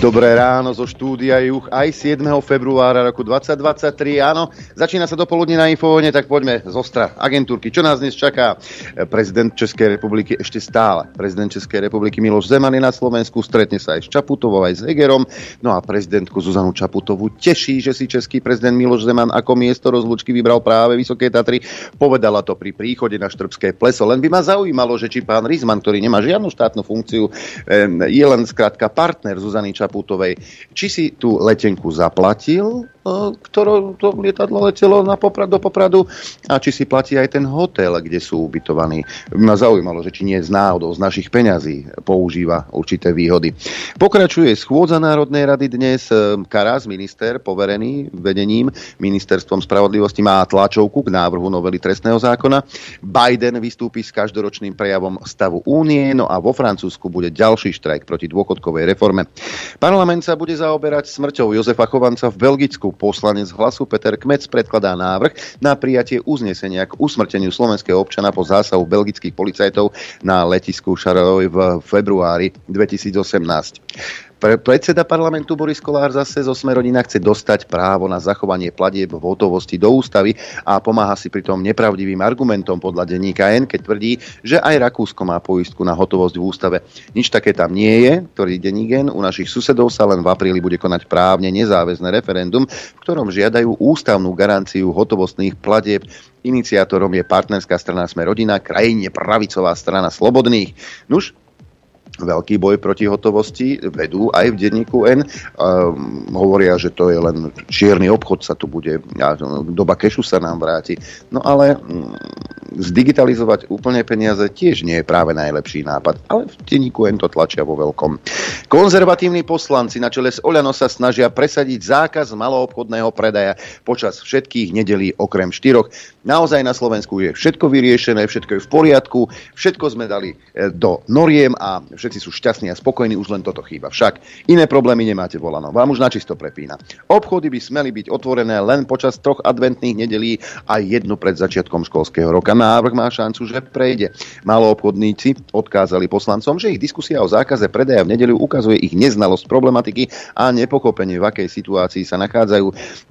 Dobré ráno zo štúdia Juch aj 7. februára roku 2023. Áno, začína sa dopoludne na Infovojne, tak poďme z ostra agentúrky. Čo nás dnes čaká? Prezident Českej republiky ešte stále. Prezident Českej republiky Miloš Zeman je na Slovensku, stretne sa aj s Čaputovou, aj s Hegerom. No a prezidentku Zuzanu Čaputovú teší, že si český prezident Miloš Zeman ako miesto rozlučky vybral práve Vysoké Tatry. Povedala to pri príchode na Štrbské pleso. Len by ma zaujímalo, že či pán Rizman, ktorý nemá žiadnu štátnu funkciu, je len skrátka partner Zuzany Čaputovej Čaputovej. Či si tú letenku zaplatil ktorou to lietadlo letelo na Poprad, do Popradu a či si platí aj ten hotel, kde sú ubytovaní. Ma zaujímalo, že či nie z náhodou z našich peňazí používa určité výhody. Pokračuje schôdza Národnej rady dnes. Karas, minister, poverený vedením ministerstvom spravodlivosti, má tlačovku k návrhu novely trestného zákona. Biden vystúpi s každoročným prejavom stavu únie, no a vo Francúzsku bude ďalší štrajk proti dôchodkovej reforme. Parlament sa bude zaoberať smrťou Jozefa Chovanca v Belgicku poslanec hlasu Peter Kmec predkladá návrh na prijatie uznesenia k usmrteniu slovenského občana po zásahu belgických policajtov na letisku Šarovej v februári 2018. Predseda parlamentu Boris Kolár zase zo Smerodina chce dostať právo na zachovanie platieb v hotovosti do ústavy a pomáha si pritom nepravdivým argumentom podľa denníka N, keď tvrdí, že aj Rakúsko má poistku na hotovosť v ústave. Nič také tam nie je, tvrdí denník N. U našich susedov sa len v apríli bude konať právne nezáväzné referendum, v ktorom žiadajú ústavnú garanciu hotovostných platieb Iniciátorom je partnerská strana Sme rodina, krajine pravicová strana Slobodných. Nuž, veľký boj proti hotovosti, vedú aj v denníku N. Um, hovoria, že to je len čierny obchod, sa tu bude, a doba kešu sa nám vráti. No ale zdigitalizovať úplne peniaze tiež nie je práve najlepší nápad, ale v denníku to tlačia vo veľkom. Konzervatívni poslanci na čele s Oľano sa snažia presadiť zákaz maloobchodného predaja počas všetkých nedelí okrem štyroch. Naozaj na Slovensku je všetko vyriešené, všetko je v poriadku, všetko sme dali e, do noriem a všetci sú šťastní a spokojní, už len toto chýba. Však iné problémy nemáte volano, vám už načisto prepína. Obchody by smeli byť otvorené len počas troch adventných nedelí a jednu pred začiatkom školského roka. Návrh má šancu, že prejde. Maloobchodníci odkázali poslancom, že ich diskusia o zákaze predaja v nedeľu ukazuje ich neznalosť problematiky a nepochopenie, v akej situácii sa nachádzajú.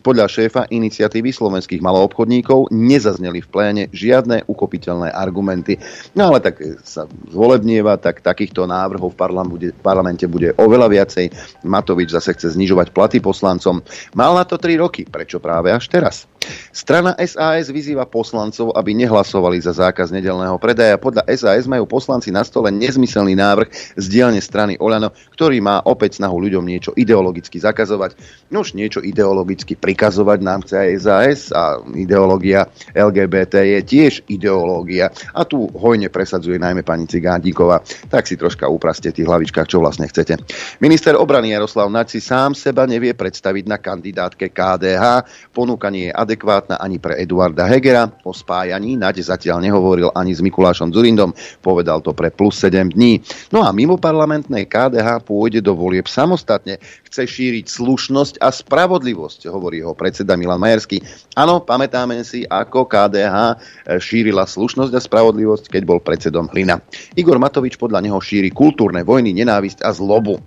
Podľa šéfa iniciatívy slovenských maloobchodníkov nezazneli v pléne žiadne ukopiteľné argumenty. No ale tak sa zvolebnieva, tak takýchto návrhov v parlamente bude oveľa viacej. Matovič zase chce znižovať platy poslancom. Mal na to 3 roky, prečo práve až teraz? Strana SAS vyzýva poslancov, aby nehlasovali za zákaz nedelného predaja. Podľa SAS majú poslanci na stole nezmyselný návrh z dielne strany Olano, ktorý má opäť snahu ľuďom niečo ideologicky zakazovať. No už niečo ideologicky prikazovať nám chce SAS a ideológia LGBT je tiež ideológia. A tu hojne presadzuje najmä pani Cigándiková. Tak si troška upraste tých hlavičkách, čo vlastne chcete. Minister obrany Jaroslav Naci sám seba nevie predstaviť na kandidátke KDH. Ponúkanie je adekvátna ani pre Eduarda Hegera. O spájaní Naď zatiaľ nehovoril ani s Mikulášom Zurindom, povedal to pre plus 7 dní. No a mimo parlamentnej KDH pôjde do volieb samostatne. Chce šíriť slušnosť a spravodlivosť, hovorí ho predseda Milan Majerský. Áno, pamätáme si, ako KDH šírila slušnosť a spravodlivosť, keď bol predsedom Hlina. Igor Matovič podľa neho šíri kultúrne vojny, nenávisť a zlobu.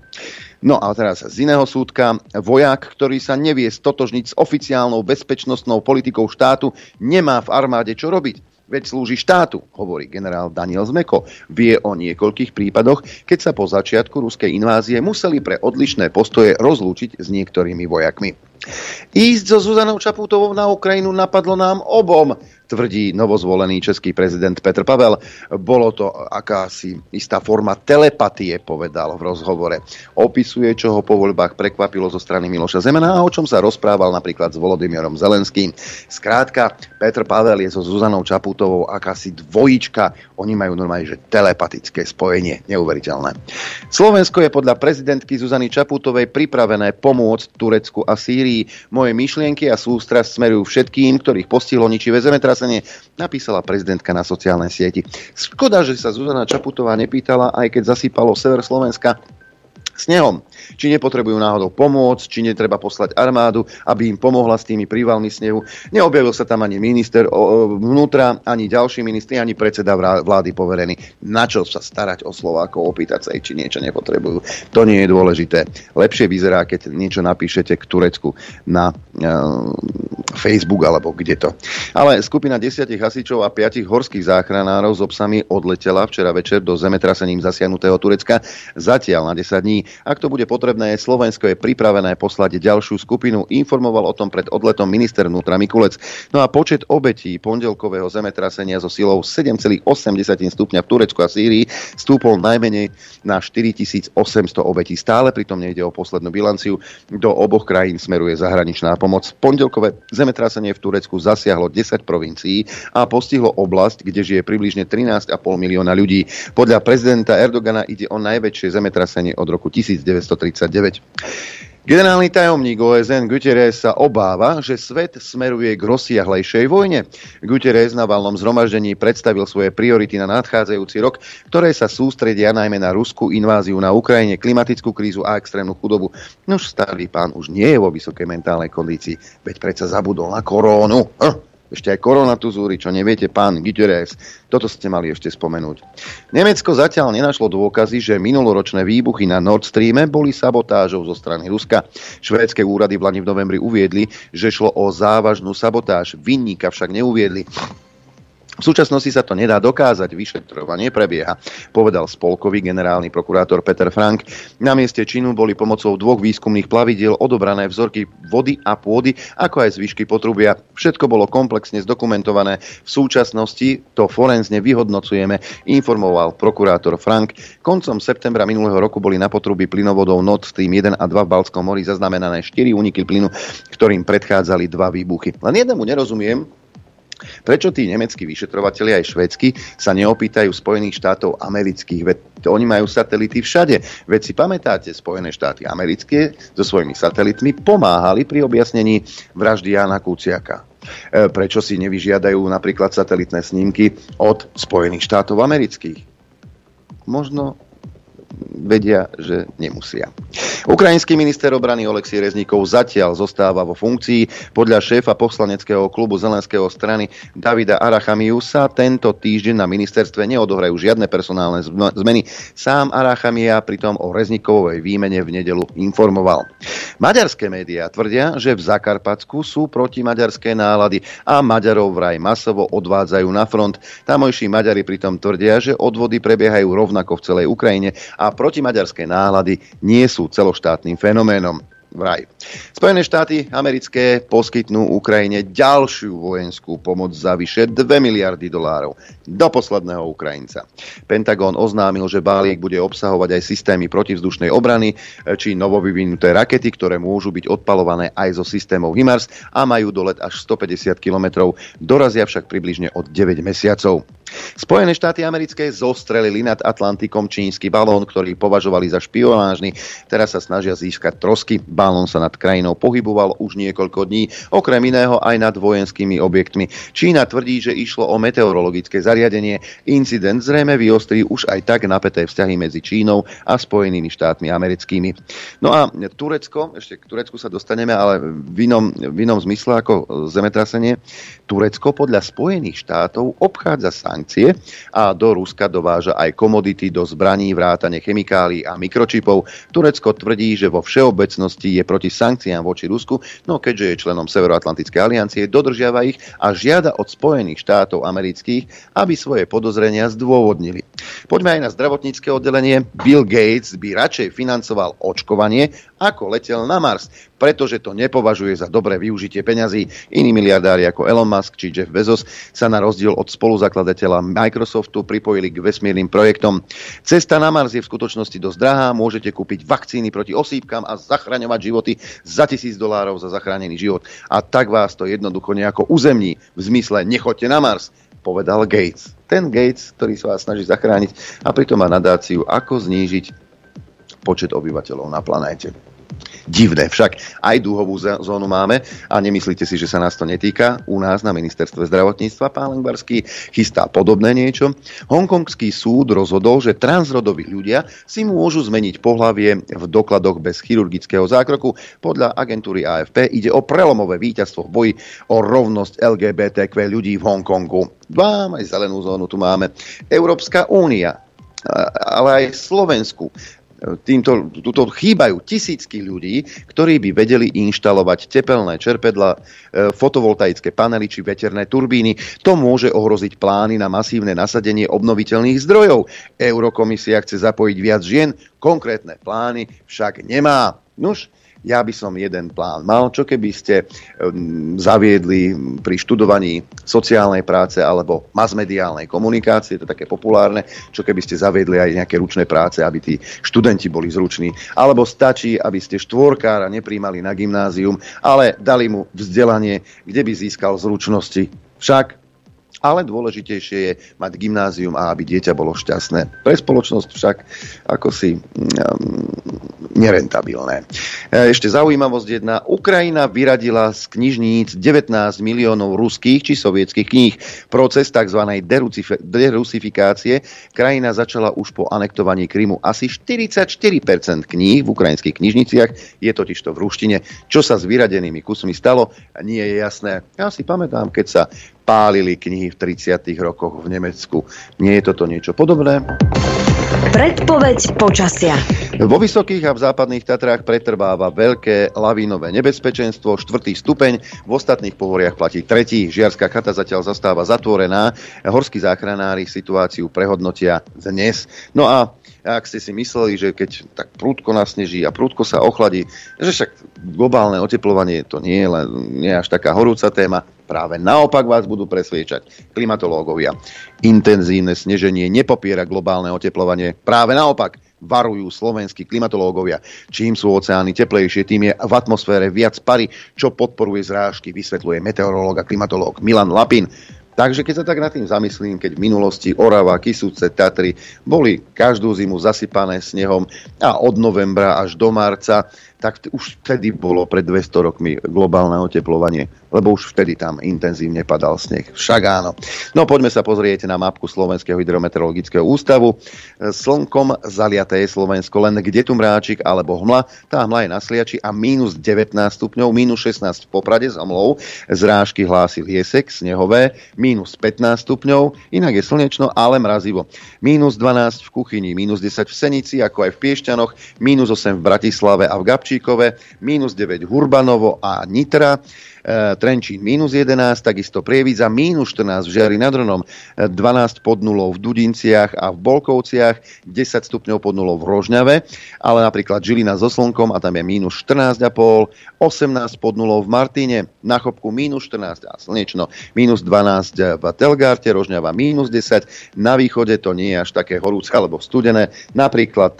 No a teraz z iného súdka. Vojak, ktorý sa nevie stotožniť s oficiálnou bezpečnostnou politikou štátu, nemá v armáde čo robiť. Veď slúži štátu, hovorí generál Daniel Zmeko. Vie o niekoľkých prípadoch, keď sa po začiatku ruskej invázie museli pre odlišné postoje rozlúčiť s niektorými vojakmi. Ísť so Zuzanou Čaputovou na Ukrajinu napadlo nám obom, tvrdí novozvolený český prezident Petr Pavel. Bolo to akási istá forma telepatie, povedal v rozhovore. Opisuje, čo ho po voľbách prekvapilo zo strany Miloša Zemana a o čom sa rozprával napríklad s Volodymyrom Zelenským. Skrátka, Petr Pavel je so Zuzanou Čaputovou akási dvojička. Oni majú normálne, že telepatické spojenie. Neuveriteľné. Slovensko je podľa prezidentky Zuzany Čaputovej pripravené pomôcť Turecku a Sýrii. Moje myšlienky a sústrasť smerujú všetkým, ktorých postihlo ničivé zemetrasenie napísala prezidentka na sociálnej sieti. Škoda, že sa Zuzana Čaputová nepýtala, aj keď zasýpalo sever Slovenska, snehom. Či nepotrebujú náhodou pomôcť, či netreba poslať armádu, aby im pomohla s tými prívalmi snehu. Neobjavil sa tam ani minister vnútra, ani ďalší ministri, ani predseda vlády poverený. Na čo sa starať o Slovákov, opýtať sa ich, či niečo nepotrebujú. To nie je dôležité. Lepšie vyzerá, keď niečo napíšete k Turecku na uh, Facebook alebo kde to. Ale skupina desiatich hasičov a piatich horských záchranárov s obsami odletela včera večer do zemetrasením zasiahnutého Turecka zatiaľ na 10 dní. Ak to bude potrebné, Slovensko je pripravené poslať ďalšiu skupinu. Informoval o tom pred odletom minister vnútra Mikulec. No a počet obetí pondelkového zemetrasenia so silou 7,8 stupňa v Turecku a Sýrii stúpol najmenej na 4800 obetí. Stále pritom nejde o poslednú bilanciu. Do oboch krajín smeruje zahraničná pomoc. Pondelkové zemetrasenie v Turecku zasiahlo 10 provincií a postihlo oblasť, kde žije približne 13,5 milióna ľudí. Podľa prezidenta Erdogana ide o najväčšie zemetrasenie od roku 1939. Generálny tajomník OSN Guterres sa obáva, že svet smeruje k rozsiahlejšej vojne. Guterres na valnom zhromaždení predstavil svoje priority na nadchádzajúci rok, ktoré sa sústredia najmä na ruskú inváziu na Ukrajine, klimatickú krízu a extrémnu chudobu. Nož starý pán už nie je vo vysokej mentálnej kondícii, veď predsa zabudol na korónu. Hm ešte aj korona tu zúri, čo neviete, pán Guterres. Toto ste mali ešte spomenúť. Nemecko zatiaľ nenašlo dôkazy, že minuloročné výbuchy na Nord Streame boli sabotážou zo strany Ruska. Švédske úrady v Lani v novembri uviedli, že šlo o závažnú sabotáž. Vinníka však neuviedli. V súčasnosti sa to nedá dokázať, vyšetrovanie prebieha, povedal spolkový generálny prokurátor Peter Frank. Na mieste činu boli pomocou dvoch výskumných plavidiel odobrané vzorky vody a pôdy, ako aj zvyšky potrubia. Všetko bolo komplexne zdokumentované. V súčasnosti to forenzne vyhodnocujeme, informoval prokurátor Frank. Koncom septembra minulého roku boli na potrubí plynovodov Nord Stream 1 a 2 v Balskom mori zaznamenané 4 úniky plynu, ktorým predchádzali dva výbuchy. Len jednému nerozumiem, Prečo tí nemeckí vyšetrovateľi aj švedsky sa neopýtajú Spojených štátov amerických? Veď oni majú satelity všade. Veď si pamätáte, Spojené štáty americké so svojimi satelitmi pomáhali pri objasnení vraždy Jana Kuciaka. E, prečo si nevyžiadajú napríklad satelitné snímky od Spojených štátov amerických? Možno vedia, že nemusia. Ukrajinský minister obrany Oleksij Rezníkov zatiaľ zostáva vo funkcii. Podľa šéfa poslaneckého klubu Zelenského strany Davida Arachamiusa tento týždeň na ministerstve neodohrajú žiadne personálne zmeny. Sám Arachamia pritom o Rezníkovej výmene v nedelu informoval. Maďarské médiá tvrdia, že v Zakarpatsku sú proti maďarské nálady a Maďarov vraj masovo odvádzajú na front. Tamojší Maďari pritom tvrdia, že odvody prebiehajú rovnako v celej Ukrajine protimaďarské nálady nie sú celoštátnym fenoménom vraj. Spojené štáty americké poskytnú Ukrajine ďalšiu vojenskú pomoc za vyše 2 miliardy dolárov do posledného Ukrajinca. Pentagon oznámil, že balík bude obsahovať aj systémy protivzdušnej obrany či novovyvinuté rakety, ktoré môžu byť odpalované aj zo systémov HIMARS a majú dolet až 150 km, dorazia však približne od 9 mesiacov. Spojené štáty americké zostrelili nad Atlantikom čínsky balón, ktorý považovali za špionážny. Teraz sa snažia získať trosky. Balón sa nad krajinou pohyboval už niekoľko dní, okrem iného aj nad vojenskými objektmi. Čína tvrdí, že išlo o meteorologické zariadenie. Incident zrejme vyostrí už aj tak napäté vzťahy medzi Čínou a Spojenými štátmi americkými. No a Turecko, ešte k Turecku sa dostaneme, ale v inom, v inom zmysle ako zemetrasenie. Turecko podľa Spojených štátov obchádza sankcie a do Ruska dováža aj komodity do zbraní, vrátane chemikálií a mikročipov. Turecko tvrdí, že vo všeobecnosti je proti sankciám voči Rusku, no keďže je členom Severoatlantickej aliancie, dodržiava ich a žiada od Spojených štátov amerických, aby svoje podozrenia zdôvodnili. Poďme aj na zdravotnícke oddelenie. Bill Gates by radšej financoval očkovanie, ako letel na Mars pretože to nepovažuje za dobré využitie peňazí. Iní miliardári ako Elon Musk či Jeff Bezos sa na rozdiel od spoluzakladateľa Microsoftu pripojili k vesmírnym projektom. Cesta na Mars je v skutočnosti dosť drahá, môžete kúpiť vakcíny proti osýpkam a zachraňovať životy za tisíc dolárov za zachránený život. A tak vás to jednoducho nejako uzemní v zmysle nechoďte na Mars povedal Gates. Ten Gates, ktorý sa vás snaží zachrániť a pritom má nadáciu, ako znížiť počet obyvateľov na planéte. Divné. Však aj dúhovú zónu máme a nemyslíte si, že sa nás to netýka. U nás na ministerstve zdravotníctva pán Lengvarský chystá podobné niečo. Hongkongský súd rozhodol, že transrodoví ľudia si môžu zmeniť pohlavie v dokladoch bez chirurgického zákroku. Podľa agentúry AFP ide o prelomové víťazstvo v boji o rovnosť LGBTQ ľudí v Hongkongu. Vám aj zelenú zónu tu máme. Európska únia ale aj Slovensku týmto, tuto chýbajú tisícky ľudí, ktorí by vedeli inštalovať tepelné čerpedla, e, fotovoltaické panely či veterné turbíny. To môže ohroziť plány na masívne nasadenie obnoviteľných zdrojov. Eurokomisia chce zapojiť viac žien, konkrétne plány však nemá. Nuž, ja by som jeden plán mal, čo keby ste zaviedli pri študovaní sociálnej práce alebo masmediálnej komunikácie, to je také populárne, čo keby ste zaviedli aj nejaké ručné práce, aby tí študenti boli zruční. Alebo stačí, aby ste štvorkára nepríjmali na gymnázium, ale dali mu vzdelanie, kde by získal zručnosti. Však ale dôležitejšie je mať gymnázium a aby dieťa bolo šťastné. Pre spoločnosť však ako si um, nerentabilné. E, ešte zaujímavosť jedna. Ukrajina vyradila z knižníc 19 miliónov ruských či sovietských kníh. Proces tzv. derusifikácie krajina začala už po anektovaní Krymu. Asi 44% kníh v ukrajinských knižniciach je totižto v ruštine. Čo sa s vyradenými kusmi stalo, nie je jasné. Ja si pamätám, keď sa pálili knihy v 30. rokoch v Nemecku. Nie je toto niečo podobné? Predpoveď počasia. Vo vysokých a v západných Tatrách pretrváva veľké lavínové nebezpečenstvo, štvrtý stupeň, v ostatných pohoriach platí tretí. Žiarská chata zatiaľ zastáva zatvorená. Horskí záchranári situáciu prehodnotia dnes. No a ak ste si mysleli, že keď tak prúdko nasneží a prúdko sa ochladí, že však globálne oteplovanie to nie je len nie až taká horúca téma, práve naopak vás budú presviečať klimatológovia. Intenzívne sneženie nepopiera globálne oteplovanie, práve naopak varujú slovenskí klimatológovia. Čím sú oceány teplejšie, tým je v atmosfére viac pary, čo podporuje zrážky, vysvetľuje meteorológ a klimatológ Milan Lapin. Takže keď sa tak nad tým zamyslím, keď v minulosti Orava, Kisúce, Tatry boli každú zimu zasypané snehom a od novembra až do marca tak už vtedy bolo pred 200 rokmi globálne oteplovanie, lebo už vtedy tam intenzívne padal sneh. Však áno. No poďme sa pozrieť na mapku Slovenského hydrometeorologického ústavu. Slnkom zaliaté je Slovensko, len kde tu mráčik alebo hmla. Tá hmla je na Sliači a minus 19 stupňov, minus 16 v Poprade s hmlou. Zrážky hlási Liesek, snehové, minus 15 stupňov, inak je slnečno, ale mrazivo. Minus 12 v Kuchyni, minus 10 v Senici, ako aj v Piešťanoch, minus 8 v Bratislave a v Gabči Košíkove, minus 9 Hurbanovo a Nitra, Trenčín minus 11, takisto Prievidza minus 14 v Žiari nad Ronom, 12 pod nulou v Dudinciach a v Bolkovciach, 10 stupňov pod nulou v Rožňave, ale napríklad Žilina so Slnkom a tam je minus 14,5, 18 pod nulou v Martine, na Chopku minus 14 a slnečno, minus 12 v Telgárte, Rožňava minus 10, na východe to nie je až také horúce alebo studené, napríklad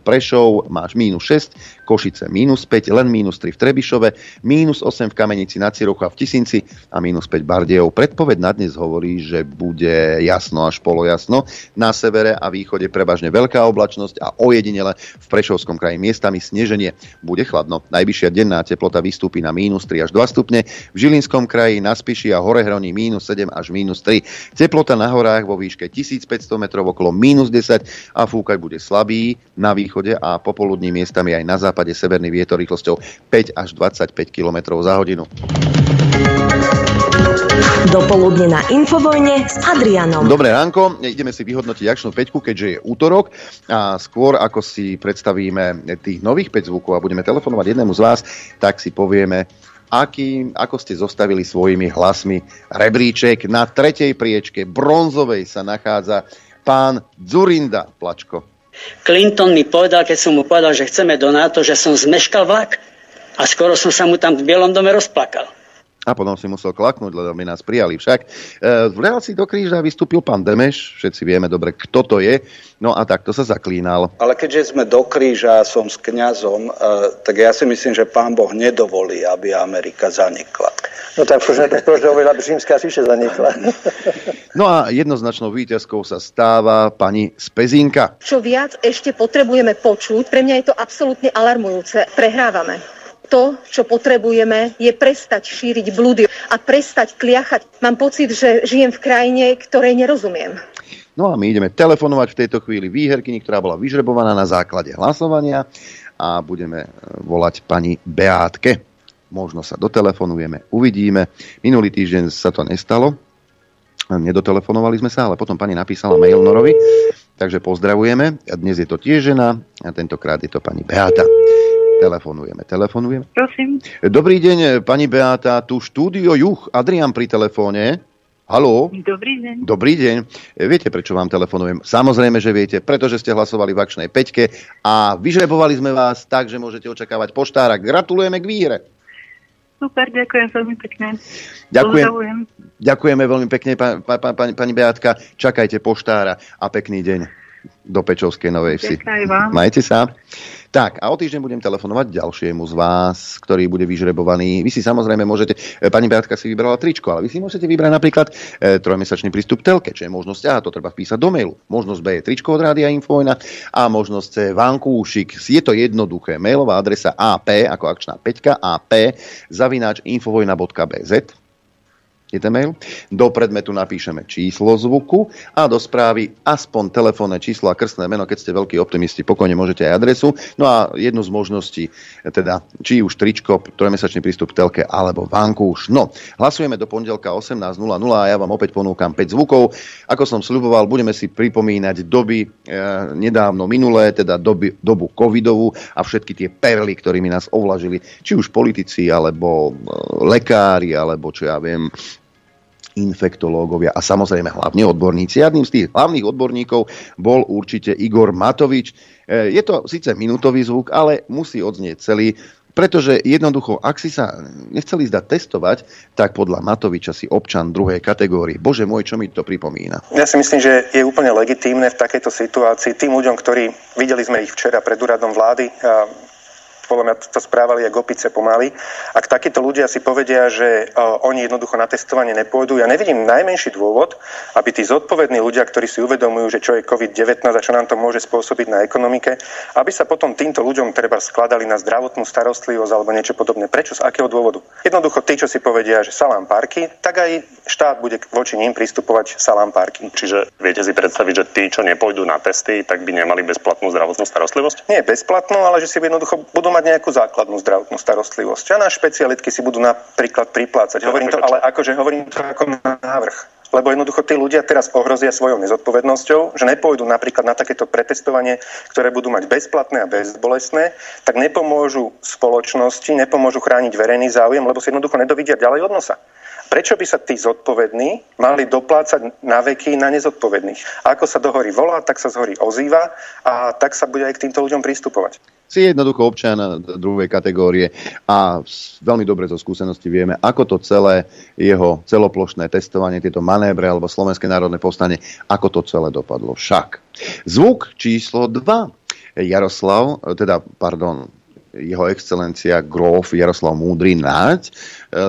Prešov máš minus 6, Košice minus 5, len minus 3 v Trebišove, minus 8 v Kamenici na Cirochu a v Tisinci a minus 5 Bardejov. Predpoveď na dnes hovorí, že bude jasno až polojasno. Na severe a východe prevažne veľká oblačnosť a ojedinele v Prešovskom kraji miestami sneženie. Bude chladno. Najvyššia denná teplota vystúpi na minus 3 až 2 stupne, v Žilinskom kraji na Spiši a Horehroní minus 7 až minus 3. Teplota na horách vo výške 1500 metrov okolo minus 10 a fúkať bude slabý na východe a popoludní miestami aj na západe severný vietor rýchlosťou 5 až 25 km za hodinu. Dopoludne na Infovojne s Adrianom. Dobré ránko, ideme si vyhodnotiť akčnú peťku, keďže je útorok a skôr ako si predstavíme tých nových 5 zvukov a budeme telefonovať jednému z vás, tak si povieme, aký, ako ste zostavili svojimi hlasmi rebríček. Na tretej priečke bronzovej sa nachádza pán Zurinda Plačko. Clinton mi povedal, keď som mu povedal, že chceme do NATO, že som zmeškal vlak a skoro som sa mu tam v Bielom dome rozplakal. a potom si musel klaknúť, lebo by nás prijali však. E, v relácii do kríža vystúpil pán Demeš, všetci vieme dobre, kto to je, no a takto sa zaklínal. Ale keďže sme do kríža, som s kňazom, e, tak ja si myslím, že pán Boh nedovolí, aby Amerika zanikla. No tak už tak dovolí, aby Římská ríša zanikla. No a jednoznačnou víťazkou sa stáva pani Spezinka. Čo viac ešte potrebujeme počuť, pre mňa je to absolútne alarmujúce. Prehrávame to, čo potrebujeme, je prestať šíriť blúdy a prestať kliachať. Mám pocit, že žijem v krajine, ktorej nerozumiem. No a my ideme telefonovať v tejto chvíli výherkyni, ktorá bola vyžrebovaná na základe hlasovania a budeme e, volať pani Beátke. Možno sa dotelefonujeme, uvidíme. Minulý týždeň sa to nestalo, nedotelefonovali sme sa, ale potom pani napísala mail Norovi, takže pozdravujeme. Dnes je to tiež žena a tentokrát je to pani Beáta. Telefonujeme, telefonujeme. Prosím. Dobrý deň, pani Beata, tu štúdio Juch, Adrian pri telefóne. Haló? Dobrý deň. Dobrý deň. Viete, prečo vám telefonujem? Samozrejme, že viete, pretože ste hlasovali v akčnej peťke a vyžrebovali sme vás tak, že môžete očakávať poštára. Gratulujeme k výhre. Super, ďakujem veľmi pekne. Ďakujem, ďakujeme veľmi pekne, pa, pa, pa, pani, pani Beatka. Čakajte poštára a pekný deň do Pečovskej Novej Vsi. Majte sa. Tak, a o týždeň budem telefonovať ďalšiemu z vás, ktorý bude vyžrebovaný. Vy si samozrejme môžete, e, pani Beatka si vybrala tričko, ale vy si môžete vybrať napríklad e, trojmesačný prístup telke, čo je možnosť A, to treba vpísať do mailu. Možnosť B je tričko od Rádia Infovojna a možnosť C vankúšik. Je to jednoduché. Mailová adresa AP, ako akčná peťka, AP, zavináč infovojna.bz je ten mail. Do predmetu napíšeme číslo zvuku a do správy aspoň telefónne číslo a krstné meno, keď ste veľkí optimisti, pokojne môžete aj adresu. No a jednu z možností, teda či už tričko, trojmesačný prístup v telke alebo vankúš. No, hlasujeme do pondelka 18.00 a ja vám opäť ponúkam 5 zvukov. Ako som sľuboval, budeme si pripomínať doby e, nedávno minulé, teda doby, dobu covidovú a všetky tie perly, ktorými nás ovlažili, či už politici, alebo e, lekári, alebo čo ja viem, infektológovia a samozrejme hlavne odborníci. Jedným z tých hlavných odborníkov bol určite Igor Matovič. E, je to síce minútový zvuk, ale musí odznieť celý, pretože jednoducho, ak si sa nechceli zdať testovať, tak podľa Matoviča si občan druhej kategórie. Bože môj, čo mi to pripomína? Ja si myslím, že je úplne legitímne v takejto situácii tým ľuďom, ktorí videli sme ich včera pred úradom vlády, podľa mňa to správali ako opice pomaly. Ak takíto ľudia si povedia, že uh, oni jednoducho na testovanie nepôjdu, ja nevidím najmenší dôvod, aby tí zodpovední ľudia, ktorí si uvedomujú, že čo je COVID-19 a čo nám to môže spôsobiť na ekonomike, aby sa potom týmto ľuďom treba skladali na zdravotnú starostlivosť alebo niečo podobné. Prečo? Z akého dôvodu? Jednoducho tí, čo si povedia, že salám parky, tak aj štát bude voči ním pristupovať salám parky. Čiže viete si predstaviť, že tí, čo nepôjdu na testy, tak by nemali bezplatnú zdravotnú starostlivosť? Nie bezplatnú, ale že si jednoducho budú mať nejakú základnú zdravotnú starostlivosť. A náš špecialitky si budú napríklad priplácať. Hovorím to, ale akože hovorím to ako návrh. Lebo jednoducho tí ľudia teraz ohrozia svojou nezodpovednosťou, že nepôjdu napríklad na takéto pretestovanie, ktoré budú mať bezplatné a bezbolestné, tak nepomôžu spoločnosti, nepomôžu chrániť verejný záujem, lebo si jednoducho nedovidia ďalej od nosa. Prečo by sa tí zodpovední mali doplácať na veky na nezodpovedných? A ako sa dohorí volá, tak sa zhorí ozýva a tak sa bude aj k týmto ľuďom pristupovať si jednoducho občan druhej kategórie a veľmi dobre zo skúsenosti vieme, ako to celé jeho celoplošné testovanie, tieto manébre alebo Slovenské národné povstanie, ako to celé dopadlo. Však. Zvuk číslo 2. Jaroslav, teda, pardon, jeho excelencia Grof Jaroslav Múdry Náď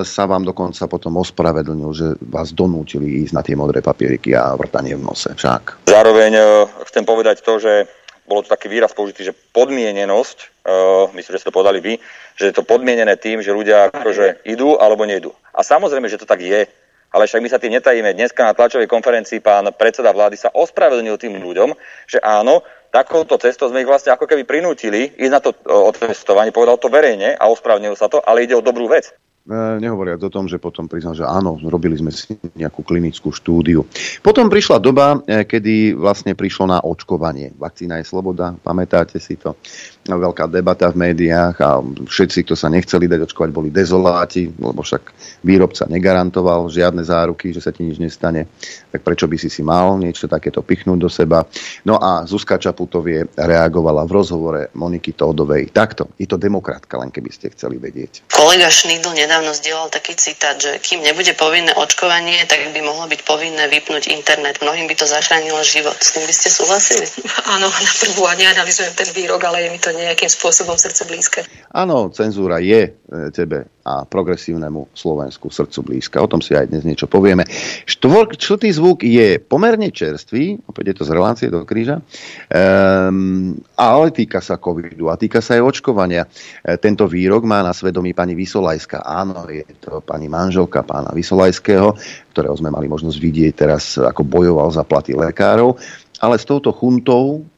sa vám dokonca potom ospravedlnil, že vás donútili ísť na tie modré papieriky a vrtanie v nose. Však. Zároveň eh, chcem povedať to, že bolo to taký výraz použitý, že podmienenosť, uh, myslím, že ste to podali vy, že je to podmienené tým, že ľudia akože idú alebo nejdú. A samozrejme, že to tak je, ale však my sa tým netajíme. Dneska na tlačovej konferencii pán predseda vlády sa ospravedlnil tým ľuďom, že áno, takouto cestou sme ich vlastne ako keby prinútili ísť na to otestovanie, povedal to verejne a ospravedlnil sa to, ale ide o dobrú vec. E, nehovoriac o tom, že potom priznal, že áno, robili sme si nejakú klinickú štúdiu. Potom prišla doba, e, kedy vlastne prišlo na očkovanie. Vakcína je sloboda, pamätáte si to? Veľká debata v médiách a všetci, kto sa nechceli dať očkovať, boli dezoláti, lebo však výrobca negarantoval žiadne záruky, že sa ti nič nestane. Tak prečo by si si mal niečo takéto pichnúť do seba? No a Zuzka Čaputovie reagovala v rozhovore Moniky Tódovej takto. Je to demokratka, len keby ste chceli vedieť. Kolega Šnidl nedávno zdieľal taký citát, že kým nebude povinné očkovanie, tak by mohlo byť povinné vypnúť internet. Mnohým by to zachránilo život. S tým by ste súhlasili? Áno, na prvú a neanalizujem ten výrok, ale je mi to nejakým spôsobom srdce blízke. Áno, cenzúra je e, tebe a progresívnemu Slovensku srdcu blízka. O tom si aj dnes niečo povieme. Štvor, čtvrtý zvuk je pomerne čerstvý, opäť je to z relácie do kríža, um, ale týka sa covidu a týka sa aj očkovania. E, tento výrok má na svedomí pani Vysolajská. Áno, je to pani manželka pána Vysolajského, ktorého sme mali možnosť vidieť teraz, ako bojoval za platy lekárov, ale s touto chuntou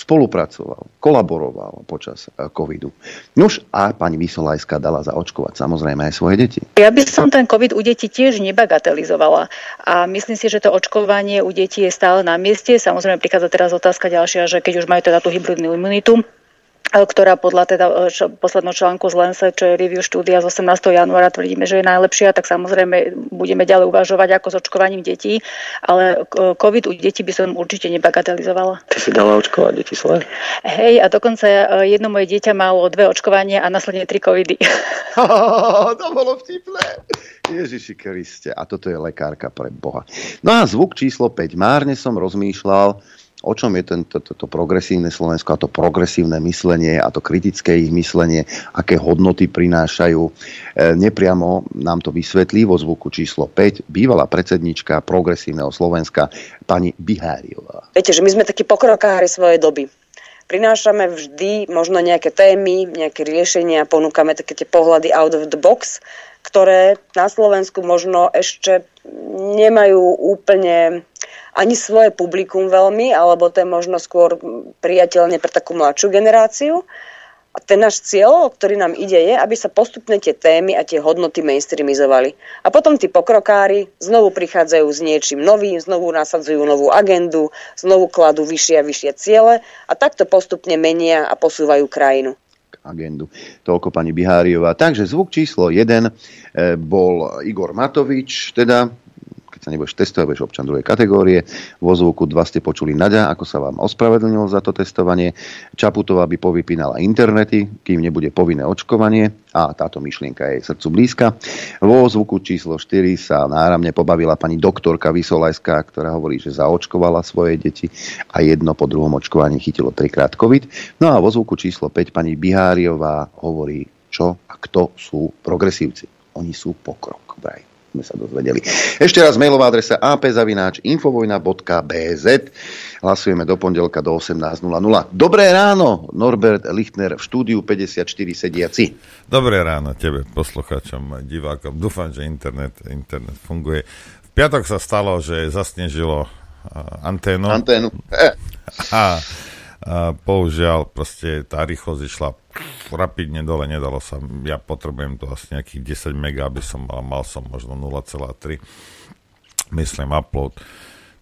spolupracoval, kolaboroval počas eh, covidu. Nuž a pani Vysolajská dala zaočkovať samozrejme aj svoje deti. Ja by som ten covid u detí tiež nebagatelizovala a myslím si, že to očkovanie u detí je stále na mieste. Samozrejme prichádza teraz otázka ďalšia, že keď už majú teda tú hybridnú imunitu, ktorá podľa teda čo, posledného článku z Lancet, čo je review štúdia z 18. januára, tvrdíme, že je najlepšia, tak samozrejme budeme ďalej uvažovať ako s očkovaním detí, ale COVID u detí by som určite nebagatelizovala. Ty si dala očkovať deti svoje? Hej, a dokonca e, jedno moje dieťa malo dve očkovania a následne tri covidy. to bolo vtipné. Ježiši Kriste, a toto je lekárka pre Boha. No a zvuk číslo 5. Márne som rozmýšľal, o čom je tento, to, to progresívne Slovensko a to progresívne myslenie a to kritické ich myslenie, aké hodnoty prinášajú. E, nepriamo nám to vysvetlí vo zvuku číslo 5 bývalá predsednička progresívneho Slovenska pani Biháriová. Viete, že my sme takí pokrokári svojej doby. Prinášame vždy možno nejaké témy, nejaké riešenia, ponúkame také tie pohľady out of the box, ktoré na Slovensku možno ešte nemajú úplne ani svoje publikum veľmi, alebo to je možno skôr priateľne pre takú mladšiu generáciu. A ten náš cieľ, ktorý nám ide, je, aby sa postupne tie témy a tie hodnoty mainstreamizovali. A potom tí pokrokári znovu prichádzajú s niečím novým, znovu nasadzujú novú agendu, znovu kladú vyššie a vyššie ciele a takto postupne menia a posúvajú krajinu agendu. Toľko pani Biháriová. Takže zvuk číslo 1 e, bol Igor Matovič, teda keď sa nebudeš testovať, budeš občan druhej kategórie. Vo zvuku 2 ste počuli Naďa, ako sa vám ospravedlnil za to testovanie. Čaputová by povypínala internety, kým nebude povinné očkovanie a táto myšlienka je srdcu blízka. Vo zvuku číslo 4 sa náramne pobavila pani doktorka Vysolajská, ktorá hovorí, že zaočkovala svoje deti a jedno po druhom očkovaní chytilo trikrát COVID. No a vo zvuku číslo 5 pani Biháriová hovorí, čo a kto sú progresívci. Oni sú pokrok, vraj sme sa dozvedeli. Ešte raz mailová adresa apzavináč.infovojna.bz Hlasujeme do pondelka do 18.00. Dobré ráno, Norbert Lichtner v štúdiu 54 sediaci. Dobré ráno tebe, poslucháčom, divákom. Dúfam, že internet, internet funguje. V piatok sa stalo, že zasnežilo anténu. Anténu. A a bohužiaľ proste tá rýchlosť išla rapidne dole, nedalo sa, ja potrebujem to asi nejakých 10 mega, aby som mal, mal som možno 0,3 myslím upload.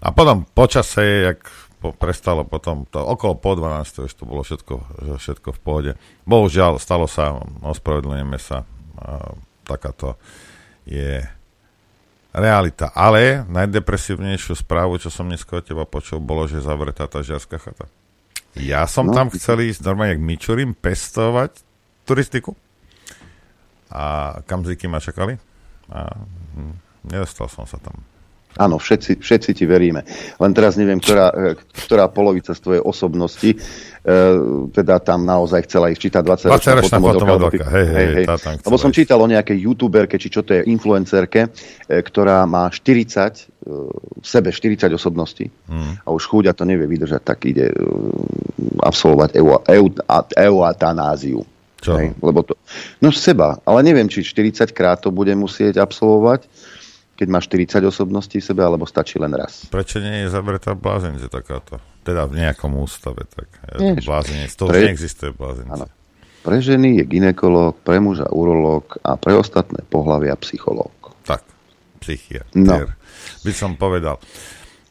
A potom počase, jak po, prestalo potom, to okolo po 12, už to bolo všetko, všetko v pohode. Bohužiaľ, stalo sa, ospravedlňujeme sa, a, takáto je realita. Ale najdepresívnejšiu správu, čo som dneska od teba počul, bolo, že zavretá tá žiarská chata. Ja som no. tam chcel ísť normálne jak Mičurim pestovať turistiku. A kamziky ma čakali. A hm, nedostal som sa tam. Áno, všetci, všetci ti veríme. Len teraz neviem, ktorá, e, ktorá polovica z tvojej osobnosti e, teda tam naozaj chcela ísť čítať 20 ročná fotomodelka. Hej, hej, hej, hej. Lebo som čítal o nejakej youtuberke, či čo to je, influencerke, e, ktorá má 40, e, v sebe 40 osobností hmm. a už chúďa to nevie vydržať, tak ide e, absolvovať eu, eu, eutanáziu. Čo? Hej, lebo to, no seba, ale neviem, či 40 krát to bude musieť absolvovať, keď má 40 osobností v sebe, alebo stačí len raz. Prečo nie je zavretá blázenice takáto? Teda v nejakom ústave, tak blázenice. To pre... neexistuje blázenice. Pre ženy je ginekolog, pre muža urológ a pre ostatné pohľavia psychológ. Tak, psychiatr. No. By som povedal.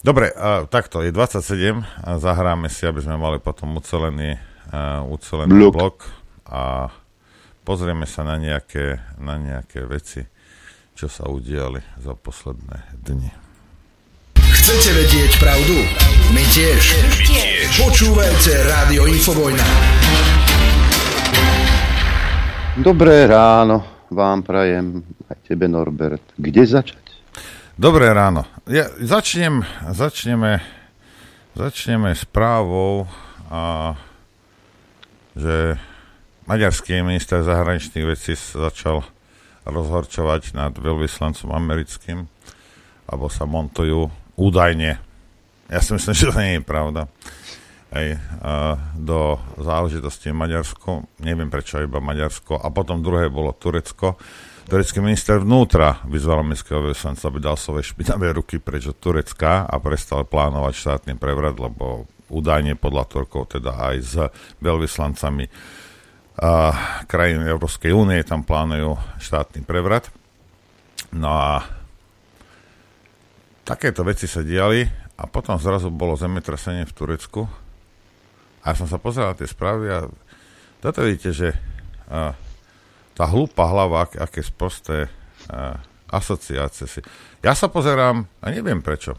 Dobre, a takto, je 27 a zahráme si, aby sme mali potom ucelený, uh, ucelený blok a pozrieme sa na nejaké, na nejaké veci čo sa udiali za posledné dni. Chcete vedieť pravdu? My tiež. My tiež. Počúvajte Rádio Infovojna. Dobré ráno, vám prajem, aj tebe Norbert. Kde začať? Dobré ráno. Ja, začnem, začneme, začneme správou, a, že maďarský minister zahraničných vecí začal rozhorčovať nad veľvyslancom americkým, alebo sa montujú údajne. Ja si myslím, že to nie je pravda aj do záležitosti Maďarsko, neviem prečo iba Maďarsko, a potom druhé bolo Turecko. Turecký minister vnútra vyzval mestského veľvyslanca, aby dal svoje špinavé ruky preč od Turecka a prestal plánovať štátny prevrat, lebo údajne podľa Turkov, teda aj s veľvyslancami a krajín Európskej únie tam plánujú štátny prevrat. No a takéto veci sa diali a potom zrazu bolo zemetrasenie v Turecku a som sa pozeral na tie správy a toto vidíte, že a, tá hlúpa hlava, ak, aké sprosté a, asociácie si. Ja sa pozerám, a neviem prečo,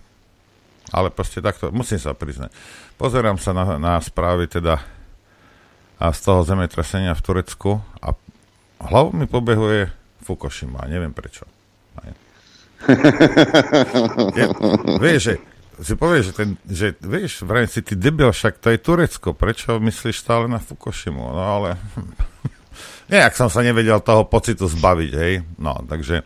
ale proste takto, musím sa priznať. Pozerám sa na, na správy teda a z toho zemetrasenia v Turecku a hlavou mi pobehuje Fukushima, neviem prečo. Je, vieš, že si povieš, že, ten, že vieš, vrajím si, ty debil, však to je Turecko, prečo myslíš stále na Fukushimu? No ale nejak som sa nevedel toho pocitu zbaviť, hej, no, takže,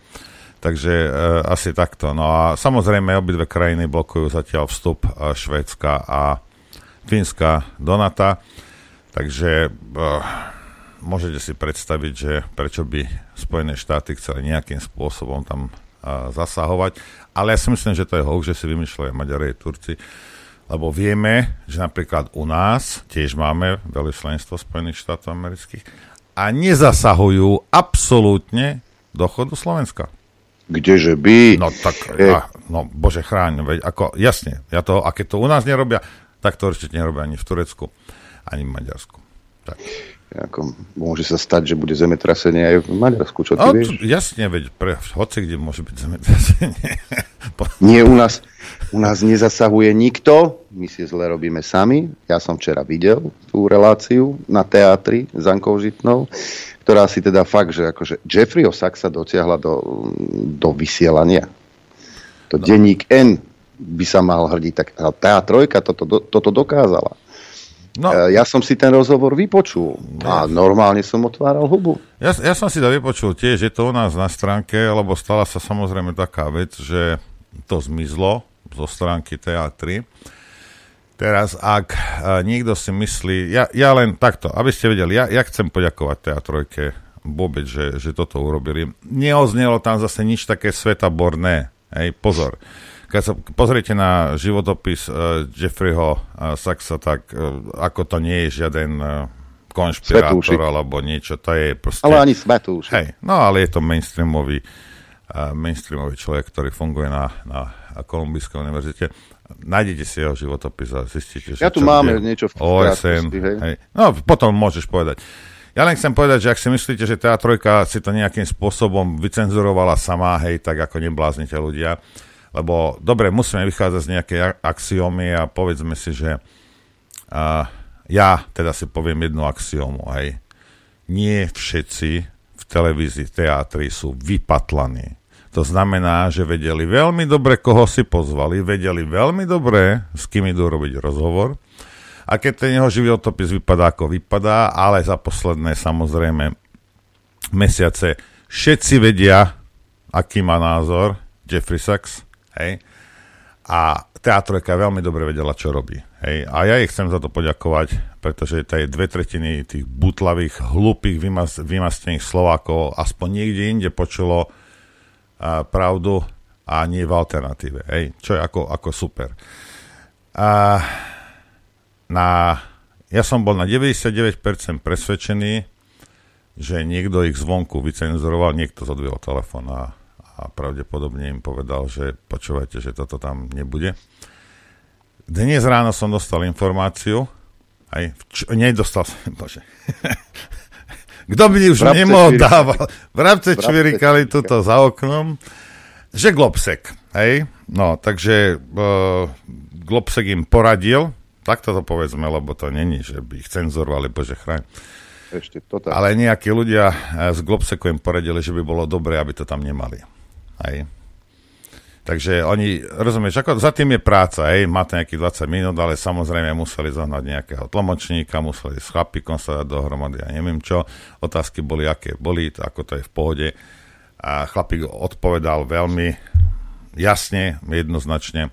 takže e, asi takto. No a samozrejme obidve krajiny blokujú zatiaľ vstup e, Švédska a Fínska do NATO, takže e, môžete si predstaviť, že prečo by Spojené štáty chceli nejakým spôsobom tam zasahovať. Ale ja si myslím, že to je hoax, že si vymýšľajú Maďari a Turci. Lebo vieme, že napríklad u nás tiež máme veľvyslanectvo Spojených štátov amerických a nezasahujú absolútne do chodu Slovenska. Kdeže by? No tak, e... a, no bože chráň, veď ako, jasne, ja to, a keď to u nás nerobia, tak to určite nerobia ani v Turecku, ani v Maďarsku. Tak. Ako, môže sa stať, že bude zemetrasenie aj v Maďarsku, čo ty no, vieš? Jasne, veď pre, hoci kde môže byť zemetrasenie. Nie, u nás, u nás nezasahuje nikto, my si zle robíme sami. Ja som včera videl tú reláciu na teatri s Ankou Žitnou, ktorá si teda fakt, že akože Jeffreyho Saxa dotiahla do, do vysielania. To no. denník N by sa mal hrdiť, tak tá trojka toto, toto dokázala. No. E, ja som si ten rozhovor vypočul a normálne som otváral hubu. Ja, ja som si to vypočul tiež, je to u nás na stránke, lebo stala sa samozrejme taká vec, že to zmizlo zo stránky TA3. Teraz, ak uh, niekto si myslí, ja, ja len takto, aby ste vedeli, ja, ja chcem poďakovať TA3 vôbec, že, že toto urobili. Neoznelo tam zase nič také svetaborné, hej, pozor keď sa pozriete na životopis uh, Jeffreyho uh, Saxa, tak uh, ako to nie je žiaden uh, konšpirátor Svetúšik. alebo niečo, to je proste... Ale ani svetúšik. Hej, no ale je to mainstreamový, uh, mainstreamový človek, ktorý funguje na, na Kolumbijskej univerzite. Nájdete si jeho životopis a zistíte, že... Ja tu máme niečo v OSN, hej. hej. No, potom môžeš povedať. Ja len chcem povedať, že ak si myslíte, že tá trojka si to nejakým spôsobom vycenzurovala sama, hej, tak ako nebláznite ľudia, lebo dobre, musíme vychádzať z nejakej axiómy a povedzme si, že uh, ja teda si poviem jednu axiómu, aj nie všetci v televízii, teatri sú vypatlaní. To znamená, že vedeli veľmi dobre, koho si pozvali, vedeli veľmi dobre, s kým idú robiť rozhovor. A keď ten jeho životopis vypadá ako vypadá, ale za posledné samozrejme mesiace všetci vedia, aký má názor Jeffrey Sachs, Hej? A teatrojka veľmi dobre vedela, čo robí. Hej? A ja jej chcem za to poďakovať, pretože tie dve tretiny tých butlavých, hlupých, vymas- vymastených Slovákov aspoň niekde inde počulo a, pravdu a nie v alternatíve. Hej? Čo je ako, ako super. A, na, ja som bol na 99% presvedčený, že niekto ich zvonku vycenzuroval, niekto zodvihol telefón a a pravdepodobne im povedal, že počúvajte, že toto tam nebude. Dnes ráno som dostal informáciu, aj, čo, nedostal som, bože, kto by už Vrabce nemohol dávať, vrabce čvirikali tuto za oknom, že Globsek, hej, no, takže uh, Globsek im poradil, tak to povedzme, lebo to není, že by ich cenzurovali, bože chráň, Ešte, to tak. Ale nejakí ľudia z Globseku im poradili, že by bolo dobré, aby to tam nemali. Hej. Takže oni, rozumieš, ako za tým je práca, hej, má to nejakých 20 minút, ale samozrejme museli zohnať nejakého tlmočníka, museli s chlapikom sa dať dohromady a neviem čo. Otázky boli, aké boli, ako to je v pohode. A chlapík odpovedal veľmi jasne, jednoznačne.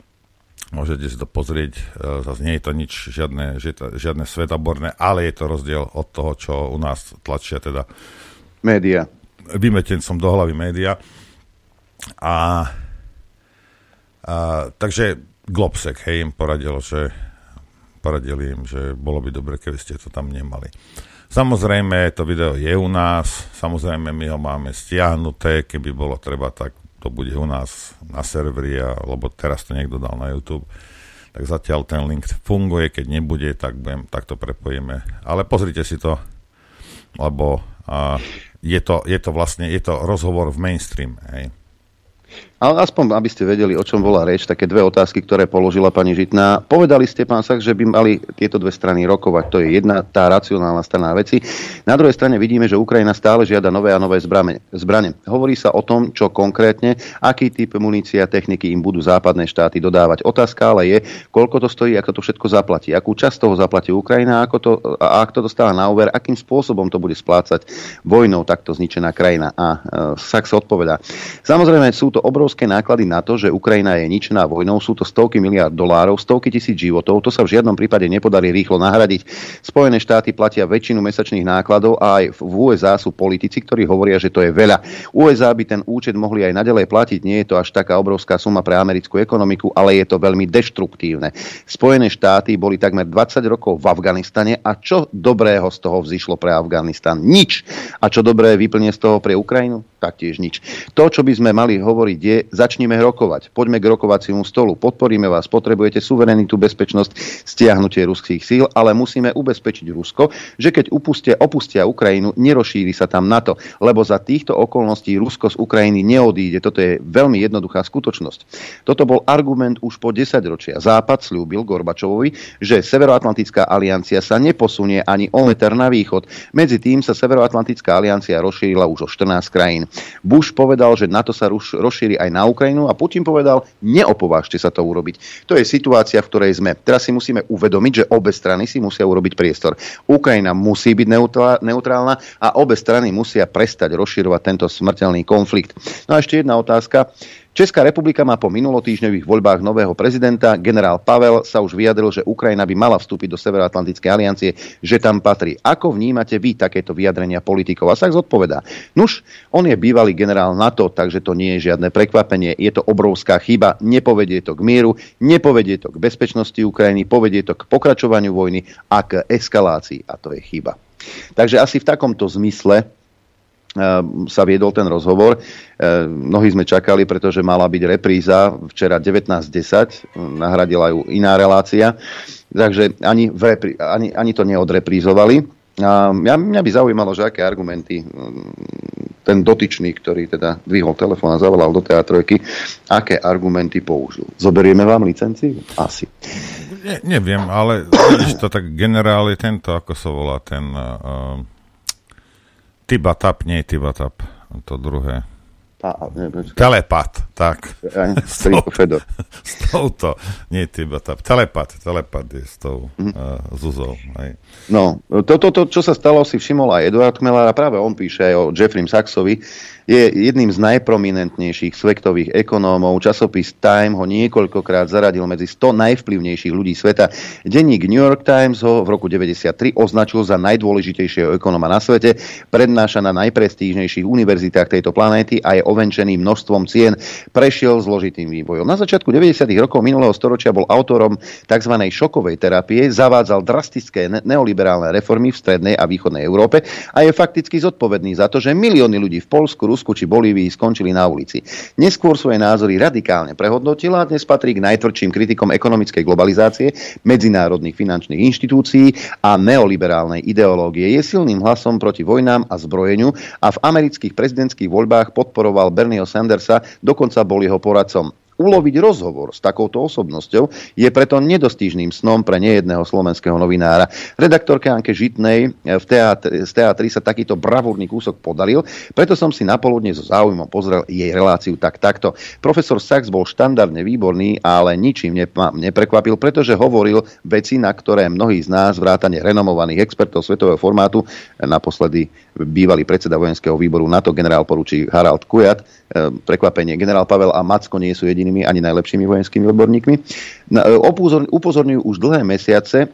Môžete si to pozrieť, e, zase nie je to nič, žiadne, žiadne svetaborné, ale je to rozdiel od toho, čo u nás tlačia teda média. Vymetencom do hlavy média. A a, takže Globsek, hej, im poradil, že poradili im, že bolo by dobre, keby ste to tam nemali. Samozrejme, to video je u nás, samozrejme my ho máme stiahnuté, keby bolo treba, tak to bude u nás na serveri, a, lebo teraz to niekto dal na YouTube. Tak zatiaľ ten link funguje, keď nebude, tak, budem, tak to prepojíme. Ale pozrite si to, lebo a, je, to, je to vlastne je to rozhovor v mainstream. Hej. Ale aspoň, aby ste vedeli, o čom bola reč, také dve otázky, ktoré položila pani Žitná. Povedali ste, pán Sach, že by mali tieto dve strany rokovať. To je jedna tá racionálna strana veci. Na druhej strane vidíme, že Ukrajina stále žiada nové a nové zbrane. Hovorí sa o tom, čo konkrétne, aký typ munície a techniky im budú západné štáty dodávať. Otázka ale je, koľko to stojí, ako to všetko zaplatí. Akú časť toho zaplatí Ukrajina ako to, a ak to dostáva na úver, akým spôsobom to bude splácať vojnou takto zničená krajina. A e, Sach sa odpovedá. Samozrejme, sú to obrovské obrovské náklady na to, že Ukrajina je ničená vojnou, sú to stovky miliard dolárov, stovky tisíc životov, to sa v žiadnom prípade nepodarí rýchlo nahradiť. Spojené štáty platia väčšinu mesačných nákladov a aj v USA sú politici, ktorí hovoria, že to je veľa. USA by ten účet mohli aj naďalej platiť, nie je to až taká obrovská suma pre americkú ekonomiku, ale je to veľmi deštruktívne. Spojené štáty boli takmer 20 rokov v Afganistane a čo dobrého z toho vzýšlo pre Afganistan? Nič. A čo dobré vyplne z toho pre Ukrajinu? Taktiež nič. To, čo by sme mali hovoriť, je začneme rokovať. Poďme k rokovaciemu stolu. Podporíme vás. Potrebujete suverenitu, bezpečnosť, stiahnutie ruských síl, ale musíme ubezpečiť Rusko, že keď upustia, opustia Ukrajinu, nerozšíri sa tam NATO, lebo za týchto okolností Rusko z Ukrajiny neodíde. Toto je veľmi jednoduchá skutočnosť. Toto bol argument už po 10 ročia. Západ slúbil Gorbačovovi, že Severoatlantická aliancia sa neposunie ani o meter na východ. Medzi tým sa Severoatlantická aliancia rozšírila už o 14 krajín. Bush povedal, že NATO sa rozšíri aj na Ukrajinu a Putin povedal, neopovážte sa to urobiť. To je situácia, v ktorej sme. Teraz si musíme uvedomiť, že obe strany si musia urobiť priestor. Ukrajina musí byť neutrálna a obe strany musia prestať rozširovať tento smrteľný konflikt. No a ešte jedna otázka. Česká republika má po minulotýždňových voľbách nového prezidenta. Generál Pavel sa už vyjadril, že Ukrajina by mala vstúpiť do Severoatlantickej aliancie, že tam patrí. Ako vnímate vy takéto vyjadrenia politikov? A sa zodpovedá. Nuž, on je bývalý generál NATO, takže to nie je žiadne prekvapenie. Je to obrovská chyba. Nepovedie to k mieru, nepovedie to k bezpečnosti Ukrajiny, povedie to k pokračovaniu vojny a k eskalácii. A to je chyba. Takže asi v takomto zmysle sa viedol ten rozhovor. Ehm, mnohí sme čakali, pretože mala byť repríza včera 19.10, nahradila ju iná relácia, takže ani, v reprí, ani, ani to neodreprízovali. A mňa, mňa by zaujímalo, že aké argumenty ehm, ten dotyčný, ktorý teda dvihol telefón a zavolal do teatrojky, aké argumenty použil. Zoberieme vám licenciu? Asi. Ne, neviem, ale to tak generál je tento, ako sa volá ten... Uh, Tibatap, nie Tibatap, to druhé. Telepat, tak. s, tou, s touto, nie Tibatap. Telepat, telepat je s tou uh, Zuzou. Aj. No, toto, to, to, čo sa stalo, si všimol aj Eduard Kmelar a práve on píše aj o Jeffrey Saxovi, je jedným z najprominentnejších svetových ekonómov. Časopis Time ho niekoľkokrát zaradil medzi 100 najvplyvnejších ľudí sveta. Denník New York Times ho v roku 1993 označil za najdôležitejšieho ekonóma na svete, prednáša na najprestížnejších univerzitách tejto planéty a je ovenčený množstvom cien. Prešiel zložitým vývojom. Na začiatku 90. rokov minulého storočia bol autorom tzv. šokovej terapie, zavádzal drastické neoliberálne reformy v strednej a východnej Európe a je fakticky zodpovedný za to, že milióny ľudí v Polsku, Rusku či Bolívii skončili na ulici. Neskôr svoje názory radikálne prehodnotila a dnes patrí k najtvrdším kritikom ekonomickej globalizácie, medzinárodných finančných inštitúcií a neoliberálnej ideológie. Je silným hlasom proti vojnám a zbrojeniu a v amerických prezidentských voľbách podporoval Bernieho Sandersa, dokonca bol jeho poradcom. Uloviť rozhovor s takouto osobnosťou je preto nedostížným snom pre nejedného slovenského novinára. Redaktorke Anke Žitnej v teatri, z teatri sa takýto bravúrny kúsok podaril, preto som si napoludne so záujmom pozrel jej reláciu tak takto. Profesor Sachs bol štandardne výborný, ale ničím neprekvapil, pretože hovoril veci, na ktoré mnohí z nás, vrátane renomovaných expertov svetového formátu, naposledy bývalý predseda vojenského výboru NATO generál poručí Harald Kujat, e, prekvapenie, generál Pavel a Macko nie sú jedinými ani najlepšími vojenskými odborníkmi. E, upozorňujú už dlhé mesiace,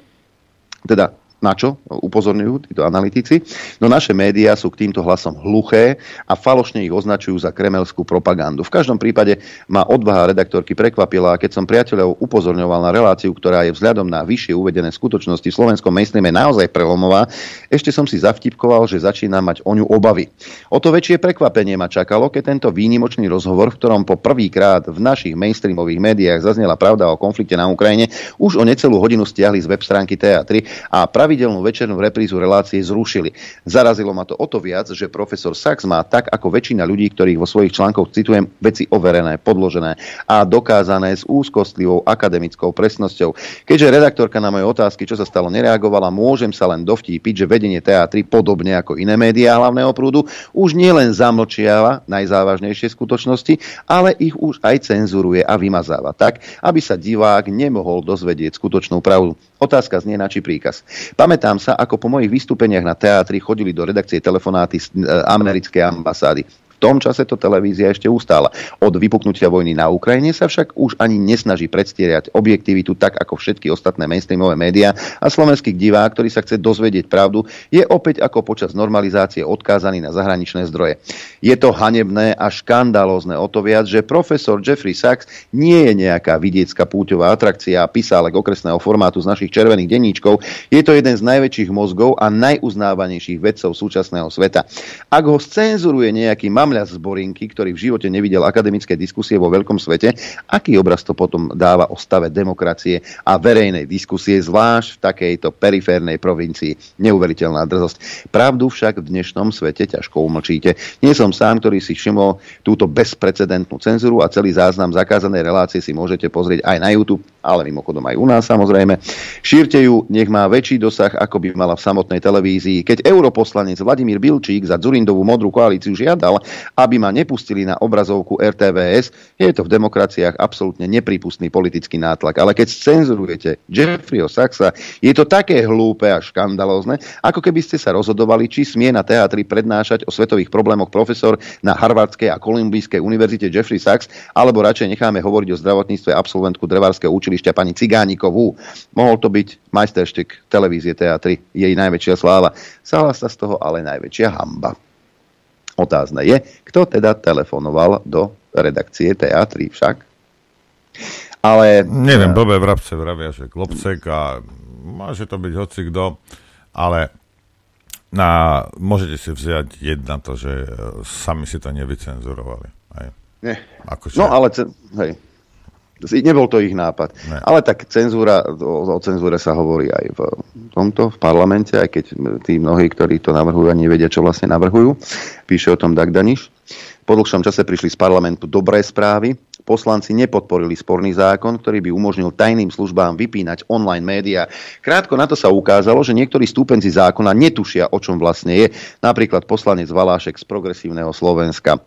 teda na čo upozorňujú títo analytici. No naše médiá sú k týmto hlasom hluché a falošne ich označujú za kremelskú propagandu. V každom prípade ma odvaha redaktorky prekvapila, keď som priateľov upozorňoval na reláciu, ktorá je vzhľadom na vyššie uvedené skutočnosti v slovenskom mainstreame naozaj prelomová, ešte som si zavtipkoval, že začína mať o ňu obavy. O to väčšie prekvapenie ma čakalo, keď tento výnimočný rozhovor, v ktorom po prvýkrát v našich mainstreamových médiách zaznela pravda o konflikte na Ukrajine, už o necelú hodinu stiahli z web stránky TA3 a pravidelnú večernú reprízu relácie zrušili. Zarazilo ma to o to viac, že profesor Sachs má tak ako väčšina ľudí, ktorých vo svojich článkoch citujem, veci overené, podložené a dokázané s úzkostlivou akademickou presnosťou. Keďže redaktorka na moje otázky, čo sa stalo, nereagovala, môžem sa len dovtípiť, že vedenie teatry, podobne ako iné médiá hlavného prúdu, už nielen zamlčiava najzávažnejšie skutočnosti, ale ich už aj cenzuruje a vymazáva tak, aby sa divák nemohol dozvedieť skutočnú pravdu. Otázka znie na či príkaz. Pamätám sa, ako po mojich vystúpeniach na teatri chodili do redakcie telefonáty z e, americkej ambasády tom čase to televízia ešte ustála. Od vypuknutia vojny na Ukrajine sa však už ani nesnaží predstierať objektivitu tak ako všetky ostatné mainstreamové médiá a slovenský divák, ktorý sa chce dozvedieť pravdu, je opäť ako počas normalizácie odkázaný na zahraničné zdroje. Je to hanebné a škandalózne o to viac, že profesor Jeffrey Sachs nie je nejaká vidiecká púťová atrakcia a pisálek okresného formátu z našich červených denníčkov. Je to jeden z najväčších mozgov a najuznávanejších vedcov súčasného sveta. Ak ho scenzuruje nejaký mamle mňa z Borinky, ktorý v živote nevidel akademické diskusie vo veľkom svete, aký obraz to potom dáva o stave demokracie a verejnej diskusie, zvlášť v takejto periférnej provincii. Neuveriteľná drzosť. Pravdu však v dnešnom svete ťažko umlčíte. Nie som sám, ktorý si všimol túto bezprecedentnú cenzuru a celý záznam zakázanej relácie si môžete pozrieť aj na YouTube, ale mimochodom aj u nás samozrejme. Šírte ju, nech má väčší dosah, ako by mala v samotnej televízii. Keď europoslanec Vladimír Bilčík za Dzurindovú modrú koalíciu žiadal, aby ma nepustili na obrazovku RTVS, je to v demokraciách absolútne nepripustný politický nátlak. Ale keď cenzurujete Jeffreyho Saxa, je to také hlúpe a škandalózne, ako keby ste sa rozhodovali, či smie na teatri prednášať o svetových problémoch profesor na Harvardskej a Kolumbijskej univerzite Jeffrey Sachs, alebo radšej necháme hovoriť o zdravotníctve absolventku Drevárskeho učilišťa pani Cigánikovú. Mohol to byť majsterštek televízie teatry, jej najväčšia sláva. Stala sa z toho ale najväčšia hamba. Otázne je, kto teda telefonoval do redakcie teatry však. Ale... Neviem, eh, blbé vrabce vravia, že klopcek a môže to byť hoci kto, ale na, môžete si vziať jedna to, že eh, sami si to nevycenzurovali. Aj. Nie. Akože... No ale, hej, Nebol to ich nápad. Ne. Ale tak cenzúra, o, o cenzúre sa hovorí aj v tomto, v parlamente, aj keď tí mnohí, ktorí to navrhujú, ani nevedia, čo vlastne navrhujú. Píše o tom Dagdaniš. Po dlhšom čase prišli z parlamentu dobré správy poslanci nepodporili sporný zákon, ktorý by umožnil tajným službám vypínať online médiá. Krátko na to sa ukázalo, že niektorí stúpenci zákona netušia, o čom vlastne je. Napríklad poslanec Valášek z Progresívneho Slovenska.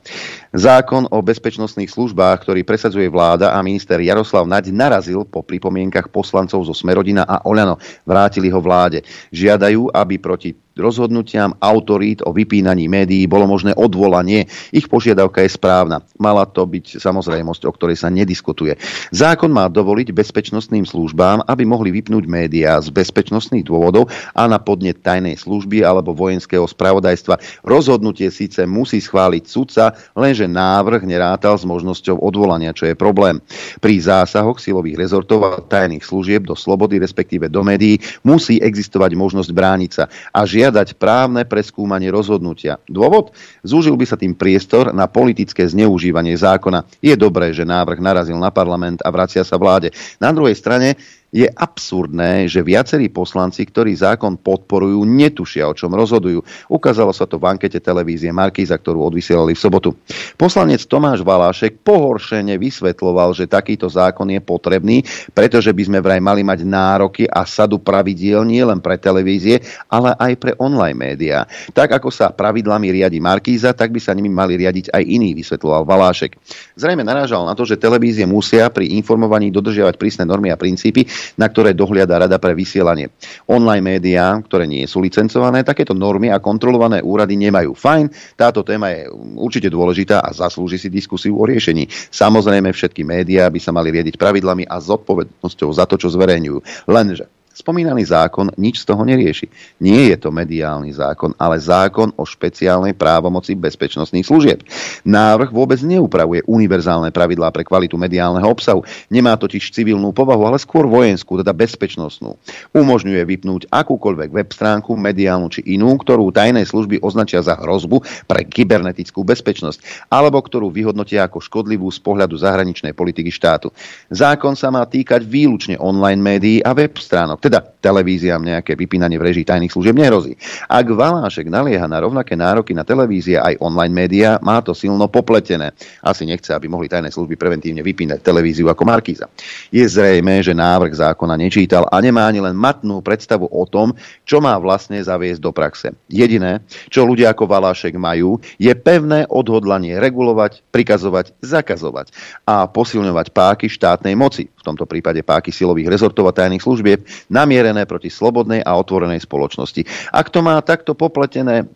Zákon o bezpečnostných službách, ktorý presadzuje vláda a minister Jaroslav Naď narazil po pripomienkach poslancov zo Smerodina a Oľano. Vrátili ho vláde. Žiadajú, aby proti rozhodnutiam autorít o vypínaní médií bolo možné odvolanie. Ich požiadavka je správna. Mala to byť samozrejmosť, o ktorej sa nediskutuje. Zákon má dovoliť bezpečnostným službám, aby mohli vypnúť médiá z bezpečnostných dôvodov a na podnet tajnej služby alebo vojenského spravodajstva. Rozhodnutie síce musí schváliť sudca, lenže návrh nerátal s možnosťou odvolania, čo je problém. Pri zásahoch silových rezortov a tajných služieb do slobody, respektíve do médií, musí existovať možnosť brániť sa a žiadať žiadať právne preskúmanie rozhodnutia. Dôvod? Zúžil by sa tým priestor na politické zneužívanie zákona. Je dobré, že návrh narazil na parlament a vracia sa vláde. Na druhej strane Je absurdné, že viacerí poslanci, ktorí zákon podporujú, netušia, o čom rozhodujú. Ukázalo sa to v ankete televízie Markíza, ktorú odvysielali v sobotu. Poslanec Tomáš Valášek pohoršene vysvetloval, že takýto zákon je potrebný, pretože by sme vraj mali mať nároky a sadu pravidiel nie len pre televízie, ale aj pre online médiá. Tak ako sa pravidlami riadi Markíza, tak by sa nimi mali riadiť aj iní, vysvetloval Valášek. Zrejme narážal na to, že televízie musia pri informovaní dodržiavať prísne normy a princípy, na ktoré dohliada Rada pre vysielanie. Online médiá, ktoré nie sú licencované, takéto normy a kontrolované úrady nemajú. Fajn, táto téma je určite dôležitá a zaslúži si diskusiu o riešení. Samozrejme, všetky médiá by sa mali riadiť pravidlami a zodpovednosťou za to, čo zverejňujú. Lenže Spomínaný zákon nič z toho nerieši. Nie je to mediálny zákon, ale zákon o špeciálnej právomoci bezpečnostných služieb. Návrh vôbec neupravuje univerzálne pravidlá pre kvalitu mediálneho obsahu. Nemá totiž civilnú povahu, ale skôr vojenskú, teda bezpečnostnú. Umožňuje vypnúť akúkoľvek web stránku, mediálnu či inú, ktorú tajné služby označia za hrozbu pre kybernetickú bezpečnosť, alebo ktorú vyhodnotia ako škodlivú z pohľadu zahraničnej politiky štátu. Zákon sa má týkať výlučne online médií a web stránok teda televíziám nejaké vypínanie v režii tajných služieb nehrozí. Ak Valášek nalieha na rovnaké nároky na televízie aj online médiá, má to silno popletené. Asi nechce, aby mohli tajné služby preventívne vypínať televíziu ako Markíza. Je zrejme, že návrh zákona nečítal a nemá ani len matnú predstavu o tom, čo má vlastne zaviesť do praxe. Jediné, čo ľudia ako Valášek majú, je pevné odhodlanie regulovať, prikazovať, zakazovať a posilňovať páky štátnej moci, v tomto prípade páky silových rezortov a tajných služieb, namierené proti slobodnej a otvorenej spoločnosti. Ak to má takto popletené e,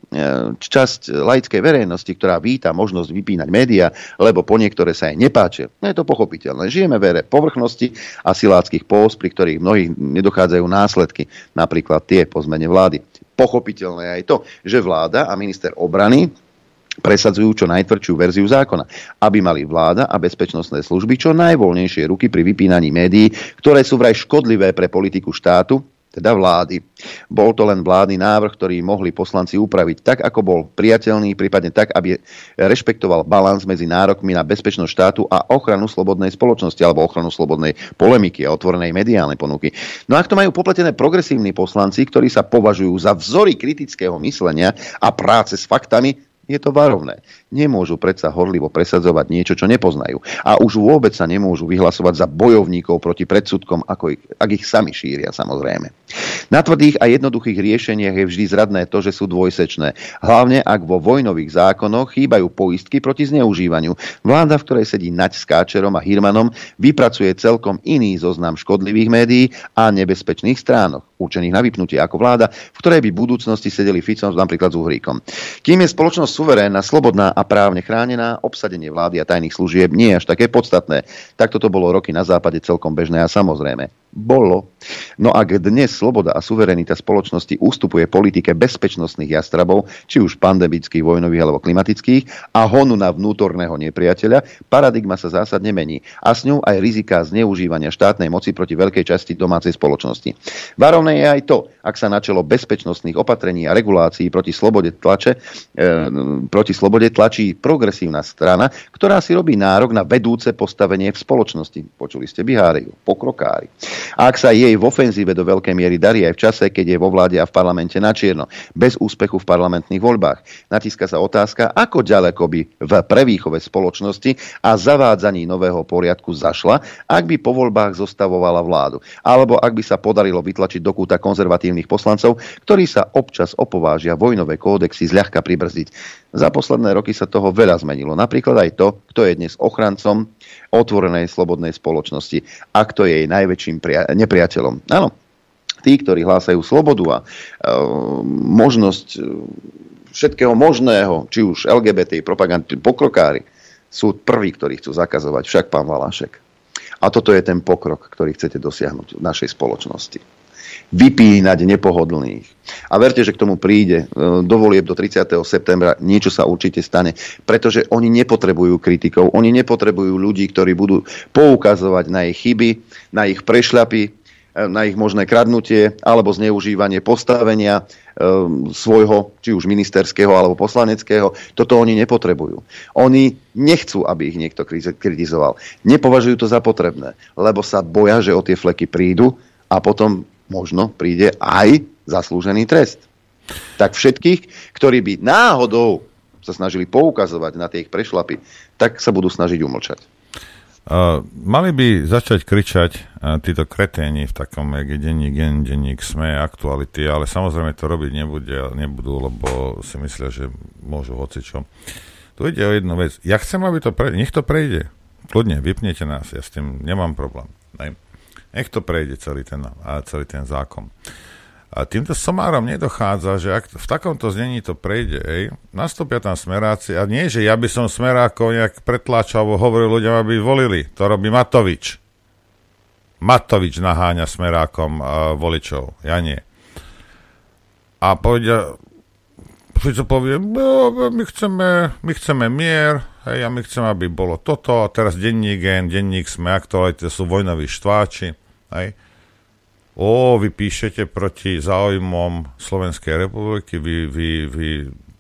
časť laickej verejnosti, ktorá víta možnosť vypínať médiá, lebo po niektoré sa jej nepáčia, no je to pochopiteľné. Žijeme v ére povrchnosti a siláckých pós, pri ktorých mnohých nedochádzajú následky, napríklad tie po zmene vlády. Pochopiteľné aj to, že vláda a minister obrany presadzujú čo najtvrdšiu verziu zákona, aby mali vláda a bezpečnostné služby čo najvoľnejšie ruky pri vypínaní médií, ktoré sú vraj škodlivé pre politiku štátu, teda vlády. Bol to len vládny návrh, ktorý mohli poslanci upraviť tak, ako bol priateľný, prípadne tak, aby rešpektoval balans medzi nárokmi na bezpečnosť štátu a ochranu slobodnej spoločnosti alebo ochranu slobodnej polemiky a otvorenej mediálnej ponuky. No ak to majú popletené progresívni poslanci, ktorí sa považujú za vzory kritického myslenia a práce s faktami, je to varovné. Nemôžu predsa horlivo presadzovať niečo, čo nepoznajú. A už vôbec sa nemôžu vyhlasovať za bojovníkov proti predsudkom, ako ich, ak ich sami šíria, samozrejme. Na tvrdých a jednoduchých riešeniach je vždy zradné to, že sú dvojsečné. Hlavne ak vo vojnových zákonoch chýbajú poistky proti zneužívaniu. Vláda, v ktorej sedí Naď s Káčerom a Hirmanom, vypracuje celkom iný zoznam škodlivých médií a nebezpečných stránok určených na vypnutie ako vláda, v ktorej by v budúcnosti sedeli Ficom napríklad s Uhríkom. Kým je spoločnosť suverénna, slobodná a právne chránená, obsadenie vlády a tajných služieb nie je až také podstatné. Takto to bolo roky na západe celkom bežné a samozrejme bolo. No ak dnes sloboda a suverenita spoločnosti ústupuje politike bezpečnostných jastrabov, či už pandemických, vojnových alebo klimatických, a honu na vnútorného nepriateľa, paradigma sa zásadne mení. A s ňou aj rizika zneužívania štátnej moci proti veľkej časti domácej spoločnosti. Varovné je aj to, ak sa na čelo bezpečnostných opatrení a regulácií proti slobode, tlače, e, proti slobode tlačí progresívna strana, ktorá si robí nárok na vedúce postavenie v spoločnosti. Počuli ste Biháriu, pokrokári. Ak sa jej v ofenzíve do veľkej miery darí aj v čase, keď je vo vláde a v parlamente na čierno, bez úspechu v parlamentných voľbách, natíska sa otázka, ako ďaleko by v prevýchove spoločnosti a zavádzaní nového poriadku zašla, ak by po voľbách zostavovala vládu. Alebo ak by sa podarilo vytlačiť do kúta konzervatívnych poslancov, ktorí sa občas opovážia vojnové kódexy zľahka pribrzdiť. Za posledné roky sa toho veľa zmenilo. Napríklad aj to, kto je dnes ochrancom otvorenej slobodnej spoločnosti a kto je jej najväčším pria- nepriateľom. Áno, tí, ktorí hlásajú slobodu a e, možnosť e, všetkého možného, či už LGBT, propagandy, pokrokári, sú prví, ktorí chcú zakazovať, však pán Valášek. A toto je ten pokrok, ktorý chcete dosiahnuť v našej spoločnosti vypínať nepohodlných. A verte, že k tomu príde e, do volieb do 30. septembra, niečo sa určite stane, pretože oni nepotrebujú kritikov, oni nepotrebujú ľudí, ktorí budú poukazovať na ich chyby, na ich prešľapy, na ich možné kradnutie alebo zneužívanie postavenia e, svojho, či už ministerského alebo poslaneckého. Toto oni nepotrebujú. Oni nechcú, aby ich niekto kritizoval. Nepovažujú to za potrebné, lebo sa boja, že o tie fleky prídu a potom možno príde aj zaslúžený trest. Tak všetkých, ktorí by náhodou sa snažili poukazovať na tie ich prešlapy, tak sa budú snažiť umlčať. Uh, mali by začať kričať uh, títo kreténi v takom, jak je denník, denník, sme, aktuality, ale samozrejme to robiť nebude, nebudú, lebo si myslia, že môžu hocičo. Tu ide o jednu vec. Ja chcem, aby to prejde. Nech to prejde. Kľudne, vypnete nás, ja s tým nemám problém. Ne? Nech to prejde celý ten, celý ten zákon. A týmto somárom nedochádza, že ak v takomto znení to prejde, ej, nastúpia tam smeráci a nie, že ja by som smerákov nejak pretláčal alebo hovoril ľuďom, aby volili. To robí Matovič. Matovič naháňa smerákom uh, voličov, ja nie. A povedia, Fico povie, no, my chceme, my chceme mier, hej, a my chceme, aby bolo toto, a teraz denník gen, denník sme, aktuality sú vojnoví štváči, hej o, vy píšete proti záujmom Slovenskej republiky, vy, vy, vy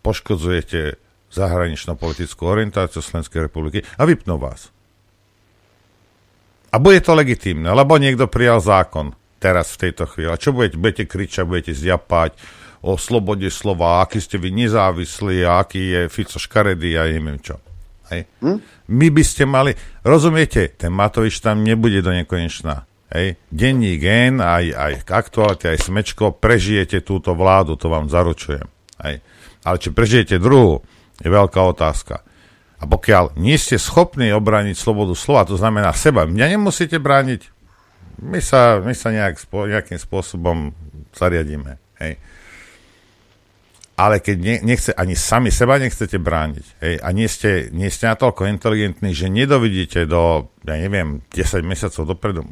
poškodzujete zahranično-politickú orientáciu Slovenskej republiky a vypnú vás. A bude to legitímne, lebo niekto prijal zákon teraz v tejto chvíli. A čo budete? Budete kričať, budete zjapať o slobode slova, aký ste vy nezávislí a aký je Fico škaredý a neviem čo. Hej. Hm? My by ste mali, rozumiete, ten Matovič tam nebude do nekonečná. Hej, denní gen, aj, aj aktuality, aj smečko, prežijete túto vládu, to vám zaručujem. Hej. Ale či prežijete druhú, je veľká otázka. A pokiaľ nie ste schopní obrániť slobodu slova, to znamená seba, mňa nemusíte brániť, my sa, my sa nejak, nejakým spôsobom zariadíme. Hej. Ale keď ne, nechce, ani sami seba nechcete brániť hej, a nie ste, nie ste natoľko inteligentní, že nedovidíte do, ja neviem, 10 mesiacov dopredu,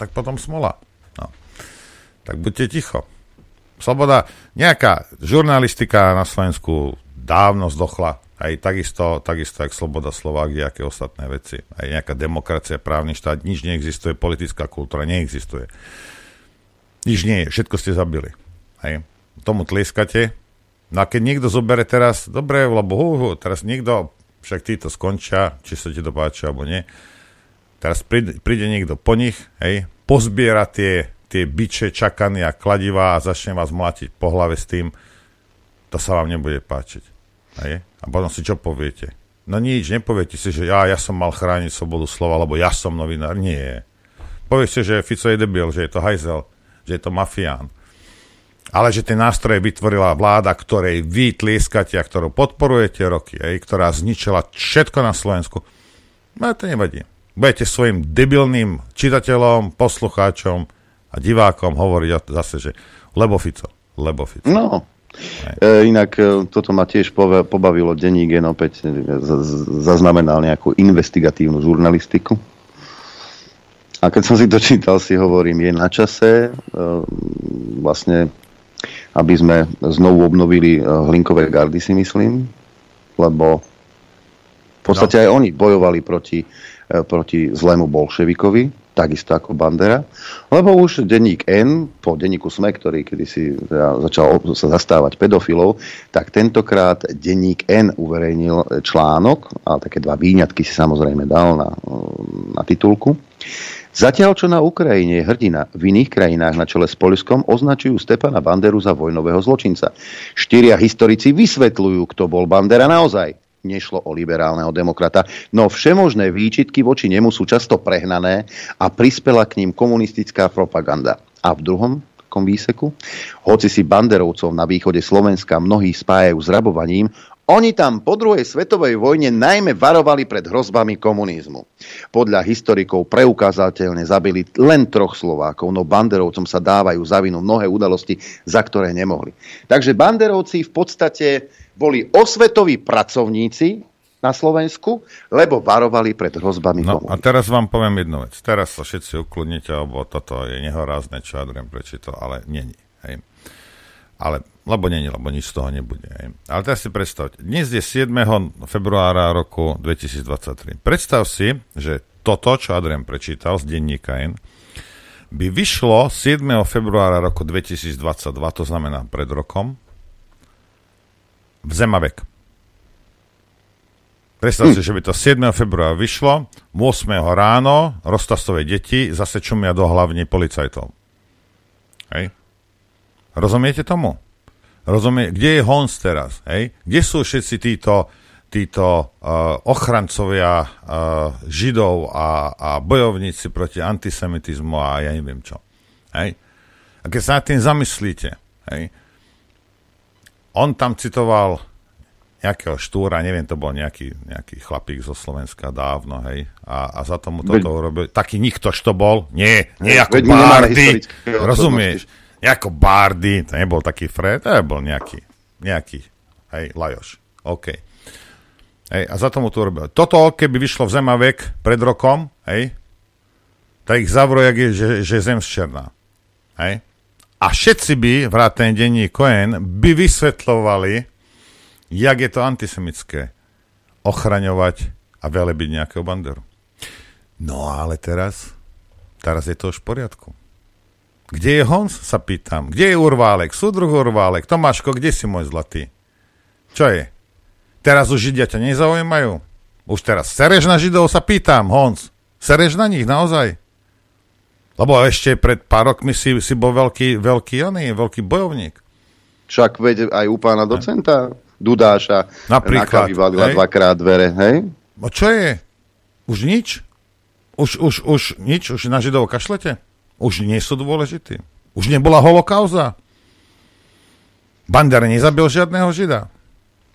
tak potom smola. No. Tak buďte ticho. Sloboda, nejaká žurnalistika na Slovensku dávno zdochla, aj takisto, takisto jak sloboda slova, kde aké ostatné veci. Aj nejaká demokracia, právny štát, nič neexistuje, politická kultúra neexistuje. Nič nie je, všetko ste zabili. Hej. Tomu tlieskate. No a keď niekto zobere teraz, dobre, lebo hu, hu, teraz niekto, však títo skončia, či sa ti to páči, alebo nie, Teraz príde, príde niekto po nich, hej, pozbiera tie, tie biče, čakany a kladivá a začne vás mlátiť po hlave s tým, to sa vám nebude páčiť. Hej? A potom si čo poviete? No nič, nepoviete si, že ja, ja som mal chrániť slobodu slova, lebo ja som novinár. Nie. Poviete, že Fico je debil, že je to hajzel, že je to mafián. Ale že tie nástroje vytvorila vláda, ktorej vy tlieskate a ktorú podporujete roky, hej, ktorá zničila všetko na Slovensku, no to nevadí budete svojim debilným čitateľom, poslucháčom a divákom hovoriť zase, že lebo Fico, lebo Fico. No, e, inak e, toto ma tiež pobavilo. Denní gen opäť e, zaznamenal nejakú investigatívnu žurnalistiku. A keď som si to čítal, si hovorím, je na čase e, vlastne, aby sme znovu obnovili e, hlinkové gardy, si myslím, lebo v podstate no. aj oni bojovali proti proti zlému bolševikovi, takisto ako Bandera, lebo už denník N, po denníku SME, ktorý kedysi teda začal sa zastávať pedofilov, tak tentokrát denník N uverejnil článok, a také dva výňatky si samozrejme dal na, na titulku. Zatiaľ, čo na Ukrajine je hrdina, v iných krajinách na čele s Poliskom označujú Stepana Banderu za vojnového zločinca. Štyria historici vysvetľujú, kto bol Bandera naozaj nešlo o liberálneho demokrata. No všemožné výčitky voči nemu sú často prehnané a prispela k ním komunistická propaganda. A v druhom výseku, hoci si banderovcov na východe Slovenska mnohí spájajú s rabovaním, oni tam po druhej svetovej vojne najmä varovali pred hrozbami komunizmu. Podľa historikov preukázateľne zabili len troch Slovákov, no banderovcom sa dávajú za vinu mnohé udalosti, za ktoré nemohli. Takže banderovci v podstate boli osvetoví pracovníci na Slovensku, lebo varovali pred hrozbami No a teraz vám poviem jednu vec. Teraz sa všetci ukludnite, lebo toto je nehorázne, čo Adrian prečítal, ale není. Hej. Ale, lebo není, lebo nič z toho nebude. Hej. Ale teraz si predstavte. Dnes je 7. februára roku 2023. Predstav si, že toto, čo Adrian prečítal z denníka N, by vyšlo 7. februára roku 2022, to znamená pred rokom, v Zemavek. Predstav si, že by to 7. februára vyšlo, 8. ráno roztasové deti zase čumia do hlavní policajtov. Hej. Rozumiete tomu? Rozumie, kde je Hons teraz? Hej? Kde sú všetci títo, títo uh, ochrancovia uh, židov a, a bojovníci proti antisemitizmu a ja neviem čo? Hej? A keď sa nad tým zamyslíte, hej? On tam citoval nejakého štúra, neviem, to bol nejaký, nejaký chlapík zo Slovenska dávno, hej, a, a za tomu toto urobil. Taký nikto, to bol? Nie, nie ako Bardy, rozumieš? Nejako Bardy, to nebol taký Fred, to bol nejaký, nejaký, hej, Lajoš, OK. Hej, a za tomu to urobil. Toto, keby vyšlo v Zemavek pred rokom, hej, tak ich je, že, že zem zčerná. Hej? A všetci by, vrátane denní Cohen, by vysvetľovali, jak je to antisemické ochraňovať a velebiť nejakého banderu. No ale teraz, teraz je to už v poriadku. Kde je Hons, sa pýtam. Kde je Urválek? Súdruh Urválek. Tomáško, kde si môj zlatý? Čo je? Teraz už Židia ťa nezaujímajú? Už teraz sereš na Židov, sa pýtam, Hons. Sereš na nich naozaj? Lebo ešte pred pár rokmi si, si bol veľký, veľký, oný, veľký bojovník. Však veď aj u pána docenta Dudáša Napríklad, vyvalila dvakrát dvere, hej? No čo je? Už nič? Už, už, už nič? Už na Židov kašlete? Už nie sú dôležití? Už nebola holokauza? Bander nezabil žiadneho Žida?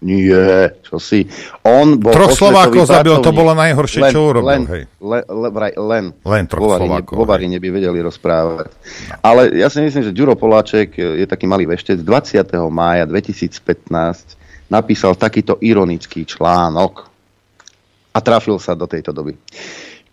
Nie, čo si. On bol troch Slovákov zabil, to bolo najhoršie, len, čo urobil. Len, hej. Le, le, len, len, len troch Slovákov. Vo Varine by vedeli rozprávať. No. Ale ja si myslím, že Ďuro Poláček je taký malý veštec. 20. mája 2015 napísal takýto ironický článok a trafil sa do tejto doby.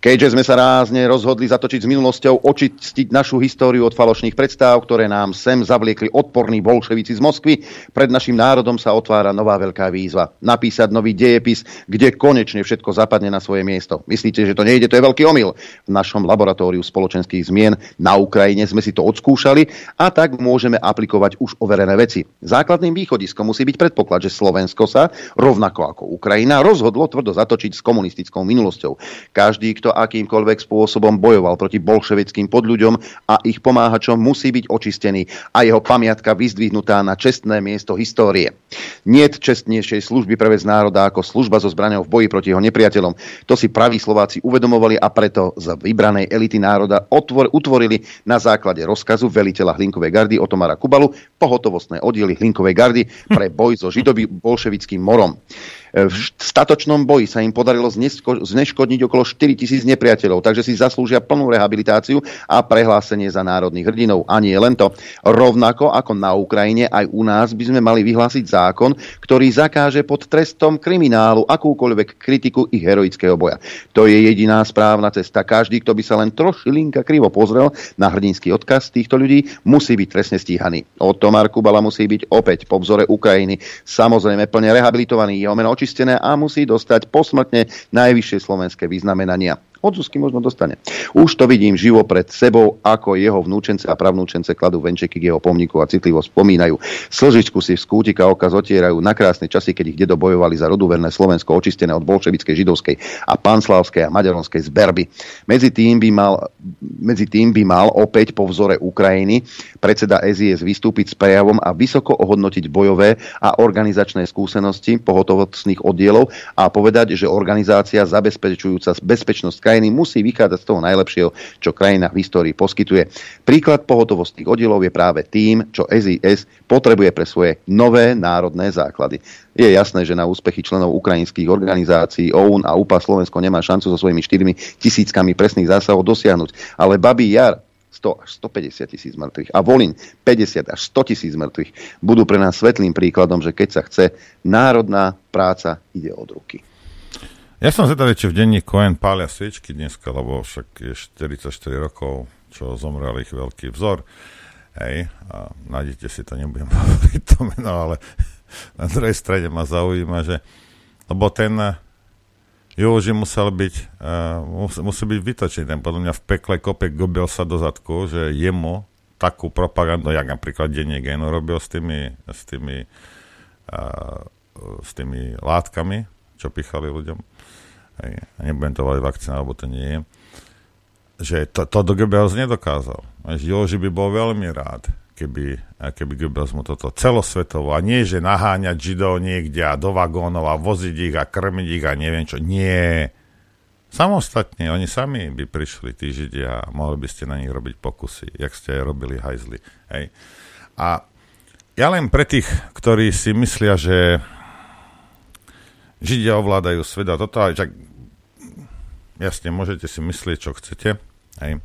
Keďže sme sa rázne rozhodli zatočiť s minulosťou, očistiť našu históriu od falošných predstav, ktoré nám sem zavliekli odporní bolševici z Moskvy, pred našim národom sa otvára nová veľká výzva. Napísať nový dejepis, kde konečne všetko zapadne na svoje miesto. Myslíte, že to nejde? To je veľký omyl. V našom laboratóriu spoločenských zmien na Ukrajine sme si to odskúšali a tak môžeme aplikovať už overené veci. Základným východiskom musí byť predpoklad, že Slovensko sa, rovnako ako Ukrajina, rozhodlo tvrdo zatočiť s komunistickou minulosťou. Každý, kto akýmkoľvek spôsobom bojoval proti bolševickým podľuďom a ich pomáhačom musí byť očistený a jeho pamiatka vyzdvihnutá na čestné miesto histórie. Niet čestnejšej služby pre vec národa ako služba so zbraňou v boji proti jeho nepriateľom. To si praví Slováci uvedomovali a preto z vybranej elity národa otvor, utvorili na základe rozkazu veliteľa Hlinkovej gardy Otomara Kubalu pohotovostné oddiely Hlinkovej gardy pre boj so židoby bolševickým morom. V statočnom boji sa im podarilo zneškodniť okolo 4 tisíc nepriateľov, takže si zaslúžia plnú rehabilitáciu a prehlásenie za národných hrdinov. A nie len to. Rovnako ako na Ukrajine, aj u nás by sme mali vyhlásiť zákon, ktorý zakáže pod trestom kriminálu akúkoľvek kritiku ich heroického boja. To je jediná správna cesta. Každý, kto by sa len trošilinka krivo pozrel na hrdinský odkaz týchto ľudí, musí byť trestne stíhaný. Otto Markubala musí byť opäť po vzore Ukrajiny samozrejme plne rehabilitovaný. Jeho meno očistené a musí dostať posmrtne najvyššie slovenské vyznamenania. Od Zuzky možno dostane. Už to vidím živo pred sebou, ako jeho vnúčence a pravnúčence kladú venčeky k jeho pomníku a citlivo spomínajú. Slžičku si v skútika oka zotierajú na krásne časy, keď ich dedo bojovali za roduverné Slovensko očistené od bolševickej, židovskej a panslavskej a maďaronskej zberby. Medzi tým by mal, medzi tým by mal opäť po vzore Ukrajiny predseda SIS vystúpiť s prejavom a vysoko ohodnotiť bojové a organizačné skúsenosti pohotovostných oddielov a povedať, že organizácia zabezpečujúca bezpečnosť krajiny musí vychádzať z toho najlepšieho, čo krajina v histórii poskytuje. Príklad pohotovostných oddielov je práve tým, čo SIS potrebuje pre svoje nové národné základy. Je jasné, že na úspechy členov ukrajinských organizácií OUN a UPA Slovensko nemá šancu so svojimi 4 tisíckami presných zásahov dosiahnuť. Ale Babí Jar 100 až 150 tisíc mŕtvych a Volin 50 až 100 tisíc mŕtvych budú pre nás svetlým príkladom, že keď sa chce, národná práca ide od ruky. Ja som zvedavý, či v denní Cohen pália sviečky dneska, lebo však je 44 rokov, čo zomrel ich veľký vzor. Hej, a nájdete si to, nebudem hovoriť to meno, ale na druhej strane ma zaujíma, že lebo ten, Joži musel byť, uh, mus, musí byť vytočený. Ten podľa mňa v pekle kope gobel sa do zadku, že jemu takú propagandu, jak napríklad denne Geno robil s tými, s tými, uh, s tými látkami, čo pichali ľuďom. Hej, a nebudem to volať vakcína, lebo to nie je. Že to, to do Goebbels nedokázal. Joži by bol veľmi rád, keby, keby Goebbels mu toto celosvetovo, a nie, že naháňať Židov niekde a do vagónov a voziť ich a krmiť ich a neviem čo. Nie. Samostatne, oni sami by prišli, tí Židia, a mohli by ste na nich robiť pokusy, jak ste aj robili hajzli. Hej. A ja len pre tých, ktorí si myslia, že Židia ovládajú svet a toto, aj, jasne, môžete si myslieť, čo chcete, hej.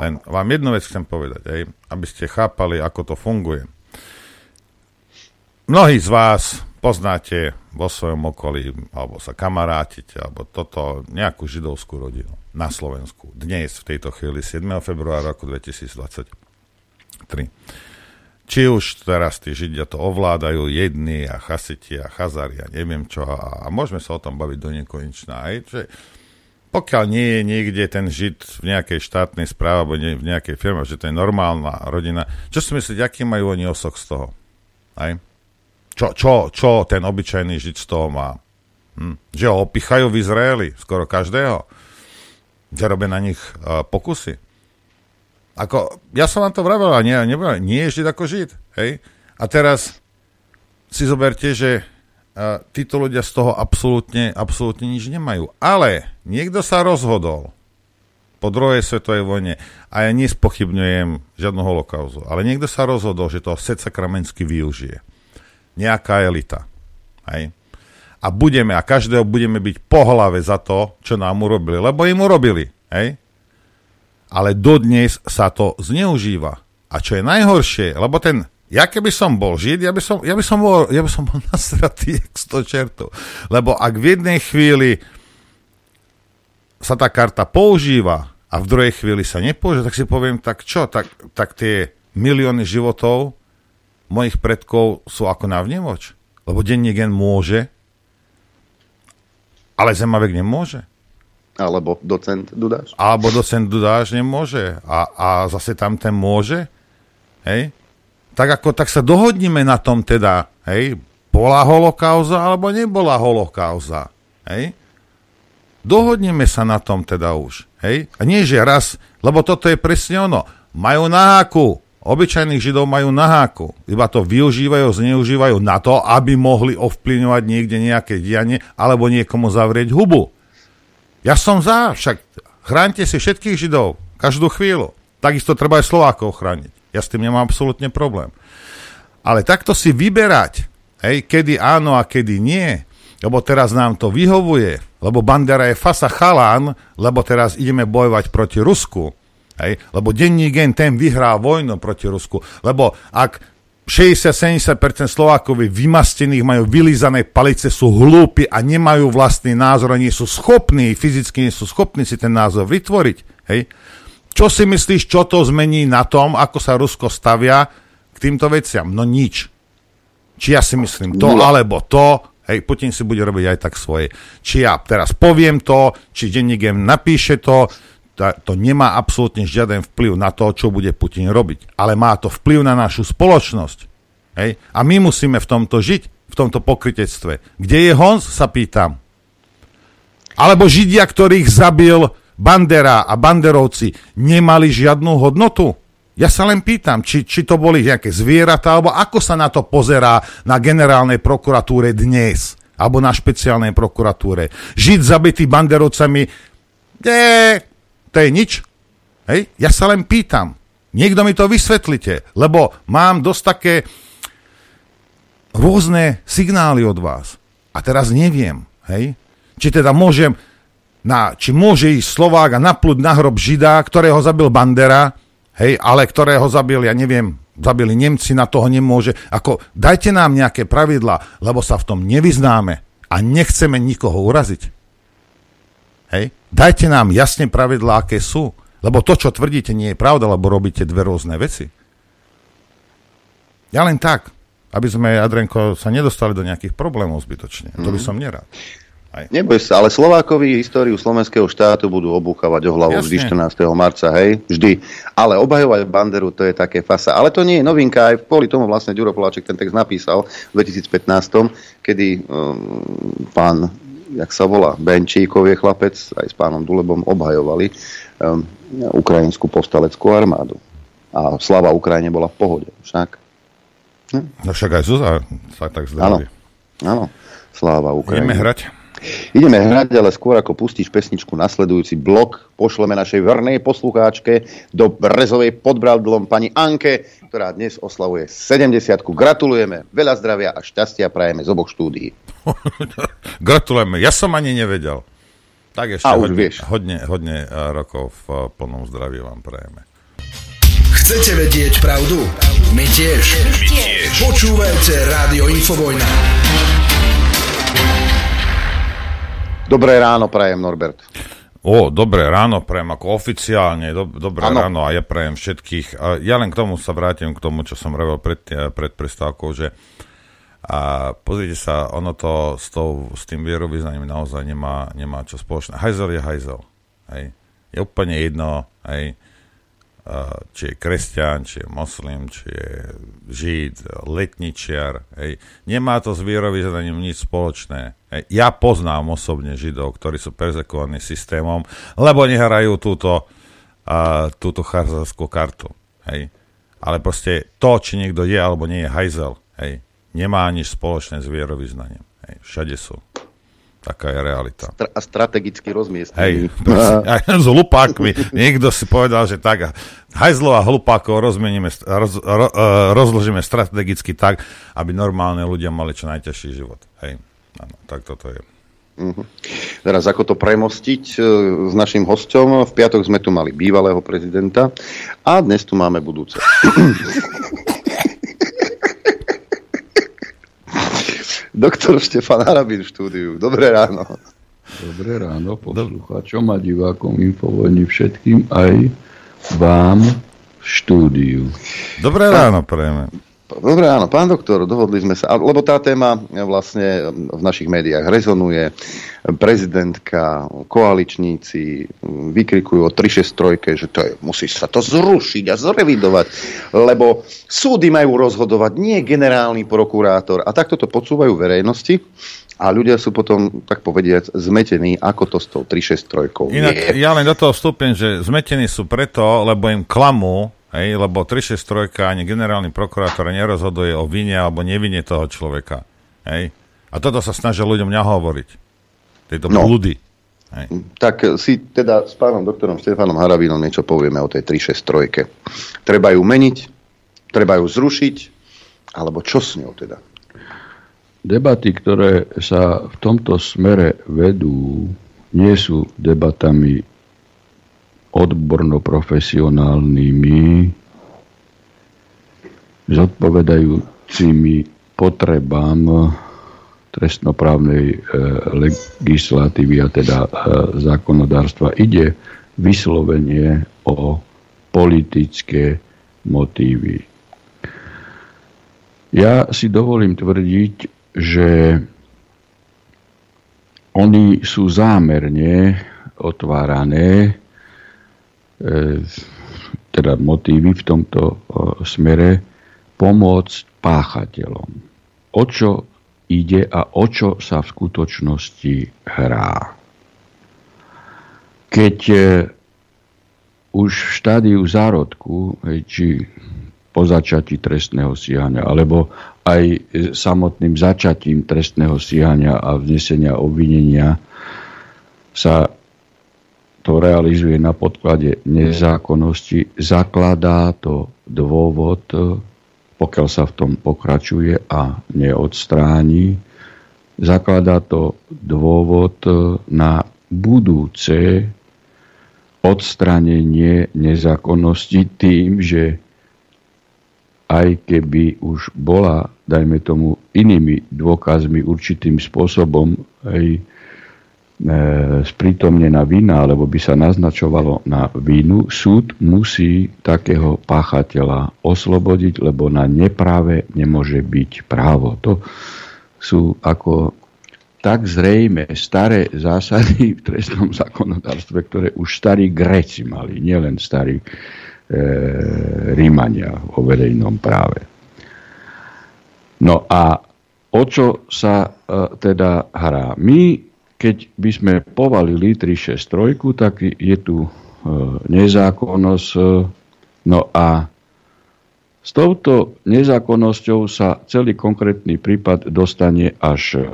Len vám jednu vec chcem povedať, hej, aby ste chápali, ako to funguje. Mnohí z vás poznáte vo svojom okolí, alebo sa kamarátite, alebo toto, nejakú židovskú rodinu na Slovensku. Dnes, v tejto chvíli, 7. februára roku 2023. Či už teraz tí Židia to ovládajú, jedni a chasiti a chazari a neviem čo, a, a môžeme sa o tom baviť do nekonečná. Aj, že pokiaľ nie je niekde ten Žid v nejakej štátnej správe alebo v nejakej firme, že to je normálna rodina, čo si myslíte, aký majú oni osok z toho? Aj? Čo, čo, čo ten obyčajný Žid z toho má? Hm? Že ho opichajú v Izraeli, skoro každého? Že robia na nich uh, pokusy? Ako, ja som vám to vravel, nie, nie, nie je Žid ako Žid. Hej? A teraz si zoberte, že a títo ľudia z toho absolútne, absolútne nič nemajú. Ale niekto sa rozhodol po druhej svetovej vojne, a ja nespochybňujem žiadnu holokauzu, ale niekto sa rozhodol, že to Sed Sakramensky využije. Nejaká elita. Hej? A budeme, a každého budeme byť po hlave za to, čo nám urobili. Lebo im urobili. Hej? Ale dodnes sa to zneužíva. A čo je najhoršie, lebo ten ja keby som bol Žid, ja by som, ja by som bol, ja by som bol nasratý jak 100 čertov. Lebo ak v jednej chvíli sa tá karta používa a v druhej chvíli sa nepoužíva, tak si poviem, tak čo, tak, tak tie milióny životov mojich predkov sú ako na vnemoč. Lebo denní gen môže, ale Zemavek nemôže. Alebo docent Dudáš. Alebo docent Dudáš nemôže. A, a zase tam ten môže. Hej? tak ako tak sa dohodnime na tom teda, hej, bola holokauza alebo nebola holokauza, hej. Dohodneme sa na tom teda už, hej. A nie, že raz, lebo toto je presne ono. Majú na háku, obyčajných židov majú na háku. Iba to využívajú, zneužívajú na to, aby mohli ovplyvňovať niekde nejaké dianie alebo niekomu zavrieť hubu. Ja som za, však chránte si všetkých židov, každú chvíľu. Takisto treba aj Slovákov chrániť. Ja s tým nemám absolútne problém. Ale takto si vyberať, hej, kedy áno a kedy nie, lebo teraz nám to vyhovuje, lebo Bandera je fasa chalán, lebo teraz ideme bojovať proti Rusku, hej, lebo denní gen ten vyhrá vojnu proti Rusku, lebo ak 60-70% Slovákov vymastených majú vylízané palice, sú hlúpi a nemajú vlastný názor a nie sú schopní, fyzicky nie sú schopní si ten názor vytvoriť. Hej? Čo si myslíš, čo to zmení na tom, ako sa Rusko stavia k týmto veciam? No nič. Či ja si myslím to, alebo to, hej, Putin si bude robiť aj tak svoje. Či ja teraz poviem to, či denník napíše to, to nemá absolútne žiaden vplyv na to, čo bude Putin robiť. Ale má to vplyv na našu spoločnosť. Hej? A my musíme v tomto žiť, v tomto pokrytectve. Kde je Hons, sa pýtam. Alebo Židia, ktorých zabil Bandera a banderovci nemali žiadnu hodnotu? Ja sa len pýtam, či, či to boli nejaké zvieratá, alebo ako sa na to pozerá na generálnej prokuratúre dnes, alebo na špeciálnej prokuratúre. Žiť zabitý banderovcami, nie, to je nič. Hej? Ja sa len pýtam. Niekto mi to vysvetlite, lebo mám dosť také rôzne signály od vás. A teraz neviem, hej? Či teda môžem na, či môže ísť Slovák a naplúť na hrob Žida, ktorého zabil Bandera, hej, ale ktorého zabil, ja neviem, zabili Nemci, na toho nemôže. Ako, dajte nám nejaké pravidla, lebo sa v tom nevyznáme a nechceme nikoho uraziť. Hej? Dajte nám jasne pravidlá, aké sú. Lebo to, čo tvrdíte, nie je pravda, lebo robíte dve rôzne veci. Ja len tak, aby sme, Adrenko, sa nedostali do nejakých problémov zbytočne. Mm. To by mhm. som nerád. Aj. Neboj sa, ale Slovákovi históriu slovenského štátu budú obúchávať o hlavu Jasne. vždy 14. marca, hej, vždy. Ale obhajovať Banderu, to je také fasa. Ale to nie je novinka, aj kvôli tomu vlastne Ďuro Poláček ten text napísal v 2015, kedy um, pán, jak sa volá, Benčíkov je chlapec, aj s pánom Dulebom obhajovali um, ukrajinskú postaleckú armádu. A slava Ukrajine bola v pohode, však. No však aj Zuzá sa tak Áno, zdraví. áno, sláva Ukrajine. Ideme hrať. Ideme hrať, ale skôr ako pustíš pesničku nasledujúci blok, pošleme našej vernej poslucháčke do Brezovej pod Bradlom pani Anke, ktorá dnes oslavuje 70 Gratulujeme, veľa zdravia a šťastia prajeme z oboch štúdií. Gratulujeme, ja som ani nevedel. Tak ešte A už hodne, vieš. hodne, hodne eh, rokov v eh, plnom zdraví vám prajeme. Chcete vedieť pravdu? My tiež. My tiež. Počúvajte Rádio Infovojna. Dobré ráno prajem, Norbert. O, dobré ráno, prajem ako oficiálne, do, dobré Áno. ráno a ja prajem všetkých. A ja len k tomu sa vrátim, k tomu, čo som hovoril pred, eh, pred prestávkou, že a pozrite sa, ono to s, tou, s tým vierovýznaním naozaj nemá, nemá čo spoločné. Hajzel je hajzel. Hej. Je úplne jedno, hej, či je kresťan, či je moslim, či je žid, letničiar. Hej. Nemá to s vierovýznaním nič spoločné. Hej. Ja poznám osobne židov, ktorí sú perzekovaní systémom, lebo nehrajú túto, a, túto charzarskú kartu. Hej. Ale proste to, či niekto je alebo nie je hajzel, hej, nemá nič spoločné s vierovýznaním. Hej. Všade sú. Taká je realita. Stra- a strategicky Hej, rozmiestnený. presne, aj s hlupákmi. Niekto si povedal, že tak, hajzlov a hlupákov rozmeníme, roz, ro, uh, rozložíme strategicky tak, aby normálne ľudia mali čo najťažší život. Hej, áno, tak toto je. Mhm. Teraz ako to premostiť e, s našim hosťom. V piatok sme tu mali bývalého prezidenta a dnes tu máme budúce. Doktor Štefan Harabin v štúdiu. Dobré ráno. Dobré ráno poslucháčom a divákom Infovojny všetkým aj vám v štúdiu. Dobré ráno, prejme. Dobré ráno, pán doktor, dohodli sme sa, lebo tá téma vlastne v našich médiách rezonuje. Prezidentka, koaličníci vykrikujú o 363, že to je, musí sa to zrušiť a zrevidovať, lebo súdy majú rozhodovať, nie generálny prokurátor. A takto to podsúvajú verejnosti a ľudia sú potom, tak povediac, zmetení, ako to s tou 363 Inak je. ja len do toho vstúpim, že zmetení sú preto, lebo im klamú, hej, lebo 363 ani generálny prokurátor nerozhoduje o vine alebo nevine toho človeka. Hej. A toto sa snažia ľuďom nahovoriť. Tieto No. blúdy. Tak si teda s pánom doktorom Štefanom Harabinom niečo povieme o tej 363. Treba ju meniť, treba ju zrušiť, alebo čo s ňou teda? Debaty, ktoré sa v tomto smere vedú, nie sú debatami odborno-profesionálnymi, zodpovedajúcimi potrebám trestnoprávnej e, legislatívy a teda e, zákonodárstva. Ide vyslovene o politické motívy. Ja si dovolím tvrdiť, že oni sú zámerne otvárané, teda motívy v tomto e, smere, pomôcť páchateľom. O čo ide a o čo sa v skutočnosti hrá. Keď e, už v štádiu zárodku, či po začatí trestného stíhania, alebo aj e, samotným začatím trestného stíhania a vznesenia obvinenia sa to realizuje na podklade nezákonnosti, zakladá to dôvod, pokiaľ sa v tom pokračuje a neodstráni, zakladá to dôvod na budúce odstránenie nezákonnosti tým, že aj keby už bola, dajme tomu, inými dôkazmi určitým spôsobom e, sprítomnená vina, alebo by sa naznačovalo na vínu, súd musí takého páchateľa oslobodiť, lebo na nepráve nemôže byť právo. To sú ako tak zrejme staré zásady v trestnom zákonodárstve, ktoré už starí Gréci mali, nielen starí e, Rímania o verejnom práve. No a o čo sa e, teda hrá? My, keď by sme povalili 363, tak je tu e, nezákonnosť. E, no a s touto nezákonnosťou sa celý konkrétny prípad dostane až e,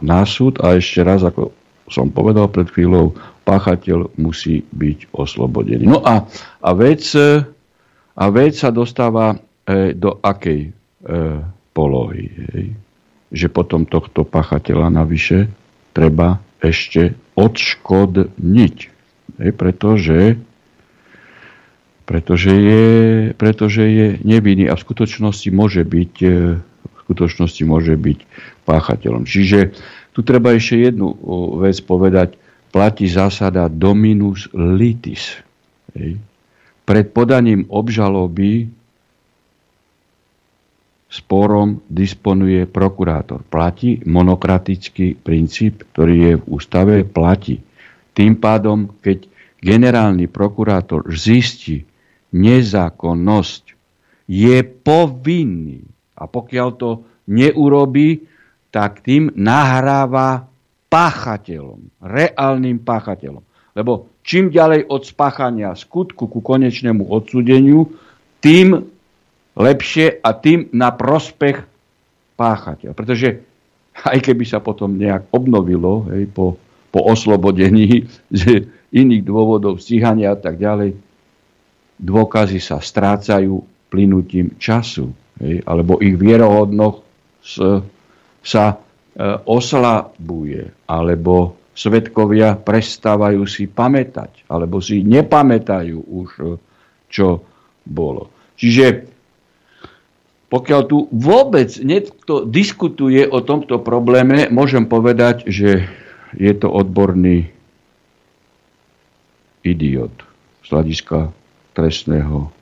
na súd a ešte raz, ako som povedal pred chvíľou, páchateľ musí byť oslobodený. No a, a, vec, a vec sa dostáva do akej polohy. Hej? Že potom tohto páchateľa navyše treba ešte odškodniť. Hej? Pretože pretože je, pretože je nevinný a v skutočnosti môže byť, e, v skutočnosti môže byť páchateľom. Čiže tu treba ešte jednu vec povedať. Platí zásada dominus litis. Hej. Pred podaním obžaloby sporom disponuje prokurátor. Platí monokratický princíp, ktorý je v ústave, platí. Tým pádom, keď generálny prokurátor zistí, nezákonnosť, je povinný. A pokiaľ to neurobí, tak tým nahráva páchateľom, reálnym páchateľom. Lebo čím ďalej od spáchania skutku ku konečnému odsúdeniu, tým lepšie a tým na prospech páchateľ. Pretože aj keby sa potom nejak obnovilo hej, po, po oslobodení z iných dôvodov stíhania a tak ďalej, dôkazy sa strácajú plynutím času, hej, alebo ich vierohodnosť sa e, oslabuje, alebo svetkovia prestávajú si pamätať, alebo si nepamätajú už, e, čo bolo. Čiže pokiaľ tu vôbec niekto diskutuje o tomto probléme, môžem povedať, že je to odborný idiot z hľadiska trestného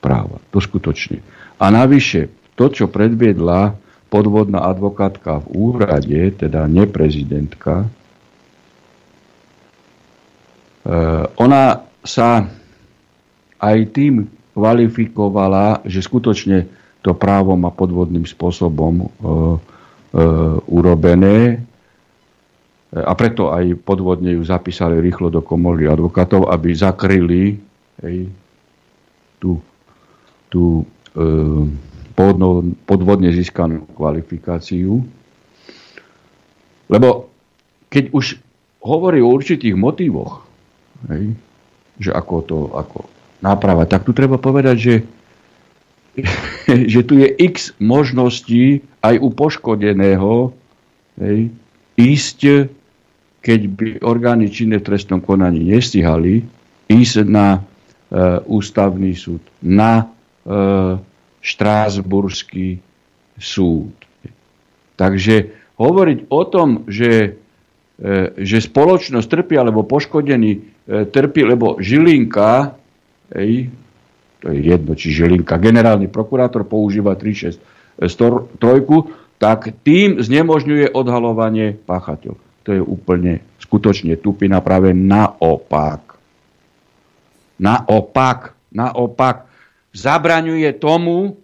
práva. To skutočne. A navyše, to, čo predviedla podvodná advokátka v úrade, teda neprezidentka, eh, ona sa aj tým kvalifikovala, že skutočne to právo má podvodným spôsobom e, e, urobené a preto aj podvodne ju zapísali rýchlo do komory advokátov, aby zakryli hej, tú, tú e, podno, podvodne získanú kvalifikáciu. Lebo keď už hovorí o určitých motivoch, hej, že ako to ako náprava, tak tu treba povedať, že, že tu je x možností aj u poškodeného hej, ísť, keď by orgány činné v trestnom konaní nestihali, ísť na E, ústavný súd, na e, Štrásburský súd. Takže hovoriť o tom, že, e, že spoločnosť trpí, alebo poškodený trpí, lebo Žilinka, ej, to je jedno, či Žilinka, generálny prokurátor používa 363, tak tým znemožňuje odhalovanie páchateľ. To je úplne skutočne tupina práve naopak. Naopak, naopak, zabraňuje tomu,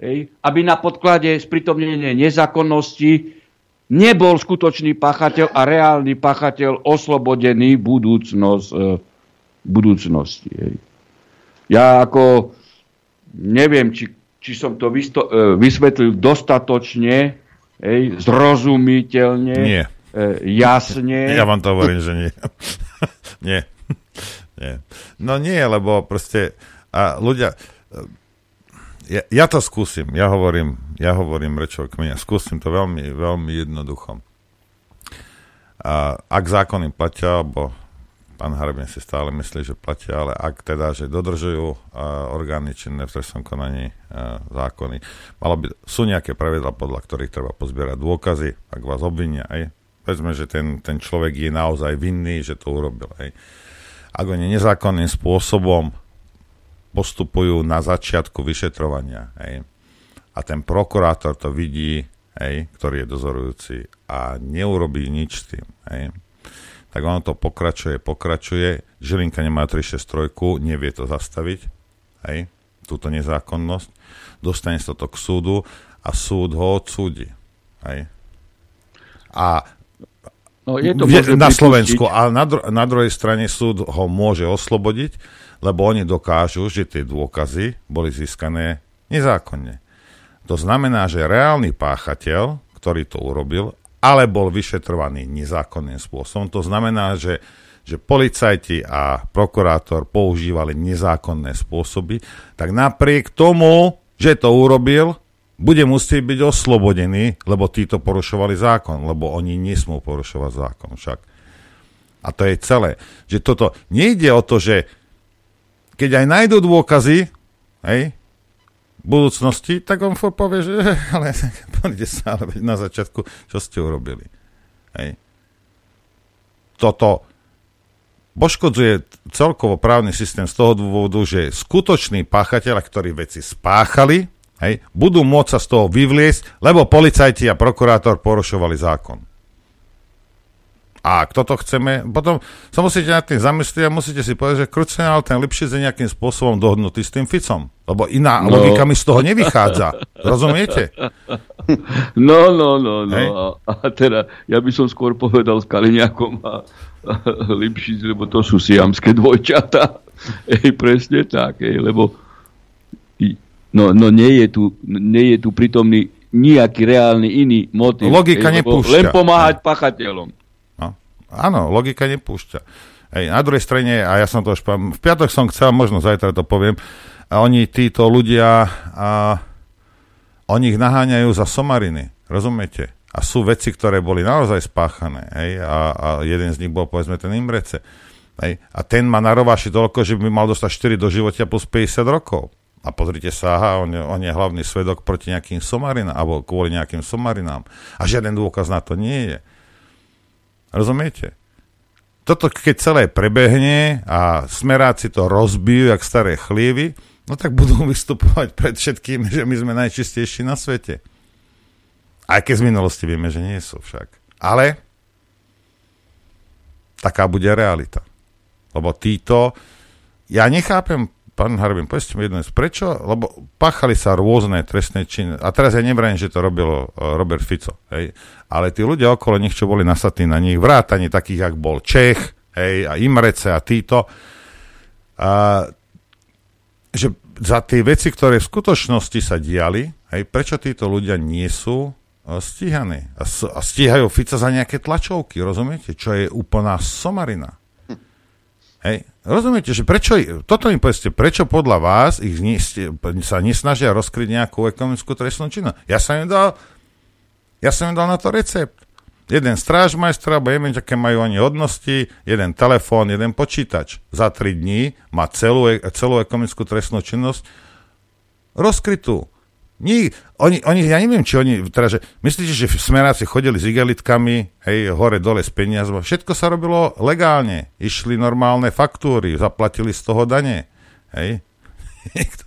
hej, aby na podklade sprítomnenia nezákonnosti nebol skutočný pachateľ a reálny pachateľ oslobodený budúcnosť, e, budúcnosti. Hej. Ja ako neviem, či, či som to vysto, e, vysvetlil dostatočne, hej, zrozumiteľne, nie. E, jasne. Ja vám to hovorím, že nie. nie. Nie. No nie, lebo proste a ľudia, ja, ja to skúsim, ja hovorím, ja hovorím rečou kmeňa, skúsim to veľmi, veľmi jednoducho. A, ak zákony platia, alebo pán Harbin si stále myslí, že platia, ale ak teda, že dodržujú uh, orgány činné v trestnom konaní uh, zákony, malo by, sú nejaké pravidla, podľa ktorých treba pozbierať dôkazy, ak vás obvinia, aj, vezme, že ten, ten človek je naozaj vinný, že to urobil, aj ak oni nezákonným spôsobom postupujú na začiatku vyšetrovania. Hej. A ten prokurátor to vidí, hej, ktorý je dozorujúci, a neurobí nič s tým, hej, tak ono to pokračuje, pokračuje. Žilinka nemá 363, nevie to zastaviť, hej, túto nezákonnosť. Dostane sa to k súdu a súd ho odsúdi. Hej. A no, je to na Slovensku a na, dru- na druhej strane súd ho môže oslobodiť, lebo oni dokážu, že tie dôkazy boli získané nezákonne. To znamená, že reálny páchateľ, ktorý to urobil, ale bol vyšetrovaný nezákonným spôsobom. To znamená, že, že policajti a prokurátor používali nezákonné spôsoby, tak napriek tomu, že to urobil, bude musieť byť oslobodený, lebo títo porušovali zákon, lebo oni nesmú porušovať zákon však. A to je celé. Že toto nejde o to, že keď aj nájdú dôkazy, hej, budúcnosti, tak on povie, že ale poďte sa ale na začiatku, čo ste urobili. Hej. Toto poškodzuje celkovo právny systém z toho dôvodu, že skutoční páchateľa, ktorí veci spáchali, hej, budú môcť sa z toho vyvliesť, lebo policajti a prokurátor porušovali zákon. A kto to chceme, potom sa musíte nad tým zamyslieť a musíte si povedať, že ale ten lepšie je nejakým spôsobom dohodnutý s tým Ficom. Lebo iná no. logika mi z toho nevychádza. Rozumiete? No, no, no, no. A, a teda, ja by som skôr povedal s Kaliňakom a, a Lipšic, lebo to sú siamské dvojčata. Ej, presne tak, ej, lebo no, no nie, je tu, nie je tu prítomný nejaký reálny iný motiv. Logika ej, nepúšťa. Len pomáhať pachateľom. Áno, logika nepúšťa. Hej, na druhej strane, a ja som to už povedal, v piatok som chcel, možno zajtra to poviem, a oni, títo ľudia, a oni ich naháňajú za somariny, rozumiete? A sú veci, ktoré boli naozaj spáchané, hej, a, a jeden z nich bol, povedzme, ten Imrece. Hej, a ten má na rováši toľko, že by mal dostať 4 do života plus 50 rokov. A pozrite sa, aha, on on je hlavný svedok proti nejakým somarinám, alebo kvôli nejakým somarinám. A žiaden dôkaz na to nie je. Rozumiete? Toto keď celé prebehne a smeráci to rozbijú, jak staré chlievy, no tak budú vystupovať pred všetkým, že my sme najčistejší na svete. Aj keď z minulosti vieme, že nie sú však. Ale taká bude realita. Lebo títo, ja nechápem, Pán Harbin, povedzte mi jednu vec. Prečo? Lebo páchali sa rôzne trestné činy. A teraz ja nevrajím, že to robil uh, Robert Fico. Hej. Ale tí ľudia okolo nich, čo boli nasatí na nich, vrátani takých, jak bol Čech, hej, a Imrece a títo, a, že za tie veci, ktoré v skutočnosti sa diali, hej, prečo títo ľudia nie sú uh, stíhaní? A, a stíhajú Fica za nejaké tlačovky, rozumiete? Čo je úplná somarina. Hej. Rozumiete, že prečo, toto mi povedzte, prečo podľa vás ich nie, sa nesnažia rozkryť nejakú ekonomickú trestnú činnosť? Ja som im dal, ja som im dal na to recept. Jeden strážmajster, alebo neviem, aké majú oni hodnosti, jeden telefón, jeden počítač. Za tri dní má celú, e, celú ekonomickú trestnú činnosť rozkrytú. Nie, oni, oni, ja neviem, či oni, teda, že, myslíte, že smeráci chodili s igelitkami, hej, hore, dole s peniazmi, všetko sa robilo legálne, išli normálne faktúry, zaplatili z toho dane, hej. Nikto,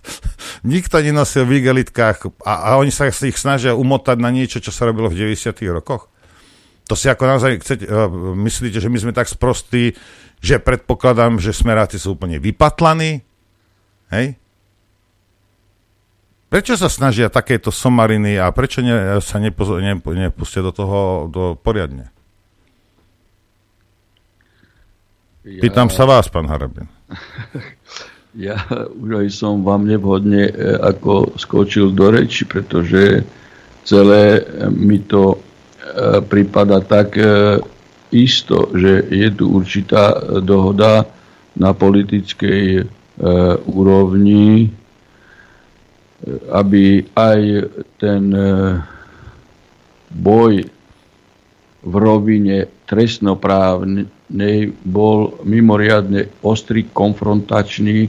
nikto nenosil v igelitkách a, a oni sa ich snažia umotať na niečo, čo sa robilo v 90 rokoch. To si ako naozaj chcete, uh, myslíte, že my sme tak sprostí, že predpokladám, že smeráci sú úplne vypatlaní, hej? Prečo sa snažia takéto somariny a prečo ne, sa nepo, ne, nepustia do toho do poriadne? Ja... Pýtam sa vás, pán Harabin. Ja už aj som vám nevhodne e, ako skočil do reči, pretože celé mi to e, prípada tak e, isto, že je tu určitá dohoda na politickej úrovni aby aj ten e, boj v rovine trestnoprávnej bol mimoriadne ostrý, konfrontačný,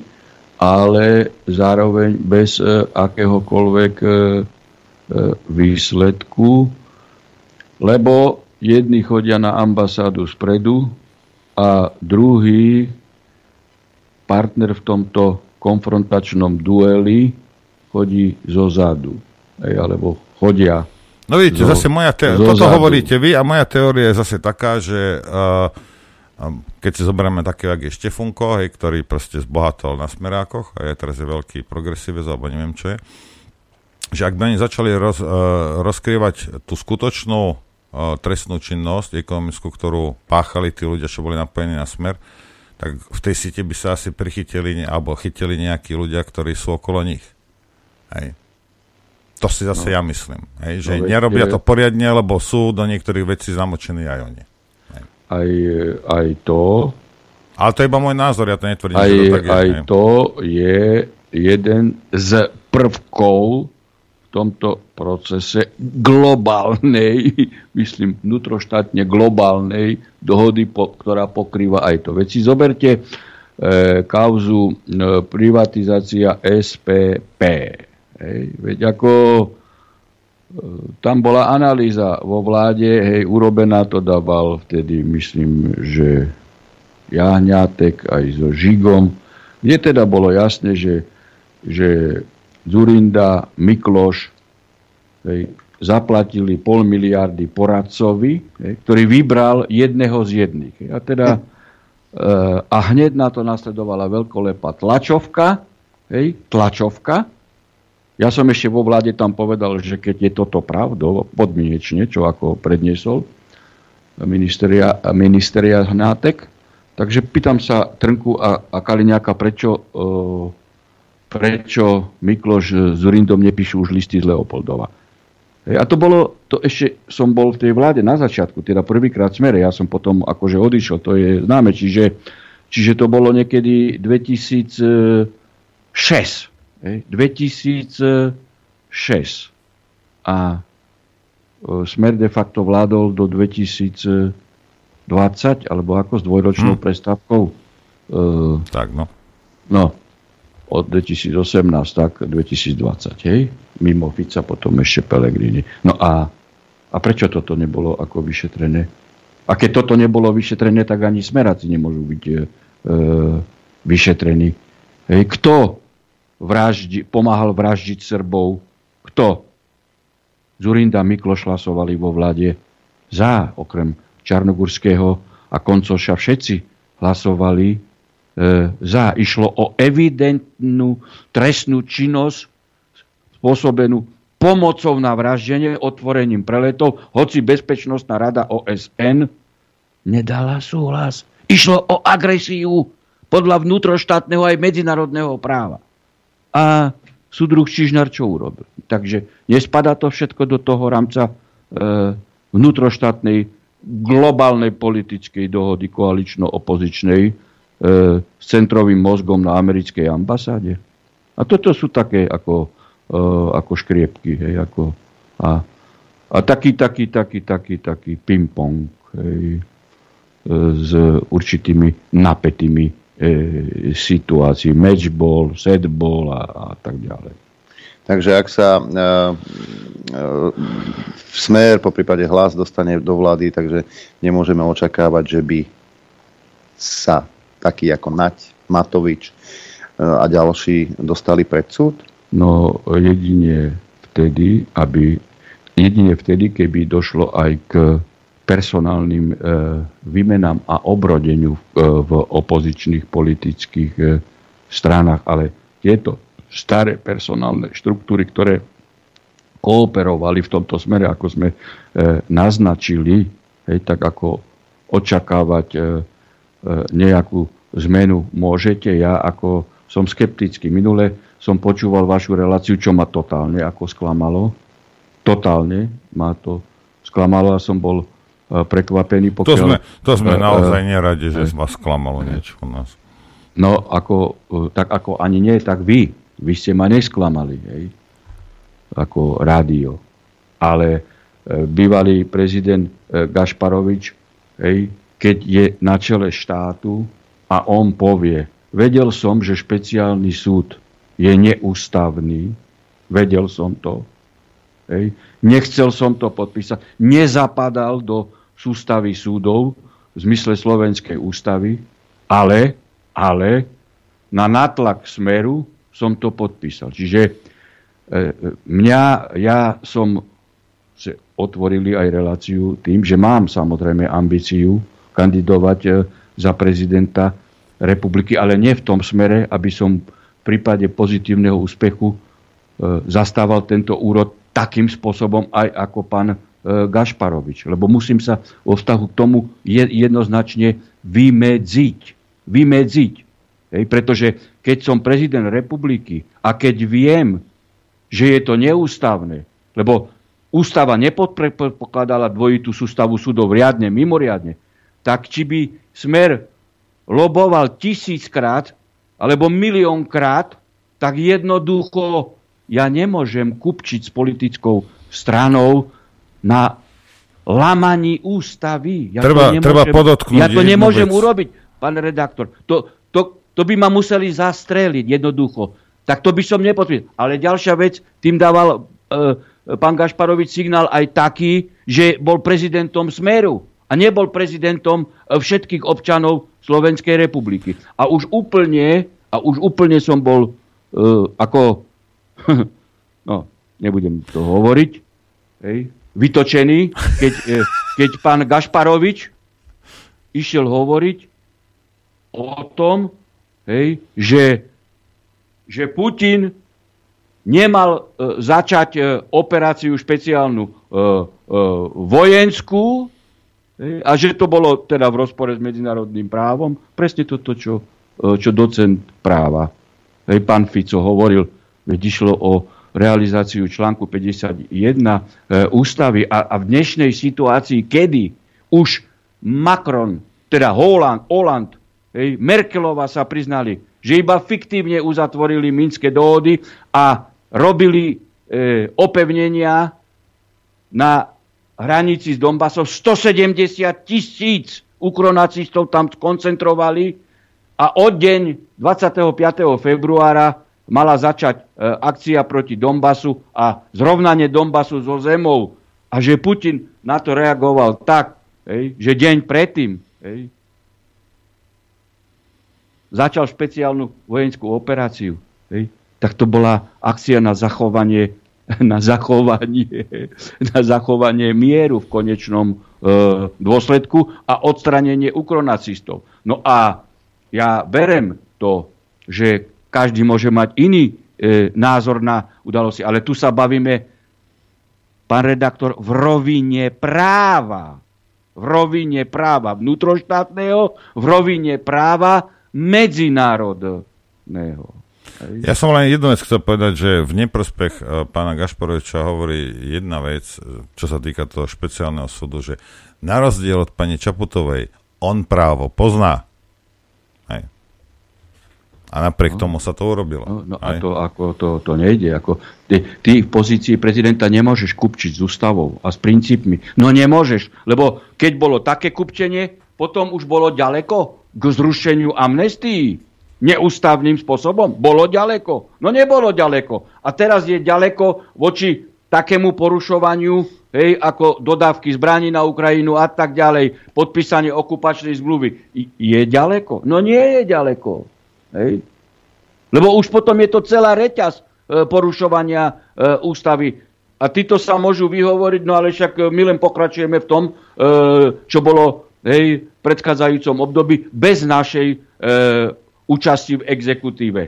ale zároveň bez e, akéhokoľvek e, výsledku, lebo jedni chodia na ambasádu spredu a druhý partner v tomto konfrontačnom dueli chodí zo zadu, hej, alebo chodia No vidíte, zo, zase moja te- toto zadu. hovoríte vy a moja teória je zase taká, že uh, keď si zoberieme takého, jak je Štefunko, hej, ktorý proste zbohatol na smerákoch a je teraz je veľký progresívec, alebo neviem čo je, že ak by oni začali roz, uh, rozkrývať tú skutočnú uh, trestnú činnosť ekonomickú, ktorú páchali tí ľudia, čo boli napojení na smer, tak v tej siete by sa asi prichytili alebo chytili nejakí ľudia, ktorí sú okolo nich. Hej. To si zase no. ja myslím. Hej, že no, nerobia to poriadne, lebo sú do niektorých vecí zamočení aj oni. Hej. Aj, aj to... Ale to je iba môj názor, ja to netvrdím, aj, to tak je. Aj to je jeden z prvkov v tomto procese globálnej, myslím vnútroštátne globálnej dohody, po, ktorá pokrýva aj to. Veď si zoberte e, kauzu e, privatizácia SPP Hej, veď ako e, tam bola analýza vo vláde, hej, urobená to dával vtedy, myslím, že Jahňátek aj so Žigom, kde teda bolo jasné, že, že Zurinda, Mikloš hej, zaplatili pol miliardy poradcovi, hej, ktorý vybral jedného z jedných. Hej. A teda e, a hneď na to nasledovala veľkolepá tlačovka, hej, tlačovka, ja som ešte vo vláde tam povedal, že keď je toto pravdou, podmienečne, čo ako predniesol ministeria, ministeria Hnátek, takže pýtam sa Trnku a, a Kaliňáka, prečo, uh, prečo Mikloš s Urindom nepíšu už listy z Leopoldova. Hej, a to bolo, to ešte som bol v tej vláde na začiatku, teda prvýkrát smere, ja som potom akože odišiel, to je známe, čiže, čiže to bolo niekedy 2006 2006. A e, Smer de facto vládol do 2020, alebo ako s dvojročnou hmm. prestávkou. E, tak, no. No, od 2018, tak 2020, hej? Mimo Fica, potom ešte Pelegrini. No a, a prečo toto nebolo ako vyšetrené? A keď toto nebolo vyšetrené, tak ani smeráci nemôžu byť e, vyšetrení. Hej, kto vraždi, pomáhal vraždiť Srbov. Kto? Zurinda Mikloš hlasovali vo vlade za, okrem Čarnogurského a Koncoša všetci hlasovali e, za. Išlo o evidentnú trestnú činnosť spôsobenú pomocou na vraždenie, otvorením preletov, hoci Bezpečnostná rada OSN nedala súhlas. Išlo o agresiu podľa vnútroštátneho aj medzinárodného práva a súdruh Čižnár čo urobil. Takže nespadá to všetko do toho rámca e, vnútroštátnej globálnej politickej dohody koalično-opozičnej e, s centrovým mozgom na americkej ambasáde. A toto sú také ako, e, ako škriepky. Hej, ako, a, a taký, taký, taký, taký, taký ping-pong hej, e, s určitými napätými e, situácií, matchball, setball a, a tak ďalej. Takže ak sa e, e, smer, po prípade hlas dostane do vlády, takže nemôžeme očakávať, že by sa taký ako Nať, Matovič e, a ďalší dostali pred súd? No jedine vtedy, aby jedine vtedy, keby došlo aj k personálnym e, výmenám a obrodeniu e, v opozičných politických e, stranách, ale tieto staré personálne štruktúry, ktoré kooperovali v tomto smere, ako sme naznačili, hej, tak ako očakávať nejakú zmenu môžete. Ja ako som skeptický. Minule som počúval vašu reláciu, čo ma totálne ako sklamalo. Totálne ma to sklamalo a som bol prekvapení. Pokiaľ, to sme, to sme naozaj neradi, že ma sklamalo niečo u nás. No, ako, tak ako ani nie, tak vy. Vy ste ma nesklamali, hej? ako rádio. Ale e, bývalý prezident e, Gašparovič, hej, keď je na čele štátu a on povie, vedel som, že špeciálny súd je neústavný, vedel som to, hej, nechcel som to podpísať, nezapadal do sústavy súdov v zmysle slovenskej ústavy, ale, ale na natlak smeru som to podpísal. Čiže e, mňa, ja som otvorili aj reláciu tým, že mám samozrejme ambíciu kandidovať e, za prezidenta republiky, ale nie v tom smere, aby som v prípade pozitívneho úspechu e, zastával tento úrod takým spôsobom aj ako pán e, Gašparovič. Lebo musím sa vo vztahu k tomu jednoznačne vymedziť. Vymedziť. Hej, pretože keď som prezident republiky a keď viem, že je to neústavné, lebo ústava nepodpokladala dvojitú sústavu súdov riadne, mimoriadne, tak či by smer loboval tisíckrát alebo miliónkrát, tak jednoducho ja nemôžem kupčiť s politickou stranou na lamaní ústavy. Ja treba, to nemôžem, treba podotknúť Ja to nemôžem vec. urobiť, pán redaktor. To, to, to by ma museli zastreliť jednoducho. Tak to by som nepodpísal. Ale ďalšia vec, tým dával e, pán Gašparovič signál aj taký, že bol prezidentom Smeru a nebol prezidentom e, všetkých občanov Slovenskej republiky. A už úplne, a už úplne som bol uh, ako, no, nebudem to hovoriť, hej, vytočený, keď, uh, keď pán Gašparovič išiel hovoriť o tom, hej, že, že Putin nemal e, začať e, operáciu špeciálnu e, vojenskú a že to bolo teda v rozpore s medzinárodným právom. Presne toto, čo, čo docent práva. Hej, pán Fico hovoril, veď išlo o realizáciu článku 51 ústavy a, a v dnešnej situácii, kedy už Macron, teda Holland, Holland, hej, Merkelová sa priznali, že iba fiktívne uzatvorili minské dohody a robili e, opevnenia na hranici s Donbasom. 170 tisíc ukronacistov tam koncentrovali a od deň 25. februára mala začať e, akcia proti Donbasu a zrovnanie Donbasu so zemou. A že Putin na to reagoval tak, že deň predtým začal špeciálnu vojenskú operáciu. Tak to bola akcia na zachovanie, na zachovanie, na zachovanie mieru v konečnom e, dôsledku a odstranenie ukronacistov. No a ja berem to, že každý môže mať iný e, názor na udalosti, ale tu sa bavíme, pán redaktor, v rovine práva. V rovine práva vnútroštátneho, v rovine práva medzinárodného. Ja som len jednu vec chcel povedať, že v neprospech uh, pána Gašporoviča hovorí jedna vec, e, čo sa týka toho špeciálneho súdu, že na rozdiel od pani Čaputovej, on právo pozná. A napriek no. tomu sa to urobilo. No, no a to, ako, to, to nejde. Ako, ty, ty v pozícii prezidenta nemôžeš kupčiť s ústavou a s princípmi. No nemôžeš, lebo keď bolo také kupčenie, potom už bolo ďaleko k zrušeniu amnestii neústavným spôsobom? Bolo ďaleko? No nebolo ďaleko. A teraz je ďaleko voči takému porušovaniu, hej, ako dodávky zbraní na Ukrajinu a tak ďalej, podpísanie okupačnej zmluvy. Je ďaleko? No nie je ďaleko. Hej. Lebo už potom je to celá reťaz e, porušovania e, ústavy. A títo sa môžu vyhovoriť, no ale však e, my len pokračujeme v tom, čo bolo hej, v predchádzajúcom období bez našej účasti v exekutíve.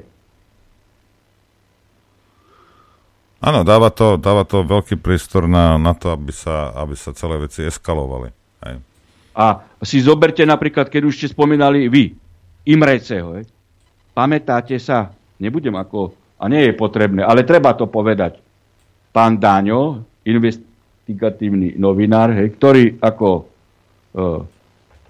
Áno, dáva to, dáva to veľký priestor na, na to, aby sa, aby sa celé veci eskalovali. Hej. A si zoberte napríklad, keď už ste spomínali vy, Imreceho. Hej. Pamätáte sa, nebudem ako, a nie je potrebné, ale treba to povedať. Pán Dáňo, investigatívny novinár, hej, ktorý ako e,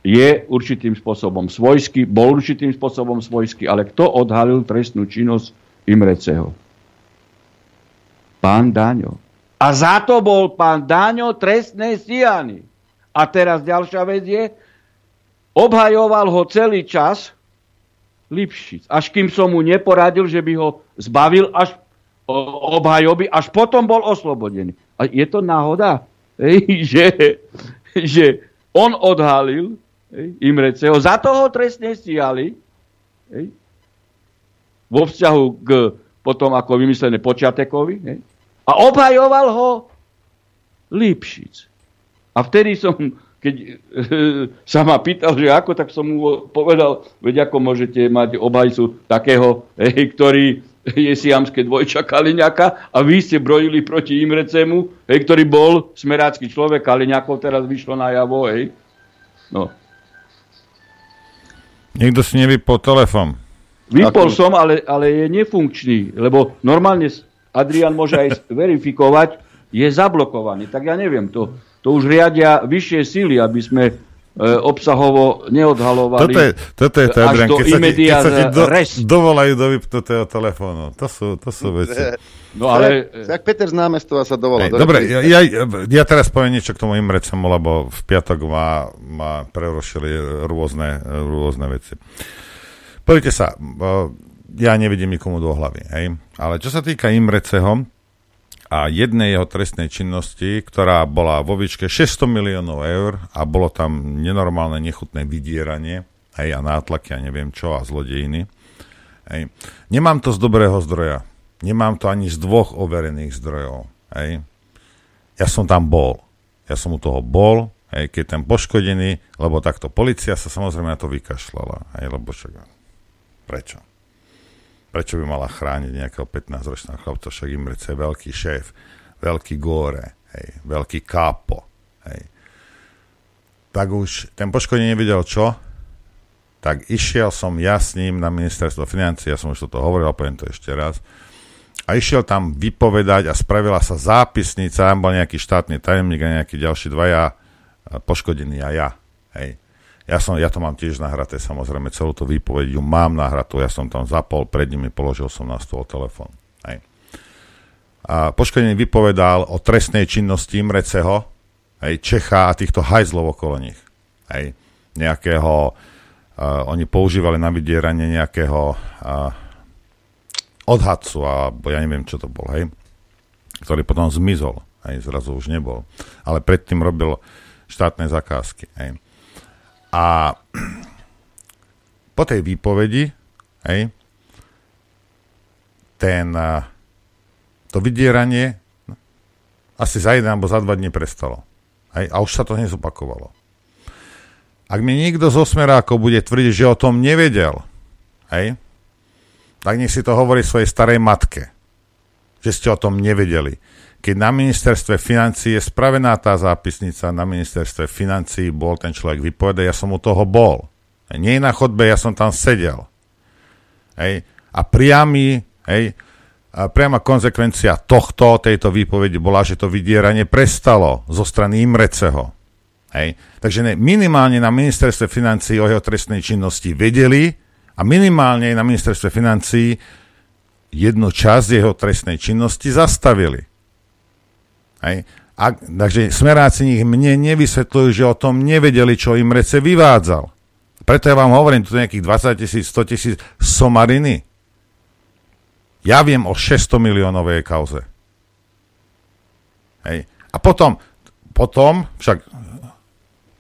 je určitým spôsobom svojský, bol určitým spôsobom svojský, ale kto odhalil trestnú činnosť Imreceho? Pán Daňo. A za to bol pán Daňo trestné stíhaný. A teraz ďalšia vec je, obhajoval ho celý čas Lipšic. Až kým som mu neporadil, že by ho zbavil až obhajoby, až potom bol oslobodený. A je to náhoda, že, že on odhalil Imreceho. Za toho trestne stíhali vo vzťahu k potom ako vymyslené Počiatekovi a obhajoval ho Lipšic. A vtedy som, keď e, sa ma pýtal, že ako, tak som mu povedal, veď ako môžete mať obhajcu takého, hej, ktorý je siamské dvojča Kaliňaka a vy ste brojili proti Imrecemu, hej, ktorý bol smerácky človek, Kaliňakov teraz vyšlo na javo, hej. No. Niekto si nevypol telefon. Vypol som, ale, ale je nefunkčný, lebo normálne Adrian môže aj verifikovať, je zablokovaný. Tak ja neviem, to, to už riadia vyššie síly, aby sme e, obsahovo neodhalovali toto je, toto je to, až Adrian, do keď sa ti, keď sa ti do, res. dovolajú do vypnutého telefónu. To sú, to sú veci. No ale... Tak Peter z námestova sa dovolá. Hej, dobre, ja, ja, ja teraz poviem niečo k tomu Imrecemu, lebo v piatok ma, ma prerušili rôzne, rôzne veci. Pozrite sa, ja nevidím nikomu do hlavy, hej? ale čo sa týka Imreceho a jednej jeho trestnej činnosti, ktorá bola vo výške 600 miliónov eur a bolo tam nenormálne nechutné vydieranie hej, a nátlaky a neviem čo a zlodejiny. Hej. Nemám to z dobrého zdroja. Nemám to ani z dvoch overených zdrojov. Hej. Ja som tam bol. Ja som u toho bol, hej, keď ten poškodený, lebo takto policia sa samozrejme na to vykašľala. Hej, lebo čo, Prečo? Prečo by mala chrániť nejakého 15-ročného chlapca, však Imrece je veľký šéf, veľký góre, hej, veľký kápo. Hej. Tak už ten poškodený nevedel čo, tak išiel som ja s ním na ministerstvo financí, ja som už toto hovoril, poviem to ešte raz, a išiel tam vypovedať a spravila sa zápisnica, tam bol nejaký štátny tajemník a nejakí ďalší dvaja poškodení a ja. Hej. Ja, som, ja to mám tiež nahraté, samozrejme, celú tú výpoveď ju mám nahratú, ja som tam zapol, pred nimi položil som na stôl telefón. Hej. A poškodený vypovedal o trestnej činnosti Imreceho, hej, Čecha a týchto hajzlov okolo nich. Hej. Nejakého, uh, oni používali na vydieranie nejakého uh, odhadcu, alebo ja neviem, čo to bol, hej, ktorý potom zmizol, hej, zrazu už nebol. Ale predtým robil štátne zakázky, hej. A po tej výpovedi, hej, ten, to vydieranie asi za jeden alebo za dva dní prestalo. Hej, a už sa to nezopakovalo. Ak mi niekto z osmerákov bude tvrdiť, že o tom nevedel, hej, tak nech si to hovorí svojej starej matke, že ste o tom nevedeli keď na ministerstve financí je spravená tá zápisnica, na ministerstve financí bol ten človek vypovedať, ja som u toho bol. Nie na chodbe, ja som tam sedel. Hej. A priamy, hej, a priama konsekvencia tohto, tejto výpovedi bola, že to vydieranie prestalo zo strany Imreceho. Hej. Takže ne, minimálne na ministerstve financí o jeho trestnej činnosti vedeli a minimálne na ministerstve financí jednu časť jeho trestnej činnosti zastavili. Hej. A, takže smeráci nich mne nevysvetľujú, že o tom nevedeli, čo im rece vyvádzal. Preto ja vám hovorím, tu nejakých 20 tisíc, 100 tisíc somariny. Ja viem o 600 miliónovej kauze. Hej. A potom, potom, však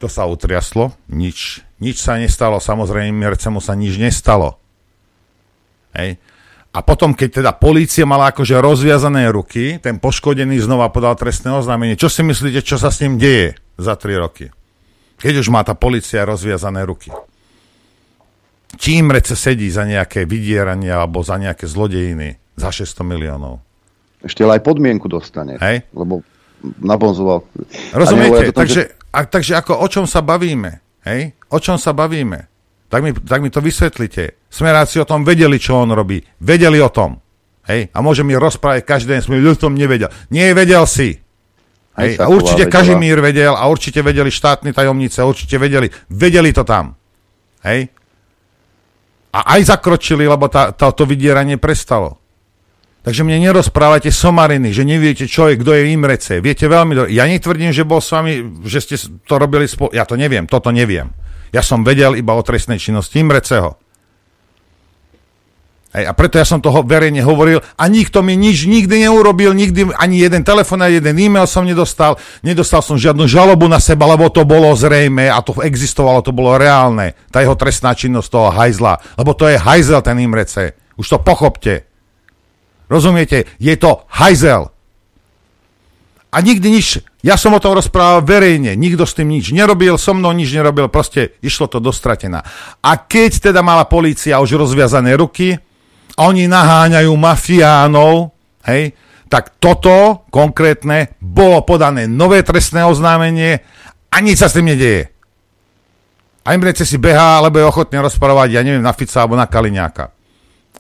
to sa utriaslo, nič, nič sa nestalo, samozrejme Mercemu sa nič nestalo. Hej. A potom, keď teda polícia mala akože rozviazané ruky, ten poškodený znova podal trestné oznámenie. Čo si myslíte, čo sa s ním deje za 3 roky? Keď už má tá policia rozviazané ruky. Čím rece sedí za nejaké vydieranie alebo za nejaké zlodejiny za 600 miliónov? Ešte aj podmienku dostane. Hej? Lebo nabonzoval. Rozumiete? takže, a, takže ako o čom sa bavíme? Hej? O čom sa bavíme? Tak mi, tak mi to vysvetlite. Smeráci o tom vedeli, čo on robí. Vedeli o tom. Hej? A môže mi rozprávať každý deň, som o tom nevedel. Nie, vedel si. Hej? A určite Kažimír vedel a určite vedeli štátni tajomnice, určite vedeli. Vedeli to tam. Hej? A aj zakročili, lebo tá, tá, to vydieranie prestalo. Takže mne nerozprávajte somariny, že neviete, čo je, kto je Imrece. Viete veľmi do... Ja netvrdím, že bol s vami, že ste to robili spolu. Ja to neviem, toto neviem. Ja som vedel iba o trestnej činnosti Imreceho. Hej, a preto ja som toho verejne hovoril a nikto mi nič nikdy neurobil, nikdy ani jeden telefon, ani jeden e-mail som nedostal, nedostal som žiadnu žalobu na seba, lebo to bolo zrejme a to existovalo, to bolo reálne, tá jeho trestná činnosť toho hajzla, lebo to je hajzel ten Imrece, už to pochopte. Rozumiete? Je to hajzel. A nikdy nič, ja som o tom rozprával verejne, nikto s tým nič nerobil, so mnou nič nerobil, proste išlo to dostratená. A keď teda mala polícia už rozviazané ruky oni naháňajú mafiánov, hej, tak toto konkrétne bolo podané nové trestné oznámenie a nič sa s tým nedieje. A Imrece si behá, alebo je ochotný rozprávať, ja neviem, na Fica alebo na Kaliňáka.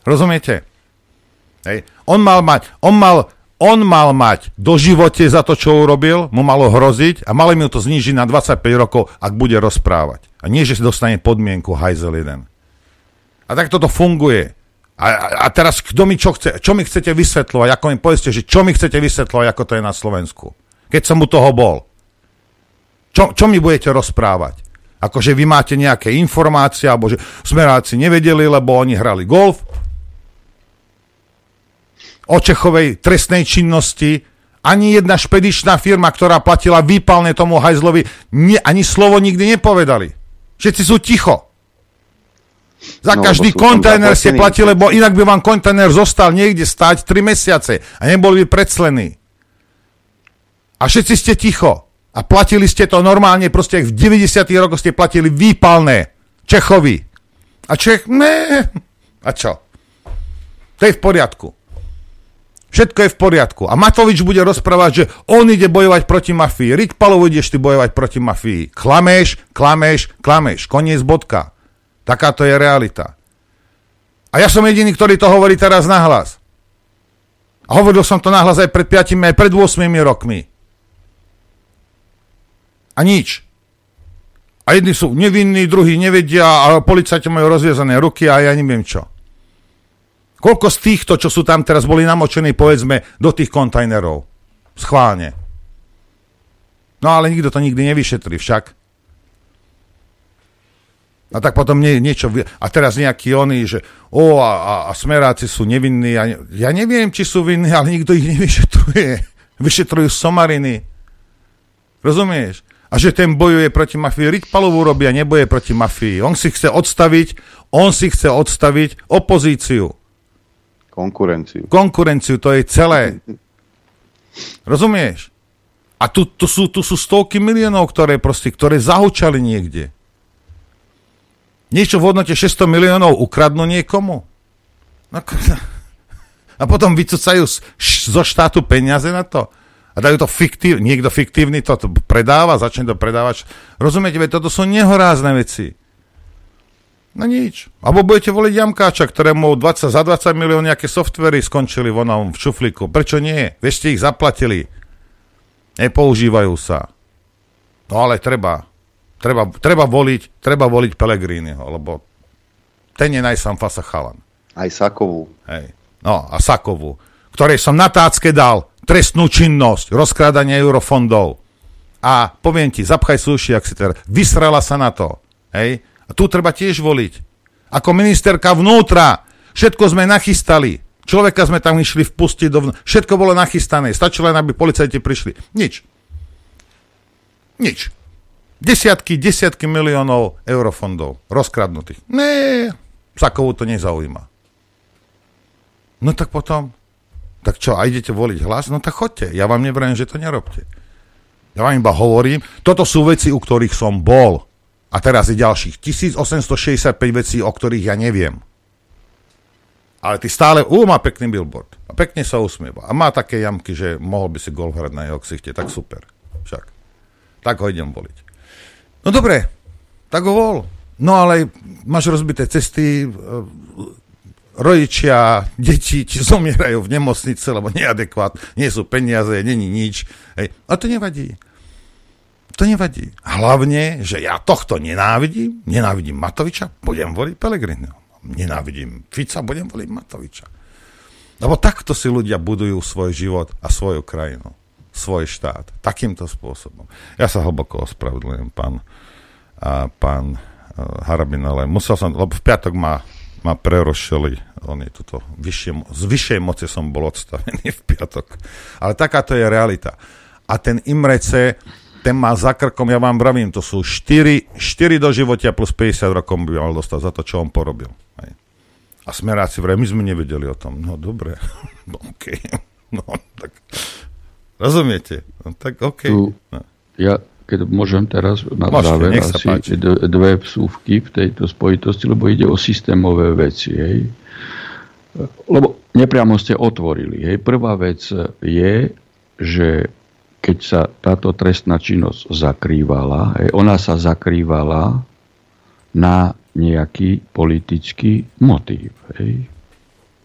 Rozumiete? Hej. On mal mať, on mal on mal mať do živote za to, čo urobil, mu malo hroziť a mali mu to znižiť na 25 rokov, ak bude rozprávať. A nie, že si dostane podmienku hajzel jeden. A tak toto funguje. A, a, teraz kto mi čo chce, čo mi chcete vysvetľovať, ako mi povedzte, že čo mi chcete vysvetľovať, ako to je na Slovensku. Keď som u toho bol. Čo, čo mi budete rozprávať? Akože vy máte nejaké informácie, alebo že smeráci nevedeli, lebo oni hrali golf, o Čechovej trestnej činnosti, ani jedna špedičná firma, ktorá platila výpalne tomu hajzlovi, ani slovo nikdy nepovedali. Všetci sú ticho. Za no, každý kontajner ste platili, lebo inak by vám kontajner zostal niekde stať 3 mesiace a nebol by predslený. A všetci ste ticho. A platili ste to normálne, proste v 90. rokoch ste platili výpalné Čechovi. A Čech, ne. A čo? To je v poriadku. Všetko je v poriadku. A Matovič bude rozprávať, že on ide bojovať proti mafii. Rick Palov ideš ty bojovať proti mafii. Klameš, klameš, klameš. Koniec bodka. Takáto je realita. A ja som jediný, ktorý to hovorí teraz nahlas. A hovoril som to nahlas aj pred 5, aj pred 8 rokmi. A nič. A jedni sú nevinní, druhí nevedia a policajti majú rozviezané ruky a ja neviem čo. Koľko z týchto, čo sú tam teraz, boli namočení, povedzme, do tých kontajnerov? Schválne. No ale nikto to nikdy nevyšetrí však. A tak potom nie, niečo... A teraz nejakí oni, že o, a, a, a smeráci sú nevinní. A ne, ja neviem, či sú vinní, ale nikto ich nevyšetruje. Vyšetrujú somariny. Rozumieš? A že ten bojuje proti mafii. Rick Palovú robia, neboje proti mafii. On si chce odstaviť, on si chce odstaviť opozíciu. Konkurenciu. Konkurenciu, to je celé. Rozumieš? A tu, tu, sú, tu sú stovky miliónov, ktoré proste, ktoré zahučali niekde. Niečo v hodnote 600 miliónov ukradnú niekomu. No, a potom vycúcajú zo štátu peniaze na to. A dajú to fiktív, niekto fiktívny to predáva, začne to predávať. Rozumiete, toto sú nehorázne veci. No nič. Alebo budete voliť Jamkáča, ktorému 20, za 20 milión nejaké softvery skončili v onom v šuflíku. Prečo nie? Vy ste ich zaplatili. Nepoužívajú sa. No ale treba. Treba, treba voliť, treba voliť Pelegrínyho, lebo ten je najsám fasa chalan. Aj Sakovú. Hej. No a Sakovú, ktorej som na tácke dal trestnú činnosť, rozkrádanie eurofondov. A poviem ti, zapchaj suši, ak si teda, vysrala sa na to. Hej? A tu treba tiež voliť. Ako ministerka vnútra, všetko sme nachystali. Človeka sme tam išli vpustiť do... Všetko bolo nachystané. Stačilo len, aby policajti prišli. Nič. Nič. Desiatky, desiatky miliónov eurofondov rozkradnutých. Ne, Sakovu to nezaujíma. No tak potom, tak čo, a idete voliť hlas? No tak chodte. Ja vám nevrajím, že to nerobte. Ja vám iba hovorím, toto sú veci, u ktorých som bol. A teraz je ďalších 1865 vecí, o ktorých ja neviem. Ale ty stále, ú, má pekný billboard. A pekne sa usmieva. A má také jamky, že mohol by si golf hrať na jeho ksichte. Tak super. Však. Tak ho idem voliť. No dobre, tak ho vol. No ale máš rozbité cesty, e, rodičia, deti ti zomierajú v nemocnice, lebo neadekvát, nie sú peniaze, není nič. Hej. A to nevadí. To nevadí. Hlavne, že ja tohto nenávidím, nenávidím Matoviča, budem voliť Pelegriniho. Nenávidím Fica, budem voliť Matoviča. Lebo takto si ľudia budujú svoj život a svoju krajinu, svoj štát. Takýmto spôsobom. Ja sa hlboko ospravedlňujem, pán, a pán uh, Harabin, ale musel som, lebo v piatok ma, ma prerošili, on je tuto, vyššie, z vyššej moci som bol odstavený v piatok. Ale takáto je realita. A ten Imrece, ten má za krkom, ja vám vravím, to sú 4, 4 do života plus 50 rokov by mal dostať za to, čo on porobil. Hej. A smeráci vraj, my sme nevedeli o tom. No dobre, no, OK. No, tak Rozumiete? No, tak OK. Tu, no. Ja keď môžem teraz na Môžete, záver asi páči. dve vsúvky v tejto spojitosti, lebo ide o systémové veci. Hej. Lebo nepriamo ste otvorili. Hej. Prvá vec je, že keď sa táto trestná činnosť zakrývala, hej, ona sa zakrývala na nejaký politický motív. Hej.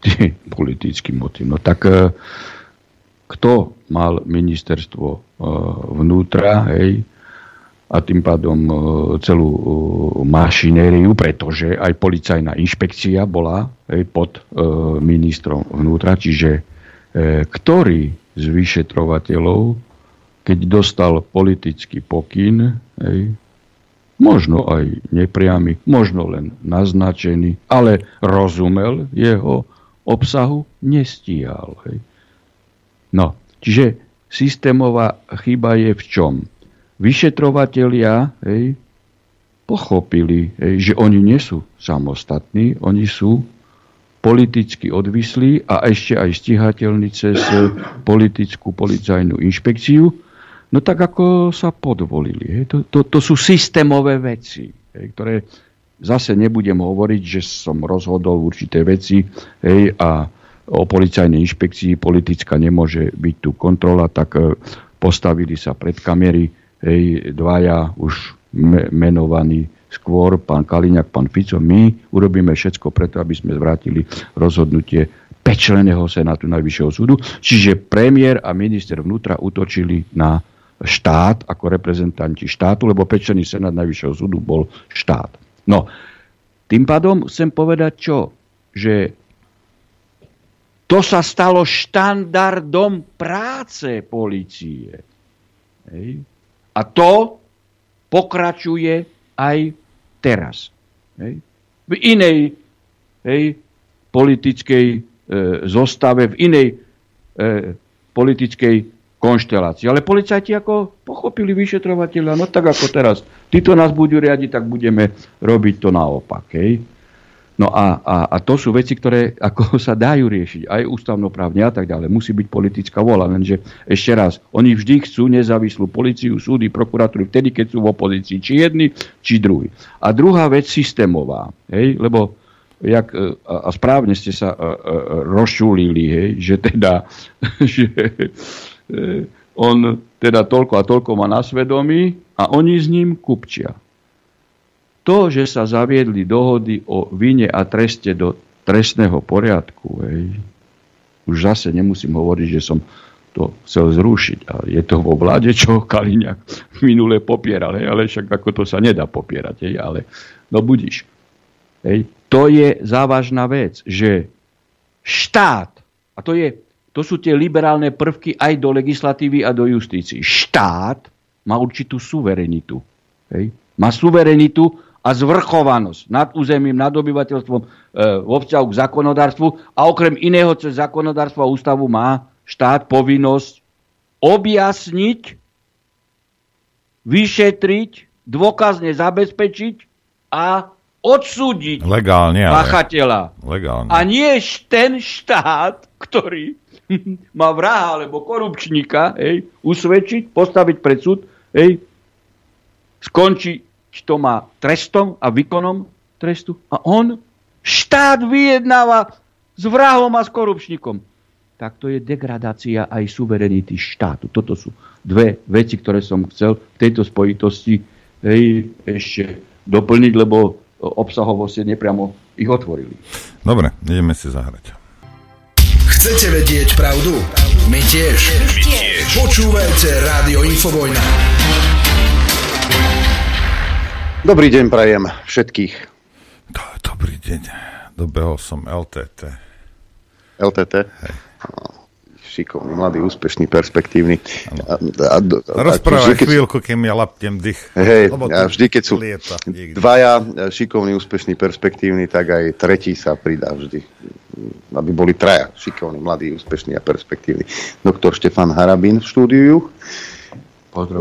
politický motív. No tak e, kto mal ministerstvo e, vnútra, hej, a tým pádom e, celú e, mašinériu, pretože aj policajná inšpekcia bola hej, pod ministrom vnútra, čiže ktorý z vyšetrovateľov, keď dostal politický pokyn, hej, možno aj nepriamy, možno len naznačený, ale rozumel jeho obsahu, nestíhal. Hej. No, čiže systémová chyba je v čom? Vyšetrovatelia hej, pochopili, hej, že oni nie sú samostatní, oni sú politicky odvislí a ešte aj stíhateľní cez politickú policajnú inšpekciu, no tak ako sa podvolili. Hej. To, to, to sú systémové veci, hej, ktoré zase nebudem hovoriť, že som rozhodol určité veci hej, a o policajnej inšpekcii politická nemôže byť tu kontrola, tak e, postavili sa pred kamery hej, dvaja už me- menovaní skôr, pán Kaliňák, pán Fico, my urobíme všetko preto, aby sme zvrátili rozhodnutie pečleného senátu Najvyššieho súdu. Čiže premiér a minister vnútra útočili na štát ako reprezentanti štátu, lebo pečlený senát Najvyššieho súdu bol štát. No, tým pádom chcem povedať čo? Že to sa stalo štandardom práce policie. Hej. A to pokračuje aj teraz. Hej. V inej hej, politickej e, zostave, v inej e, politickej konštelácii. Ale policajti ako pochopili vyšetrovateľa, no tak ako teraz. Títo nás budú riadiť, tak budeme robiť to naopak. Hej. No a, a, a to sú veci, ktoré ako sa dajú riešiť aj ústavnoprávne a tak ďalej. Musí byť politická vola, lenže ešte raz, oni vždy chcú nezávislú policiu, súdy, prokuratúry, vtedy, keď sú v opozícii, či jedni, či druhý. A druhá vec systémová, hej, lebo jak, e, a, správne ste sa a, a, rozčulili, hej, že teda, že e, on teda toľko a toľko má na svedomí a oni s ním kupčia. To, že sa zaviedli dohody o vine a treste do trestného poriadku, hej, už zase nemusím hovoriť, že som to chcel zrušiť. A je to vo vláde, čo Kaliňák minule popieral, hej, ale však ako to sa nedá popierať, hej, ale no budíš. Hej. To je závažná vec, že štát, a to, je, to sú tie liberálne prvky aj do legislatívy a do justícií. Štát má určitú suverenitu. Hej. Má suverenitu a zvrchovanosť nad územím, nad obyvateľstvom e, vo vzťahu k zákonodárstvu a okrem iného cez zákonodárstvo a ústavu má štát povinnosť objasniť, vyšetriť, dôkazne zabezpečiť a odsúdiť Legálne, pachateľa. Legálne. A nie ten štát, ktorý má vraha alebo korupčníka, hej, usvedčiť, postaviť pred súd, hej, skončiť to má trestom a výkonom trestu. A on, štát vyjednáva s vrahom a s korupčníkom. Tak to je degradácia aj suverenity štátu. Toto sú dve veci, ktoré som chcel v tejto spojitosti hej, ešte doplniť, lebo obsahovo ste nepriamo ich otvorili. Dobre, ideme si zahrať. Chcete vedieť pravdu? My tiež. My tiež. Počúvajte Rádio Infovojna. Dobrý deň prajem všetkých. Dobrý deň. Dobehol som LTT. LTT? Hej. Šikovný, mladý, úspešný, perspektívny. A, a, a, Rozprávaj vždy, keď- chvíľku, kým ja lapnem dých. Hej, Lebo a vždy, keď sú lieta niekde. dvaja e, šikovní, úspešní, perspektívni, tak aj tretí sa pridá vždy. Aby boli traja šikovní, mladí, úspešní a perspektívni. Doktor Štefan Harabín v štúdiu.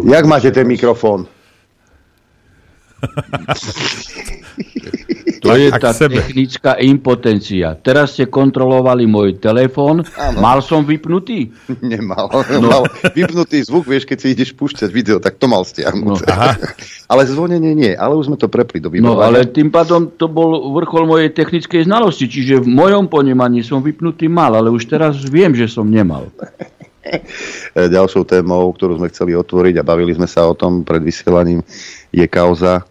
Jak máte ten mikrofón? To je tá technická impotencia. Teraz ste kontrolovali môj telefón. Mal som vypnutý? Nemal. No. Mal vypnutý zvuk, vieš, keď si ideš púšťať video, tak to mal stiahnuté. No. ale zvonenie nie, ale už sme to prepli do No ale tým pádom to bol vrchol mojej technickej znalosti, čiže v mojom ponímaní som vypnutý mal, ale už teraz viem, že som nemal. Ďalšou témou, ktorú sme chceli otvoriť a bavili sme sa o tom pred vysielaním, je kauza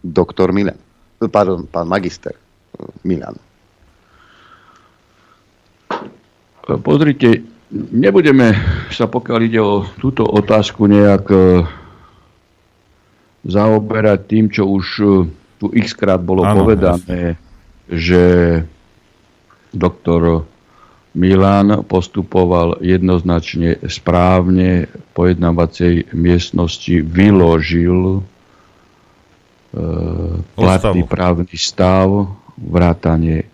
doktor Milan. Pardon, pán magister Milan. Pozrite, nebudeme sa, pokiaľ ide o túto otázku, nejak e, zaoberať tým, čo už e, tu x krát bolo ano, povedané, jasne. že doktor Milan postupoval jednoznačne správne, pojednávacej miestnosti vyložil e, platný právny stav, vrátanie e,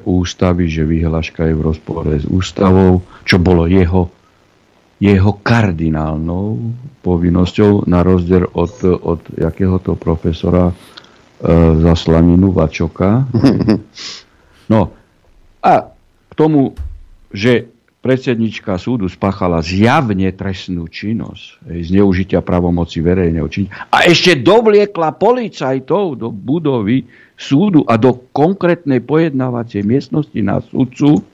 ústavy, že vyhláška je v rozpore s ústavou, čo bolo jeho, jeho kardinálnou povinnosťou na rozdiel od, od jakéhoto profesora e, Zaslaninu Vačoka. No a k tomu že predsednička súdu spáchala zjavne trestnú činnosť, zneužitia pravomoci verejného činnosti a ešte dovliekla policajtov do budovy súdu a do konkrétnej pojednávacej miestnosti na súdcu,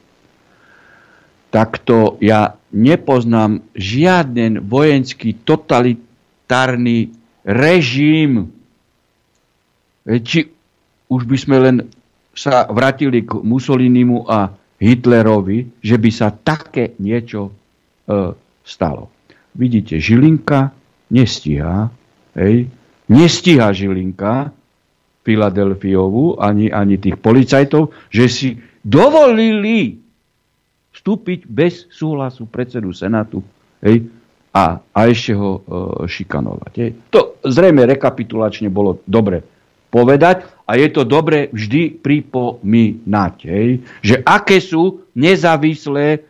tak to ja nepoznám žiaden vojenský totalitárny režim. Či už by sme len sa vrátili k Mussolinimu a Hitlerovi, že by sa také niečo e, stalo. Vidíte, Žilinka nestíha, hej, nestíha Žilinka Filadelfiovu, ani, ani tých policajtov, že si dovolili vstúpiť bez súhlasu predsedu Senátu hej, a, a ešte ho e, šikanovať. Hej. To zrejme rekapitulačne bolo dobre povedať a je to dobre vždy pripomínať, hej, že aké sú nezávislé e,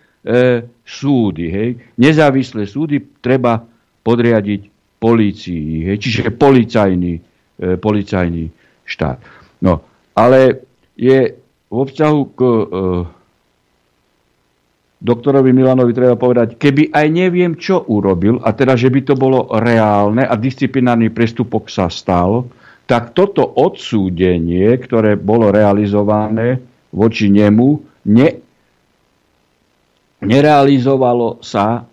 súdy. Hej. Nezávislé súdy treba podriadiť polícii, hej, čiže policajný, e, policajný štát. No, ale je vo vzťahu k e, doktorovi Milanovi treba povedať, keby aj neviem, čo urobil, a teda, že by to bolo reálne a disciplinárny prestupok sa stal, tak toto odsúdenie, ktoré bolo realizované voči nemu, ne, nerealizovalo sa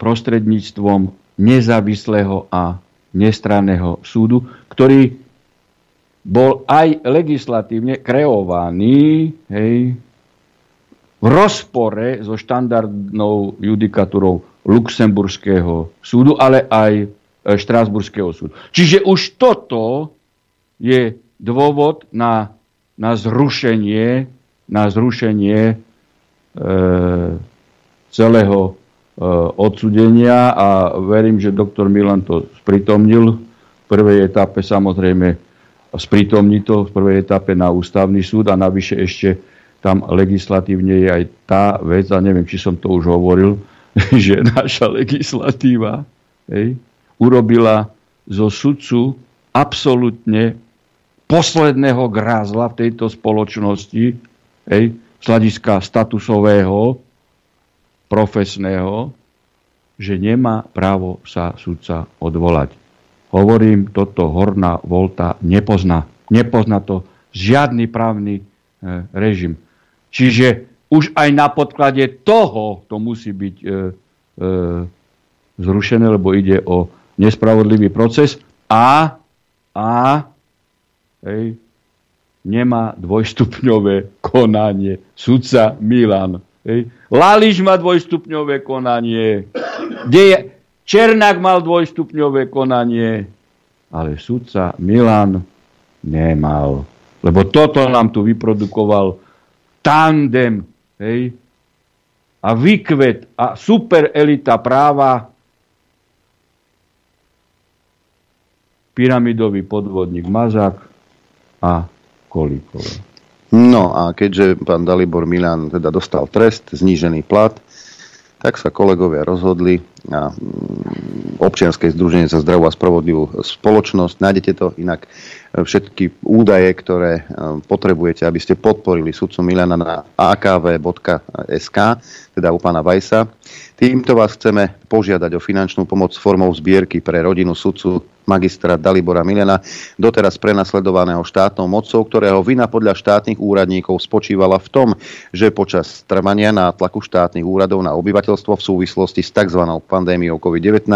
prostredníctvom nezávislého a nestranného súdu, ktorý bol aj legislatívne kreovaný hej, v rozpore so štandardnou judikatúrou Luxemburského súdu, ale aj Štrásburského súdu. Čiže už toto je dôvod na, na zrušenie, na zrušenie e, celého e, odsudenia a verím, že doktor Milan to spritomnil. V prvej etape samozrejme sprítomní to v prvej etape na ústavný súd a navyše ešte tam legislatívne je aj tá vec, a neviem, či som to už hovoril, že naša legislatíva hej, urobila zo sudcu absolútne posledného grázla v tejto spoločnosti, hej, z hľadiska statusového, profesného, že nemá právo sa sudca odvolať. Hovorím, toto Horná Volta nepozná. Nepozná to žiadny právny e, režim. Čiže už aj na podklade toho to musí byť e, e, zrušené, lebo ide o nespravodlivý proces a, a hej, nemá dvojstupňové konanie. Sudca Milan. Hej. Lališ má dvojstupňové konanie. je? Černák mal dvojstupňové konanie. Ale sudca Milan nemal. Lebo toto nám tu vyprodukoval tandem. Hej. A výkvet a super elita práva pyramidový podvodník Mazák a Kolíkové. No a keďže pán Dalibor Milan teda dostal trest, znížený plat, tak sa kolegovia rozhodli a mm, občianske združenie za zdravú a spravodlivú spoločnosť, nájdete to inak všetky údaje, ktoré potrebujete, aby ste podporili sudcu Milana na akv.sk, teda u pána Vajsa. Týmto vás chceme požiadať o finančnú pomoc formou zbierky pre rodinu sudcu magistra Dalibora Milena, doteraz prenasledovaného štátnou mocou, ktorého vina podľa štátnych úradníkov spočívala v tom, že počas trvania nátlaku štátnych úradov na obyvateľstvo v súvislosti s tzv. pandémiou COVID-19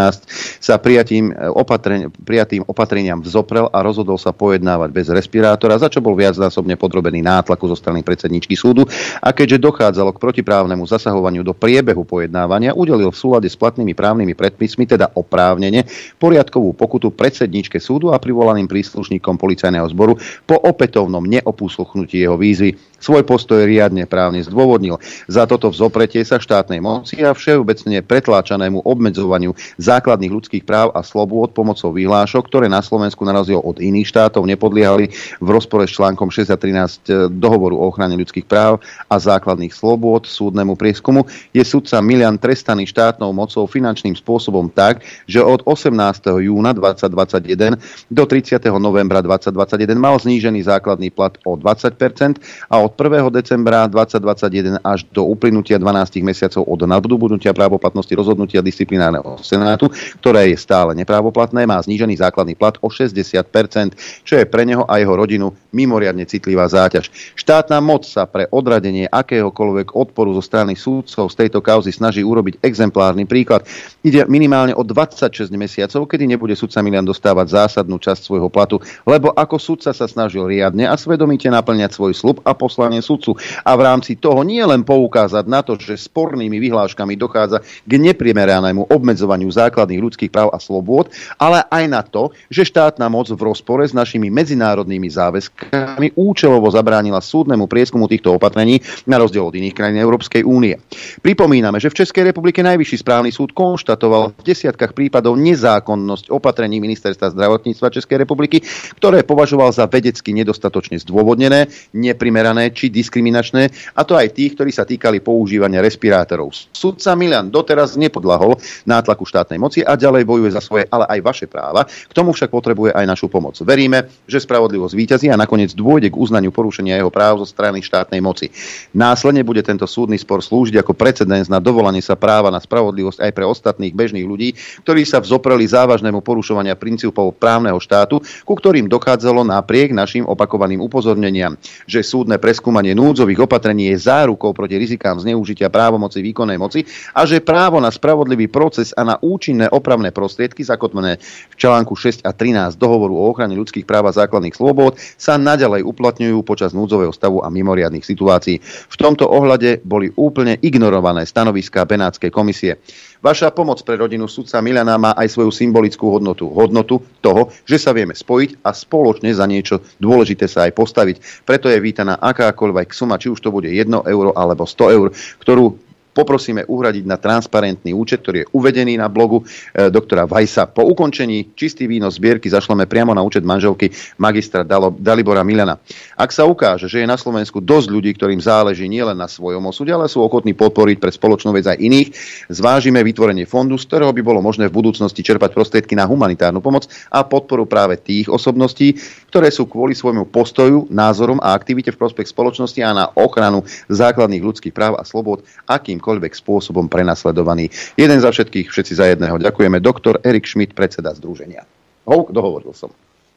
sa prijatým, e, opatreń, prijatým opatreniam vzoprel a rozhodol sa pojednávať bez respirátora, za čo bol viacnásobne podrobený nátlaku zo strany predsedničky súdu a keďže dochádzalo k protiprávnemu zasahovaniu do priebehu pojednávania, udelil v súlade s platnými právnymi predpismi, teda oprávnene, poriadkovú pokutu predsedničke súdu a privolaným príslušníkom policajného zboru po opätovnom neopúsluchnutí jeho výzvy svoj postoj riadne právne zdôvodnil. Za toto vzopretie sa štátnej moci a všeobecne pretláčanému obmedzovaniu základných ľudských práv a slobôd pomocou vyhlášok, ktoré na Slovensku na rozdiel od iných štátov nepodliehali v rozpore s článkom 613 dohovoru o ochrane ľudských práv a základných slobôd súdnemu prieskumu, je sudca Milian trestaný štátnou mocou finančným spôsobom tak, že od 18. júna 2021 do 30. novembra 2021 mal znížený základný plat o 20% a od 1. decembra 2021 až do uplynutia 12 mesiacov od nadobudnutia právoplatnosti rozhodnutia disciplinárneho senátu, ktoré je stále neprávoplatné, má znížený základný plat o 60%, čo je pre neho a jeho rodinu mimoriadne citlivá záťaž. Štátna moc sa pre odradenie akéhokoľvek odporu zo strany súdcov z tejto kauzy snaží urobiť exemplárny príklad. Ide minimálne o 26 mesiacov, kedy nebude sudca Milian dostávať zásadnú časť svojho platu, lebo ako sudca sa snažil riadne a svedomite naplňať svoj slub a poslať poslanie sudcu a v rámci toho nie len poukázať na to, že spornými vyhláškami dochádza k neprimeranému obmedzovaniu základných ľudských práv a slobôd, ale aj na to, že štátna moc v rozpore s našimi medzinárodnými záväzkami účelovo zabránila súdnemu prieskumu týchto opatrení na rozdiel od iných krajín Európskej únie. Pripomíname, že v Českej republike Najvyšší správny súd konštatoval v desiatkách prípadov nezákonnosť opatrení Ministerstva zdravotníctva Českej republiky, ktoré považoval za vedecky nedostatočne zdôvodnené, neprimerané či diskriminačné, a to aj tých, ktorí sa týkali používania respirátorov. Sudca Milan doteraz nepodlahol nátlaku štátnej moci a ďalej bojuje za svoje, ale aj vaše práva. K tomu však potrebuje aj našu pomoc. Veríme, že spravodlivosť víťazí a nakoniec dôjde k uznaniu porušenia jeho práv zo strany štátnej moci. Následne bude tento súdny spor slúžiť ako precedens na dovolanie sa práva na spravodlivosť aj pre ostatných bežných ľudí, ktorí sa vzopreli závažnému porušovania princípov právneho štátu, ku ktorým dochádzalo napriek našim opakovaným upozorneniam, že súdne preskúmanie preskúmanie núdzových opatrení je zárukou proti rizikám zneužitia právomoci výkonnej moci a že právo na spravodlivý proces a na účinné opravné prostriedky zakotvené v článku 6 a 13 dohovoru o ochrane ľudských práv a základných slobôd sa naďalej uplatňujú počas núdzového stavu a mimoriadných situácií. V tomto ohľade boli úplne ignorované stanoviská Benátskej komisie. Vaša pomoc pre rodinu sudca Milana má aj svoju symbolickú hodnotu. Hodnotu toho, že sa vieme spojiť a spoločne za niečo dôležité sa aj postaviť. Preto je vítaná akákoľvek suma, či už to bude 1 euro alebo 100 eur, ktorú poprosíme uhradiť na transparentný účet, ktorý je uvedený na blogu e, doktora Vajsa. Po ukončení čistý výnos zbierky zašleme priamo na účet manželky magistra Dalo, Dalibora Milana. Ak sa ukáže, že je na Slovensku dosť ľudí, ktorým záleží nielen na svojom osude, ale sú ochotní podporiť pre spoločnú vec aj iných, zvážime vytvorenie fondu, z ktorého by bolo možné v budúcnosti čerpať prostriedky na humanitárnu pomoc a podporu práve tých osobností, ktoré sú kvôli svojmu postoju, názorom a aktivite v prospech spoločnosti a na ochranu základných ľudských práv a slobod, akým akýmkoľvek spôsobom prenasledovaný. Jeden za všetkých, všetci za jedného. Ďakujeme. Doktor Erik Schmidt, predseda združenia. Houk, dohovoril som.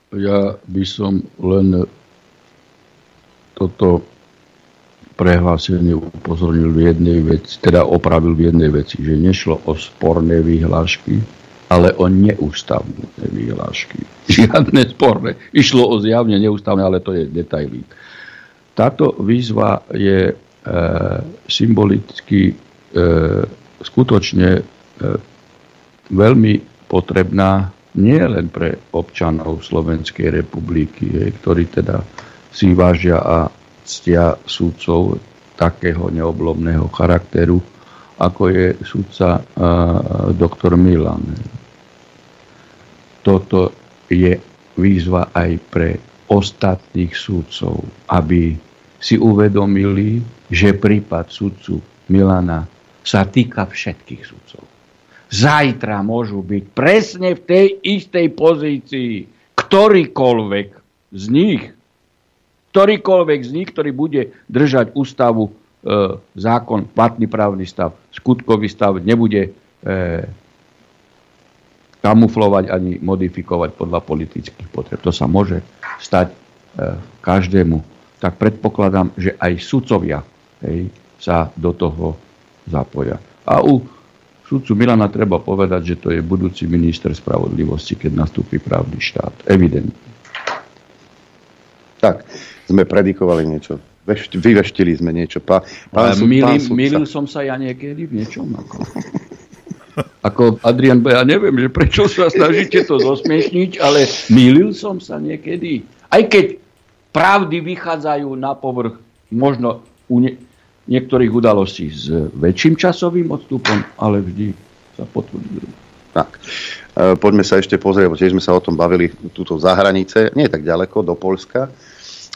Ja by som len toto prehlásenie upozornil v jednej veci, teda opravil v jednej veci, že nešlo o sporné vyhlášky, ale o neústavné vyhlášky. Žiadne sporné. Išlo o zjavne neústavné, ale to je detailík. Táto výzva je symbolicky e, skutočne e, veľmi potrebná nie len pre občanov Slovenskej republiky, ktorí teda si vážia a ctia súdcov takého neoblomného charakteru, ako je súdca doktor Milan. Toto je výzva aj pre ostatných súdcov, aby si uvedomili, že prípad sudcu Milana sa týka všetkých sudcov. Zajtra môžu byť presne v tej istej pozícii ktorýkoľvek z nich, ktorýkoľvek z nich, ktorý bude držať ústavu, e, zákon, platný právny stav, skutkový stav, nebude e, kamuflovať ani modifikovať podľa politických potreb. To sa môže stať e, každému. Tak predpokladám, že aj sudcovia hej, sa do toho zapoja. A u Sudcu Milana treba povedať, že to je budúci minister spravodlivosti, keď nastúpi právny štát. Evidentne. Tak, sme predikovali niečo. Vešt, vyveštili sme niečo. Pá, pán, súd, milil, pán milil som sa ja niekedy v niečom. Ako, ako Adrian, ja neviem, že prečo sa snažíte to zosmiešniť, ale milil som sa niekedy. Aj keď pravdy vychádzajú na povrch možno u ne, niektorých udalostí s väčším časovým odstupom, ale vždy sa potvrdzujú. Tak. E, poďme sa ešte pozrieť, bo tiež sme sa o tom bavili túto za hranice, nie tak ďaleko, do Polska.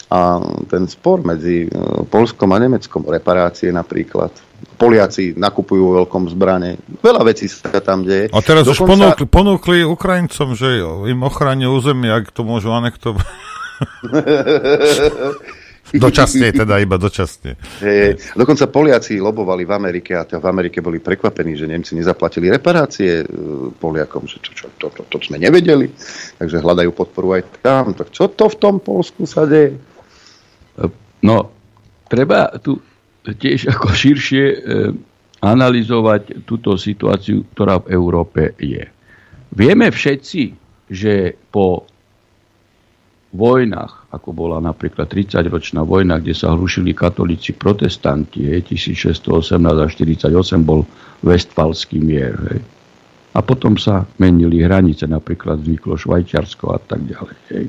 A ten spor medzi e, Polskom a Nemeckom, reparácie napríklad, Poliaci nakupujú veľkom zbrane, veľa vecí sa tam deje. A teraz Dokonca... už ponúkli, ponúkli Ukrajincom, že im ochránia územie, ak to môžu anektovať. Dočasne, teda iba dočasne. Hey, dokonca Poliaci lobovali v Amerike a v Amerike boli prekvapení, že Nemci nezaplatili reparácie e, Poliakom, že čo, čo, to, to, to sme nevedeli, takže hľadajú podporu aj tam. Tak čo to v tom Polsku sa deje? No, treba tu tiež ako širšie e, analyzovať túto situáciu, ktorá v Európe je. Vieme všetci, že po vojnách, ako bola napríklad 30-ročná vojna, kde sa hrušili katolíci protestanti, hej, 1618 až 48 bol Westfalský mier. Hej. A potom sa menili hranice, napríklad vzniklo Švajčiarsko a tak ďalej. Hej.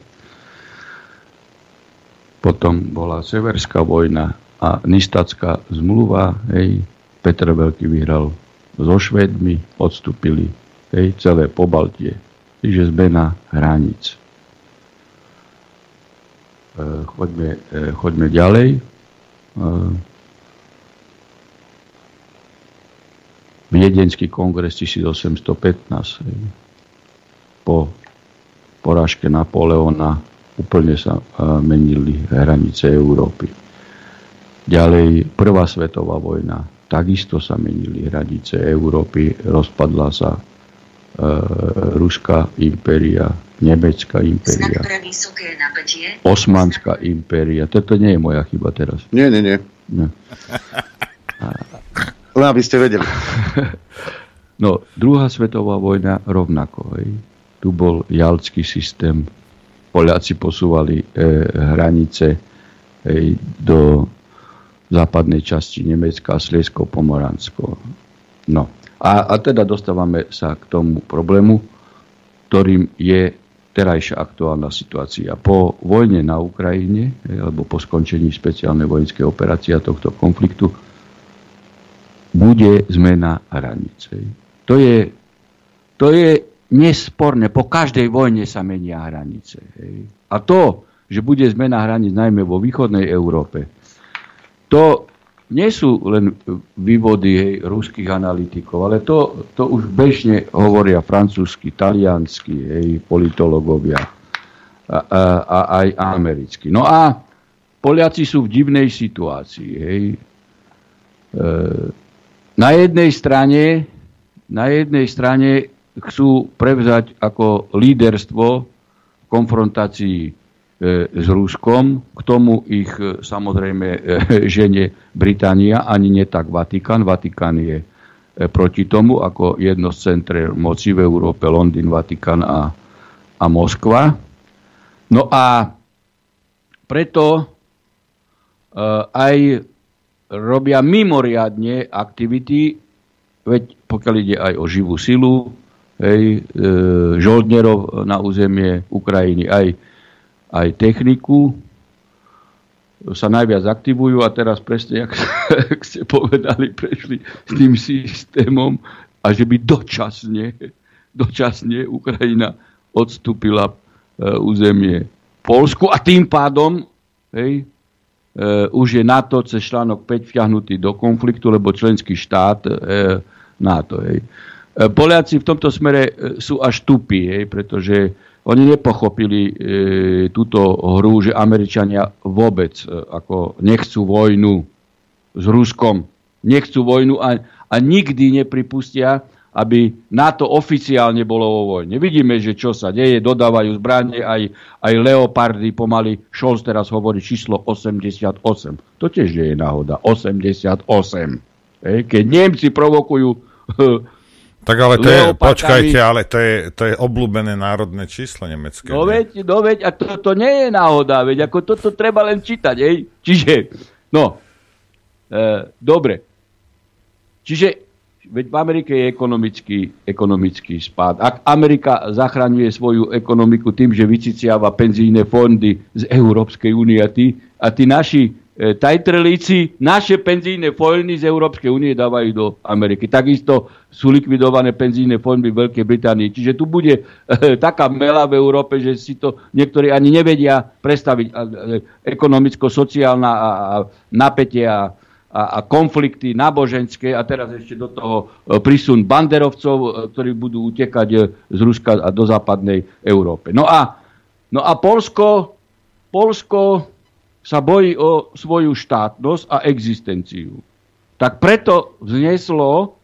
Potom bola Severská vojna a Nistacká zmluva. Hej. Petr Veľký vyhral so Švedmi, odstúpili hej, celé Pobaltie. Čiže zmena hraníc. E, choďme, e, choďme ďalej. E, Viedenský kongres 1815 po porážke Napoleona úplne sa menili hranice Európy. Ďalej, prvá svetová vojna, takisto sa menili hranice Európy, rozpadla sa e, Ruská impéria, Nemecká impéria, Osmanská impéria. Toto nie je moja chyba teraz. Nie, nie, nie. nie. Len aby ste vedeli. No, druhá svetová vojna rovnako. Hej. Tu bol jalský systém. Poliaci posúvali e, hranice hej, do západnej časti Nemecka, Sliesko, Pomoransko. No. A, a teda dostávame sa k tomu problému, ktorým je terajšia aktuálna situácia. Po vojne na Ukrajine, alebo po skončení špeciálnej vojenskej operácie a tohto konfliktu, bude zmena hranice. To je, to je nesporné. Po každej vojne sa menia hranice. A to, že bude zmena hraníc najmä vo východnej Európe, to nie sú len vývody hej, ruských analytikov, ale to, to už bežne hovoria francúzsky, taliansky, hej, politológovia a, a, a aj americkí. No a Poliaci sú v divnej situácii. Hej. E, na jednej strane na jednej strane chcú prevzať ako líderstvo v konfrontácii E, s Ruskom. K tomu ich e, samozrejme e, žene Británia, ani nie tak Vatikán. Vatikán je proti tomu ako jedno z centre moci v Európe, Londýn, Vatikán a, a Moskva. No a preto aj robia mimoriadne aktivity, veď pokiaľ ide aj o živú silu, hej, e, žoldnerov na územie Ukrajiny, aj aj techniku sa najviac aktivujú a teraz presne, jak, jak ste povedali, prešli s tým systémom a že by dočasne, dočasne Ukrajina odstúpila e, územie Polsku a tým pádom hej, e, už je NATO cez článok 5 vťahnutý do konfliktu, lebo členský štát e, NATO. Hej. Poliaci v tomto smere sú až tupí, hej, pretože oni nepochopili e, túto hru, že Američania vôbec e, ako nechcú vojnu s Ruskom. Nechcú vojnu a, a nikdy nepripustia, aby NATO oficiálne bolo vo vojne. Vidíme, že čo sa deje, dodávajú zbranie, aj, aj Leopardy pomaly. Scholz teraz hovorí číslo 88. To tiež nie je náhoda. 88. Hej, keď Nemci provokujú tak ale to je, počkajte, ale to je, to je obľúbené národné číslo nemecké. No veď, no veď, a to, to nie je náhoda, veď ako toto treba len čítať, hej. Čiže, no, e, dobre. Čiže Veď v Amerike je ekonomický, ekonomický spád. Ak Amerika zachraňuje svoju ekonomiku tým, že vyciciava penzíne fondy z Európskej únie a tí, a tí naši tajtrelíci naše penzíne fondy z Európskej únie dávajú do Ameriky. Takisto sú likvidované penzíne fondy v Veľkej Británii. Čiže tu bude e, taká mela v Európe, že si to niektorí ani nevedia predstaviť. E, ekonomicko-sociálna a, a napätie a a, a konflikty náboženské a teraz ešte do toho e, prísun banderovcov, e, ktorí budú utekať e, z Ruska a do západnej Európe. No a, no a Polsko, Polsko sa bojí o svoju štátnosť a existenciu. Tak preto vzneslo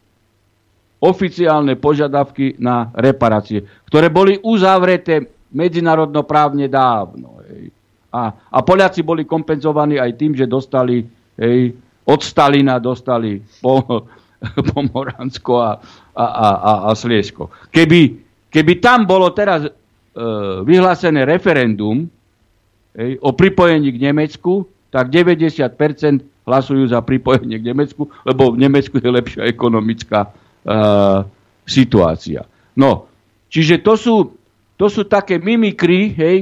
oficiálne požiadavky na reparácie, ktoré boli uzavreté medzinárodnoprávne dávno. A, a Poliaci boli kompenzovaní aj tým, že dostali hej, od Stalina dostali po, Pomoránsko a, a, a, a Sliesko. Keby, keby tam bolo teraz e, vyhlásené referendum o pripojení k Nemecku, tak 90% hlasujú za pripojenie k Nemecku, lebo v Nemecku je lepšia ekonomická e, situácia. No, čiže to sú, to sú také mimikry hej,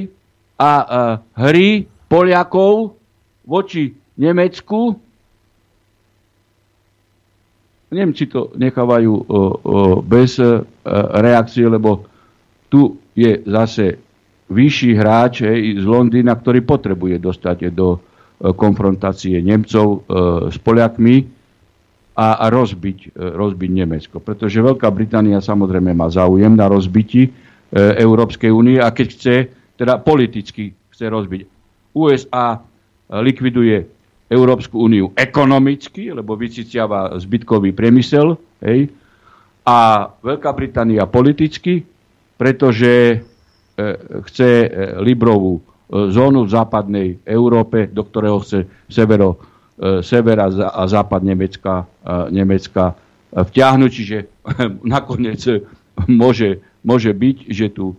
a a hry Poliakov voči Nemecku, Nemci to nechávajú o, o, bez e, reakcie, lebo tu je zase vyšší hráč hej, z Londýna, ktorý potrebuje dostať do e, konfrontácie Nemcov e, s Poliakmi a, a rozbiť, e, rozbiť Nemecko. Pretože Veľká Británia samozrejme má záujem na rozbiti e, Európskej únie a keď chce, teda politicky chce rozbiť. USA likviduje Európsku úniu ekonomicky, lebo vyciciava zbytkový priemysel, hej, a Veľká Británia politicky, pretože chce e, Librovú e, zónu v západnej Európe, do ktorého chce severo, e, severa a západ Nemecka, e, Nemecka e, vťahnuť. Čiže nakoniec môže, môže byť, že tu e,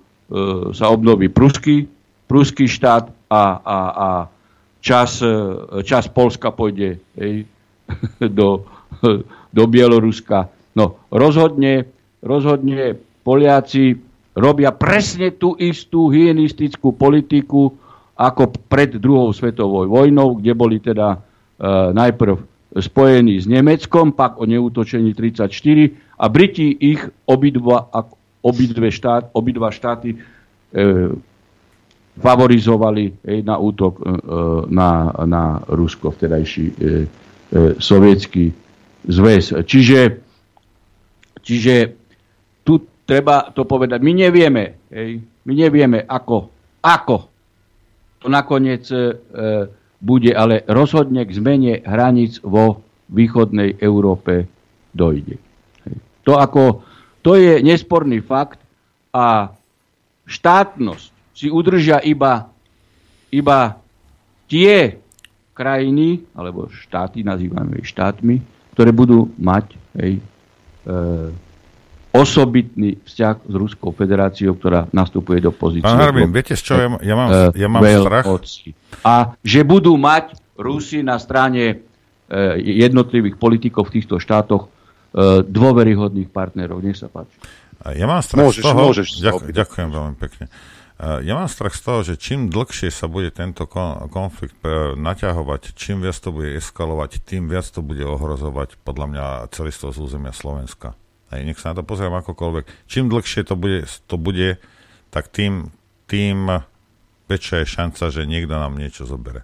sa obnoví pruský, pruský štát a, a, a čas, e, čas Polska pôjde hej, do, do Bieloruska. No, rozhodne, rozhodne Poliaci robia presne tú istú hygienistickú politiku ako pred druhou svetovou vojnou, kde boli teda e, najprv spojení s Nemeckom, pak o neútočení 34 a Briti ich obidva, obidve štát, obidva štáty e, favorizovali hej, na útok e, e, na, na Rusko, vtedajší e, e, sovietský zväz. Čiže, čiže treba to povedať. My nevieme, hej, my nevieme, ako, ako to nakoniec e, bude, ale rozhodne k zmene hraníc vo východnej Európe dojde. Hej. To, ako, to je nesporný fakt a štátnosť si udržia iba, iba tie krajiny, alebo štáty, nazývame ich štátmi, ktoré budú mať hej, e, osobitný vzťah s Ruskou federáciou, ktorá nastupuje do pozície. Pán Harbin, viete, z čo ja, ja mám, e, ja mám strach? A že budú mať Rusi na strane e, jednotlivých politikov v týchto štátoch e, dôveryhodných partnerov. Nech sa páči. Ja mám strach môžeš, z toho... Môžeš ďakujem, ďakujem veľmi pekne. Ja mám strach z toho, že čím dlhšie sa bude tento konflikt naťahovať, čím viac to bude eskalovať, tým viac to bude ohrozovať podľa mňa celistvo z územia Slovenska. Aj nech sa na to pozriem akokoľvek. Čím dlhšie to bude, to bude tak tým, tým väčšia je šanca, že niekto nám niečo zobere.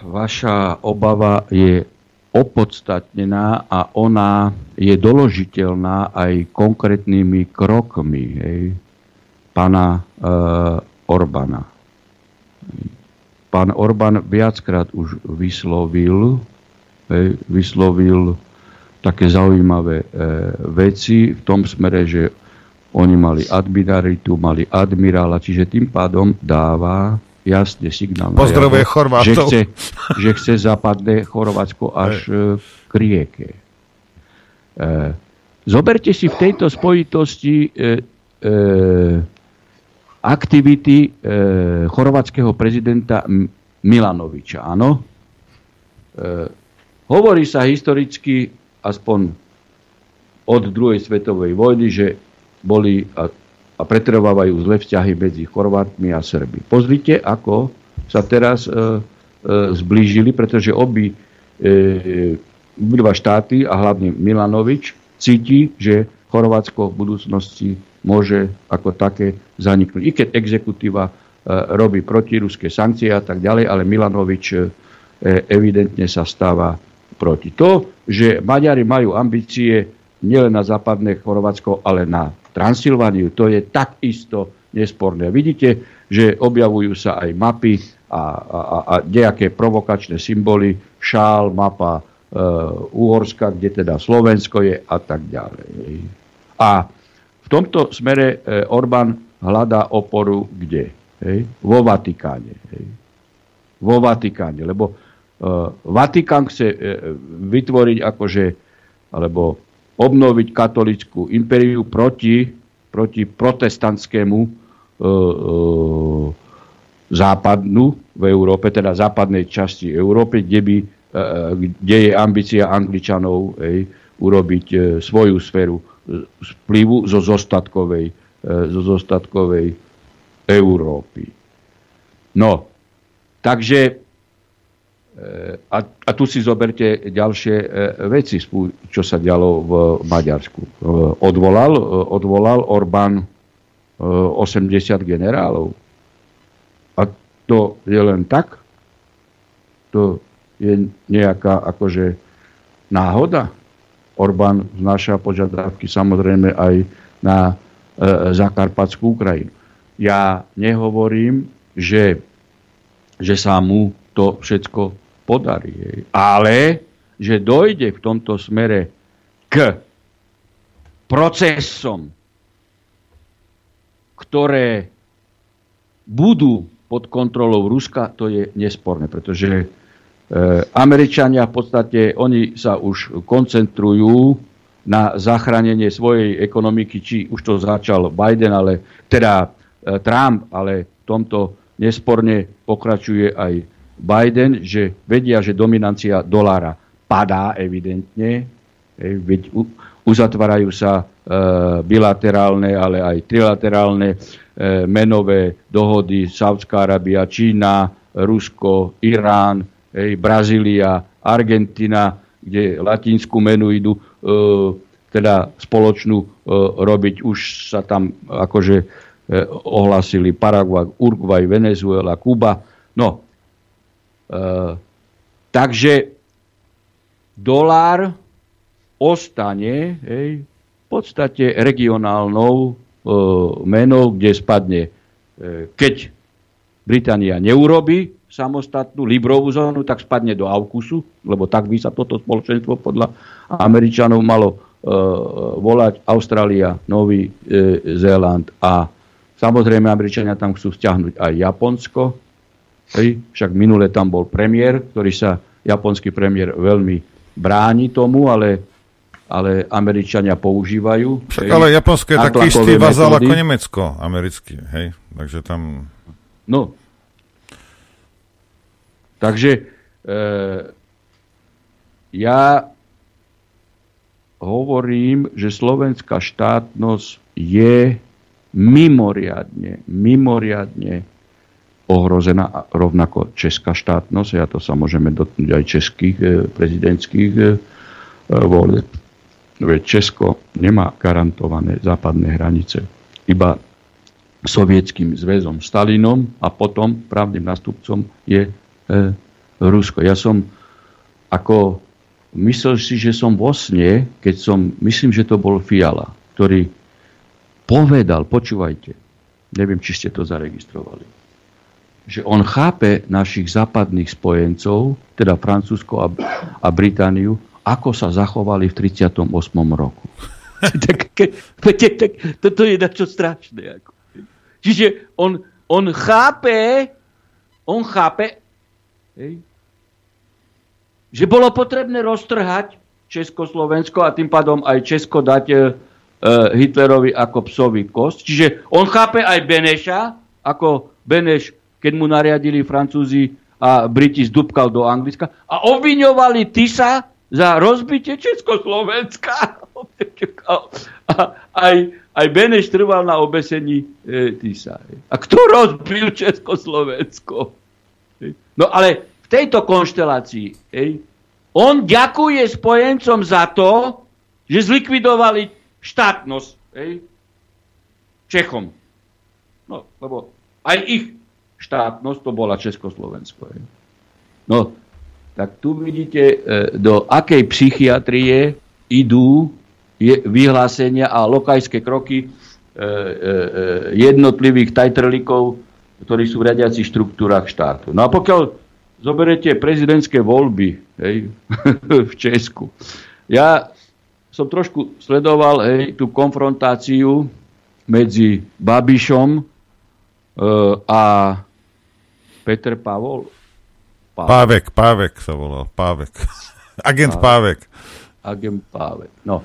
Vaša obava je opodstatnená a ona je doložiteľná aj konkrétnymi krokmi hej, pána e, Orbána. Pán Orbán viackrát už vyslovil, vyslovil také zaujímavé e, veci v tom smere, že oni mali admiralitu, mali admirála, čiže tým pádom dáva jasne signál. Pozdravuje Chorvátov. Že chce, že chce zapadne Chorvátsko až e, k rieke. E, zoberte si v tejto spojitosti aktivity chorvátskeho prezidenta Milanoviča. Áno? Hovorí sa historicky, aspoň od druhej svetovej vojny, že boli a a pretrvávajú zlé vzťahy medzi Chorvátmi a Srby. Pozrite, ako sa teraz e, e, zblížili, pretože obi e, dva štáty a hlavne Milanovič cíti, že Chorvátsko v budúcnosti môže ako také zaniknúť. I keď exekutíva e, robí protiruské sankcie a tak ďalej, ale Milanovič e, evidentne sa stáva proti. To, že Maďari majú ambície nielen na západné Chorvátsko, ale na Transylvániu. To je takisto nesporné. Vidíte, že objavujú sa aj mapy a, a, a nejaké provokačné symboly, šál, mapa e, Uhorska, kde teda Slovensko je a tak ďalej. A v tomto smere e, Orbán hľadá oporu kde? Hej? Vo Vatikáne. Hej? Vo Vatikáne, lebo Vatikán chce e, vytvoriť akože, alebo obnoviť katolickú impériu proti, proti protestantskému e, e, západnu v Európe, teda západnej časti Európy, kde, by, e, kde je ambícia Angličanov ej, urobiť e, svoju sféru vplyvu zo zostatkovej, e, zo zostatkovej Európy. No, takže a, a tu si zoberte ďalšie e, veci, čo sa dialo v Maďarsku. E, odvolal, e, odvolal Orbán 80 generálov. A to je len tak? To je nejaká akože náhoda? Orbán znáša požiadavky samozrejme aj na e, Zakarpatskú Ukrajinu. Ja nehovorím, že, že sa mu to všetko podarí. Ale že dojde v tomto smere k procesom, ktoré budú pod kontrolou Ruska, to je nesporné, pretože e, Američania v podstate, oni sa už koncentrujú na zachránenie svojej ekonomiky, či už to začal Biden, ale teda e, Trump, ale v tomto nesporne pokračuje aj Biden, že vedia, že dominancia dolára padá evidentne, veď uzatvárajú sa e, bilaterálne, ale aj trilaterálne e, menové dohody Saudská Arábia, Čína, Rusko, Irán, Brazília, Argentina, kde latinskú menu idú e, teda spoločnú robiť. Už sa tam akože ohlasili Paraguay, Uruguay, Venezuela, Kuba. No, takže dolár ostane hej, v podstate regionálnou e, menou, kde spadne, e, keď Británia neurobi samostatnú Librovú zónu, tak spadne do AUKUSu, lebo tak by sa toto spoločenstvo podľa Američanov malo e, volať Austrália, Nový e, Zéland a samozrejme Američania tam chcú stiahnuť aj Japonsko, Hej, však minule tam bol premiér, ktorý sa, japonský premiér, veľmi bráni tomu, ale, ale Američania používajú. Však, hej, ale Japonsko je taký istý vazal ako Nemecko, americký, hej, takže tam... No, takže e, ja hovorím, že slovenská štátnosť je mimoriadne, mimoriadne ohrozená rovnako česká štátnosť, ja to sa môžeme dotknúť aj českých e, prezidentských e, volieb. Veď Česko nemá garantované západné hranice. Iba sovietským zväzom Stalinom a potom právnym nástupcom je e, Rusko. Ja som ako myslel si, že som vo sne, keď som, myslím, že to bol Fiala, ktorý povedal, počúvajte, neviem, či ste to zaregistrovali, že on chápe našich západných spojencov, teda Francúzsko a, a Britániu, ako sa zachovali v 38. roku. tak, ke, tak, toto je dačo strašné. Ako. Čiže on, on chápe, on chápe, hej, že bolo potrebné roztrhať Československo a tým pádom aj Česko dať e, e, Hitlerovi ako psovi kost. Čiže on chápe aj Beneša, ako Beneš, keď mu nariadili Francúzi a Briti zdúbkal do Anglicka a obviňovali Tisa za rozbitie Československa. Aj, aj Beneš trval na obesení e, Tisa. A kto rozbil Československo? No ale tejto konštelácii hej, on ďakuje spojencom za to, že zlikvidovali štátnosť hej, Čechom. No, lebo aj ich štátnosť to bola Československo. Hej. No, tak tu vidíte, e, do akej psychiatrie idú vyhlásenia a lokajské kroky e, e, jednotlivých tajtrlikov, ktorí sú v riadiacich štruktúrach štátu. No a pokiaľ zoberete prezidentské voľby hej, v Česku. Ja som trošku sledoval hej, tú konfrontáciu medzi Babišom e, a Petr Pavol. Pávek. Pávek, Pávek sa volal. Pávek. Agent Pávek. Agent Pávek. No.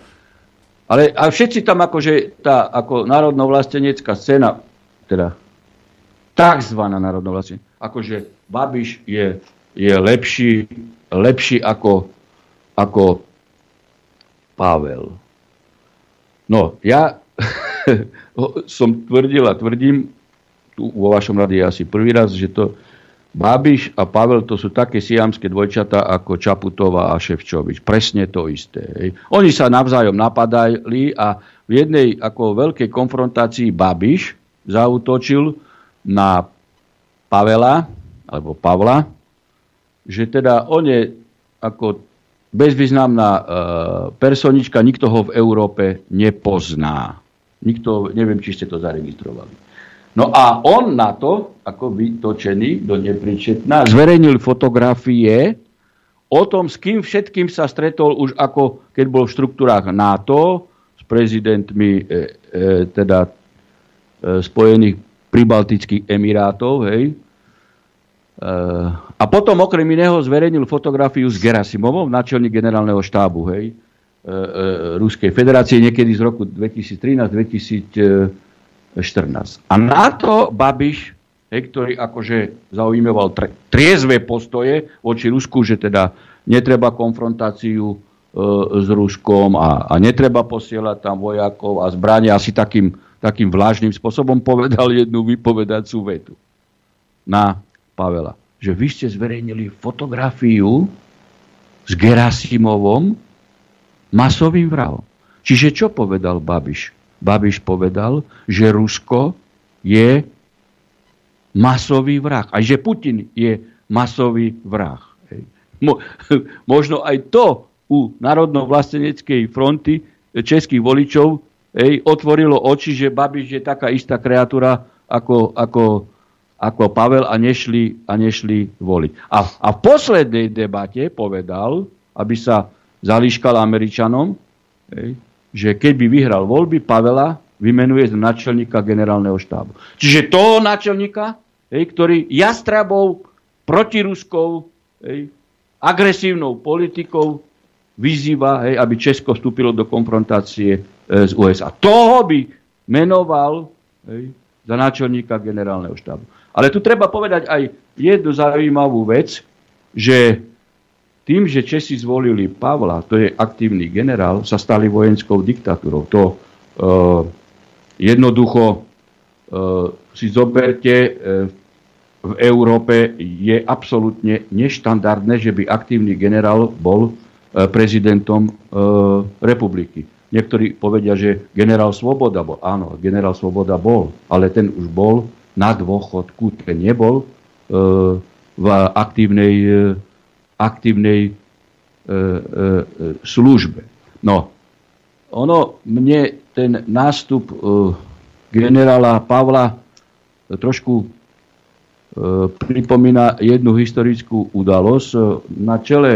Ale a všetci tam akože tá ako národnovlastenecká scéna, teda takzvaná národnovlastenecká, akože Babiš je, je lepší, lepší ako, ako Pavel. No, ja som tvrdil a tvrdím, tu vo vašom rade asi prvý raz, že to Babiš a Pavel to sú také siamské dvojčata ako Čaputová a Ševčovič. Presne to isté. Oni sa navzájom napadali a v jednej ako veľkej konfrontácii Babiš zautočil na Pavela, alebo Pavla, že teda on je ako bezvýznamná e, personička, nikto ho v Európe nepozná. Nikto, neviem, či ste to zaregistrovali. No a on na to, ako vytočený do nepričetná, zverejnil fotografie o tom, s kým všetkým sa stretol už ako keď bol v štruktúrách NATO, s prezidentmi e, e, teda e, Spojených pribaltických emirátov, hej, Eh, a potom okrem iného zverejnil fotografiu s Gerasimovom, náčelník generálneho štábu hej, eh, eh, Ruskej federácie niekedy z roku 2013-2014. A na to Babiš, hej, ktorý akože zaujímaval triezve postoje voči Rusku, že teda netreba konfrontáciu s Ruskom a, a netreba posielať tam vojakov a zbrania, asi takým, takým vlážnym spôsobom povedal jednu vypovedacú vetu. Na Pavela, že vy ste zverejnili fotografiu s Gerasimovom masovým vrahom. Čiže čo povedal Babiš? Babiš povedal, že Rusko je masový vrah. A že Putin je masový vrah. Mo, možno aj to u národno-vlasteneckej fronty českých voličov hej, otvorilo oči, že Babiš je taká istá kreatúra ako, ako ako Pavel a nešli, a nešli voliť. A, a v poslednej debate povedal, aby sa zalíškal Američanom, hej, že keď by vyhral voľby, Pavela vymenuje za načelníka generálneho štábu. Čiže toho načelníka, hej, ktorý jastrabou, protiruskou, hej, agresívnou politikou vyzýva, hej, aby Česko vstúpilo do konfrontácie e, s USA. Toho by menoval hej, za náčelníka generálneho štábu. Ale tu treba povedať aj jednu zaujímavú vec, že tým, že Česi zvolili Pavla, to je aktívny generál, sa stali vojenskou diktatúrou. To uh, jednoducho uh, si zoberte, uh, v Európe je absolútne neštandardné, že by aktívny generál bol uh, prezidentom uh, republiky. Niektorí povedia, že generál Svoboda bol. Áno, generál Svoboda bol, ale ten už bol na dôchodku, ten nebol e, v aktívnej, e, aktívnej službe. No, ono mne ten nástup e, generála Pavla trošku pripomína jednu historickú udalosť. Na čele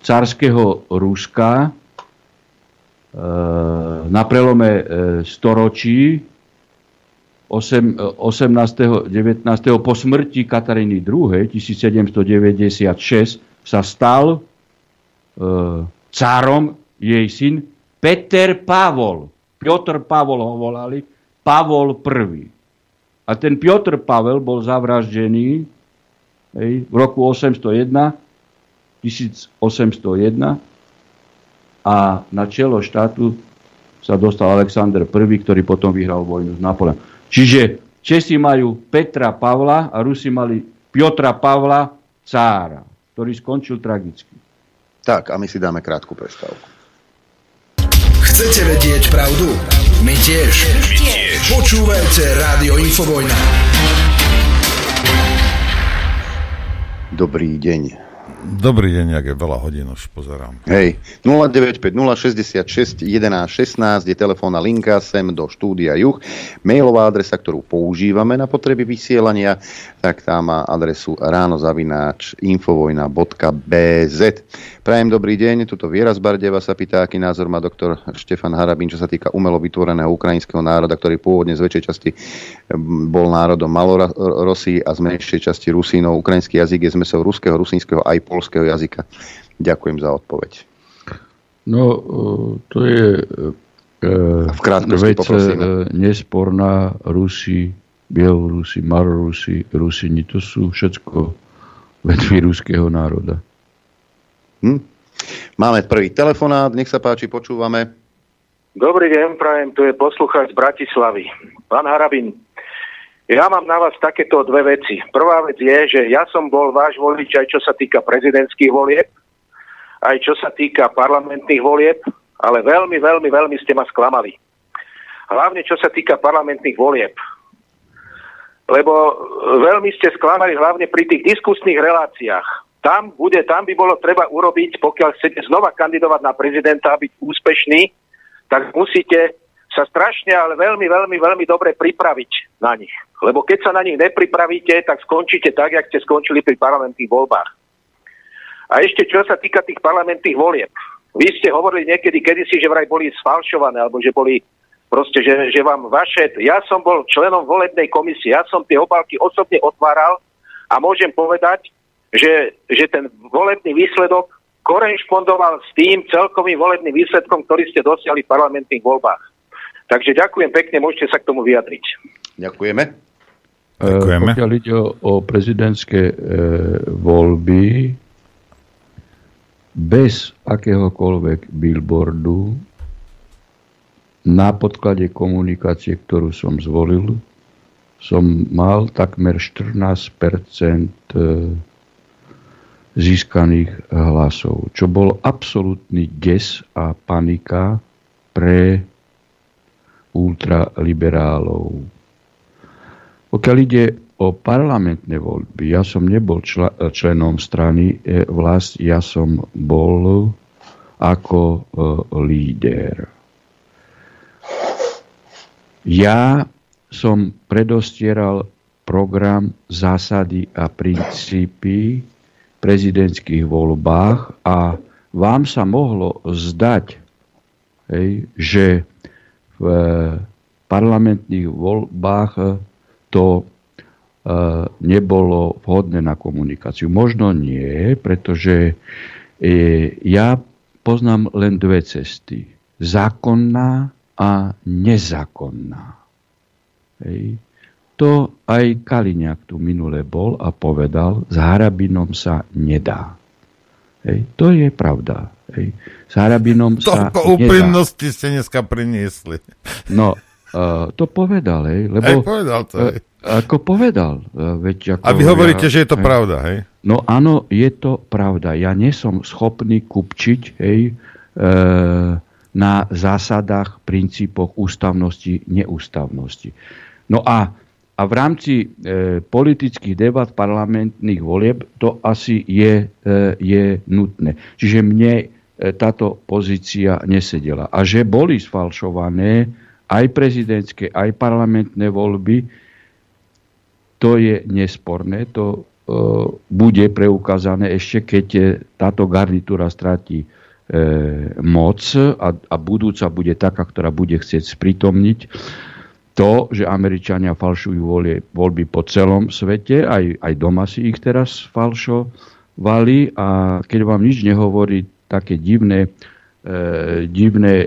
carského Ruska na prelome storočí 18. 19. po smrti Kataríny II. 1796 sa stal e, cárom jej syn Peter Pavol. Piotr Pavol ho volali, Pavol I. A ten Piotr Pavel bol zavraždený hej, v roku 801, 1801 a na čelo štátu sa dostal Alexander I, ktorý potom vyhral vojnu s Napoleonom. Čiže Česi majú Petra Pavla a Rusi mali Piotra Pavla cára, ktorý skončil tragicky. Tak, a my si dáme krátku prestávku. Chcete vedieť pravdu? My tiež. My tiež. Počúvajte Rádio Infovojna. Dobrý deň. Dobrý deň, ak je veľa hodín, už pozerám. Hej, 095 066 11 16 je telefónna linka sem do štúdia Juch. Mailová adresa, ktorú používame na potreby vysielania, tak tá má adresu ránozavináč infovojna.bz. Prajem dobrý deň, tuto Viera z Bardeva sa pýta, aký názor má doktor Štefan Harabín, čo sa týka umelo vytvoreného ukrajinského národa, ktorý pôvodne z väčšej časti bol národom Malorosí a z menšej časti Rusínov. Ukrajinský jazyk je zmesou ruského, rusínskeho aj polského jazyka. Ďakujem za odpoveď. No, e, to je e, v vec poprosím. nesporná Rusi, Bielorusi, Marorusi, Rusini, to sú všetko vetvy ruského národa. Hm? Máme prvý telefonát, nech sa páči, počúvame. Dobrý deň, prajem, tu je poslucháč z Bratislavy. Pán Harabin, ja mám na vás takéto dve veci. Prvá vec je, že ja som bol váš volič aj čo sa týka prezidentských volieb, aj čo sa týka parlamentných volieb, ale veľmi, veľmi, veľmi ste ma sklamali. Hlavne čo sa týka parlamentných volieb. Lebo veľmi ste sklamali hlavne pri tých diskusných reláciách. Tam, bude, tam by bolo treba urobiť, pokiaľ chcete znova kandidovať na prezidenta a byť úspešný, tak musíte sa strašne, ale veľmi, veľmi, veľmi dobre pripraviť na nich. Lebo keď sa na nich nepripravíte, tak skončíte tak, jak ste skončili pri parlamentných voľbách. A ešte čo sa týka tých parlamentných volieb. Vy ste hovorili niekedy kedysi, že vraj boli sfalšované, alebo že boli proste, že, že vám vaše... Ja som bol členom volebnej komisie, ja som tie obálky osobne otváral a môžem povedať, že, že ten volebný výsledok korešpondoval s tým celkovým volebným výsledkom, ktorý ste dosiahli v parlamentných voľbách. Takže ďakujem pekne, môžete sa k tomu vyjadriť. Ďakujeme. Ďakujeme. Pokiaľ ide o, o prezidentské e, voľby, bez akéhokoľvek billboardu na podklade komunikácie, ktorú som zvolil, som mal takmer 14 e, získaných hlasov, čo bol absolútny des a panika pre ultraliberálov. Pokiaľ ide o parlamentné voľby, ja som nebol čl- členom strany e, vlast, ja som bol ako e, líder. Ja som predostieral program, zásady a princípy v prezidentských voľbách a vám sa mohlo zdať, hej, že v parlamentných voľbách to e, nebolo vhodné na komunikáciu. Možno nie, pretože e, ja poznám len dve cesty. Zákonná a nezákonná. Hej. To aj Kaliňák tu minule bol a povedal, s Harabinom sa nedá. Hej. To je pravda. Hej. S Harabinom sa Toľko úprimnosti ste dneska priniesli. No, uh, to povedal, hej. Lebo, hej, povedal to, hej. Uh, ako povedal. Uh, veď ako A vy hovoríte, ja, že je to hej. pravda, hej? No áno, je to pravda. Ja nie som schopný kupčiť, hej, uh, na zásadách, princípoch ústavnosti, neústavnosti. No a A v rámci e, politických debat parlamentných volieb to asi je, e, je nutné. Čiže mne e, táto pozícia nesedela. A že boli sfalšované aj prezidentské, aj parlamentné voľby, to je nesporné. To e, bude preukázané ešte, keď e, táto garnitúra stratí e, moc a, a budúca bude taká, ktorá bude chcieť sprítomniť to, že Američania falšujú volie, voľby po celom svete, aj, aj doma si ich teraz falšovali a keď vám nič nehovorí také divné, divné e,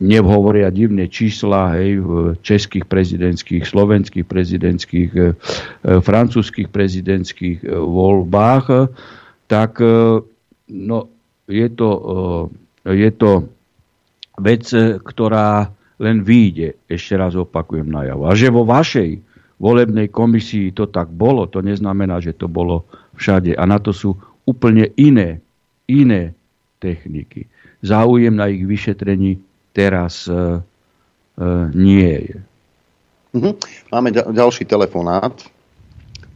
nehovoria divné čísla hej, v českých prezidentských, slovenských prezidentských, e, e francúzských prezidentských e, voľbách, tak e, no, je, to, e, je to vec, ktorá len vyjde, ešte raz opakujem najavo. A že vo vašej volebnej komisii to tak bolo, to neznamená, že to bolo všade. A na to sú úplne iné, iné techniky. Záujem na ich vyšetrení teraz e, e, nie je. Mhm. Máme ďalší telefonát.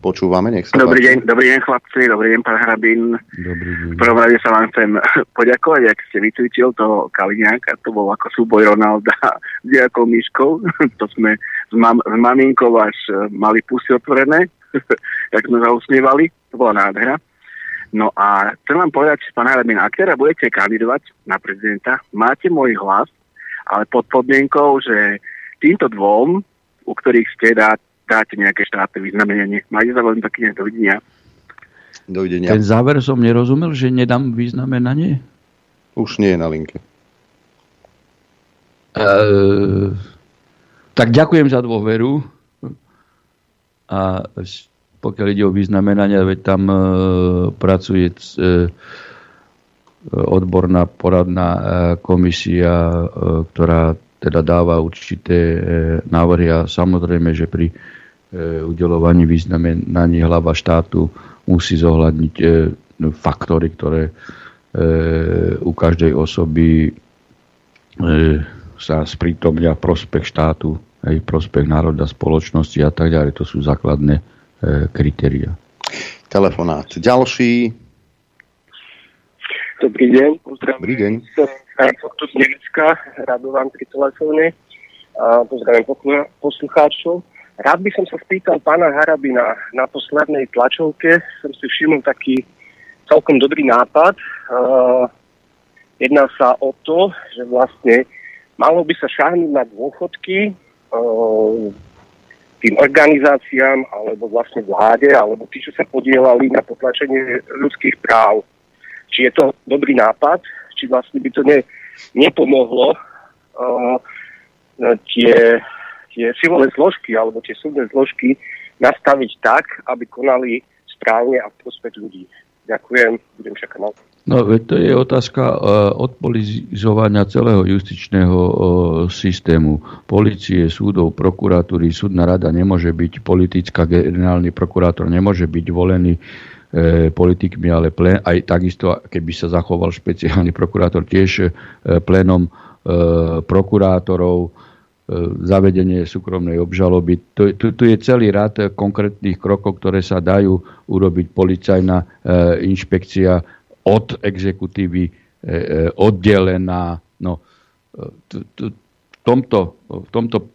Počúvame, nech sa Dobrý páči. deň, dobrý deň chlapci, dobrý deň pán Hrabin. Dobrý deň. V prvom rade sa vám chcem poďakovať, ak ste vycvičil toho Kaliňáka, to bol ako súboj Ronalda s nejakou myškou, to sme s, mam, s maminkou až e, mali pusy otvorené, tak sme sa usmievali, to bola nádhera. No a chcem vám povedať, pán Hrabin, ak teda budete kandidovať na prezidenta, máte môj hlas, ale pod podmienkou, že týmto dvom, u ktorých ste dá, dáte nejaké štátne vyznamenanie. Majte sa veľmi pekne, dovidenia. Dovidenia. Ten záver som nerozumel, že nedám vyznamenanie? Už nie je na linke. E, tak ďakujem za dôveru. A pokiaľ ide o vyznamenania, veď tam e, pracuje e, odborná poradná e, komisia, e, ktorá teda dáva určité e, návrhy a samozrejme, že pri udelovaní významenaní hlava štátu musí zohľadniť faktory, ktoré u každej osoby sa sprítomnia prospech štátu, aj prospech národa, spoločnosti a tak ďalej. To sú základné kritéria. Telefonát ďalší. Dobrý deň. Pozdravím. Dobrý deň. Som tu z Nemecka, Radovan pri telefóne. Pozdravím poslucháčov. Rád by som sa spýtal pána Harabina. Na poslednej tlačovke som si všimol taký celkom dobrý nápad. Jedná sa o to, že vlastne malo by sa šáhnuť na dôchodky tým organizáciám alebo vlastne vláde, alebo tí, čo sa podielali na potlačenie ľudských práv. Či je to dobrý nápad, či vlastne by to ne, nepomohlo uh, tie tie silové zložky alebo tie súdne zložky nastaviť tak, aby konali správne a v prospech ľudí. Ďakujem, budem čakať na No, to je otázka uh, odpolizovania celého justičného uh, systému. Polície, súdov, prokuratúry, súdna rada nemôže byť politická, generálny prokurátor nemôže byť volený uh, politikmi, ale plén, aj takisto, keby sa zachoval špeciálny prokurátor, tiež plénom uh, prokurátorov, E, zavedenie súkromnej obžaloby. Tu, tu, tu je celý rad konkrétnych krokov, ktoré sa dajú urobiť policajná e, inšpekcia od exekutívy e, e, oddelená. No, e, v, tomto, v tomto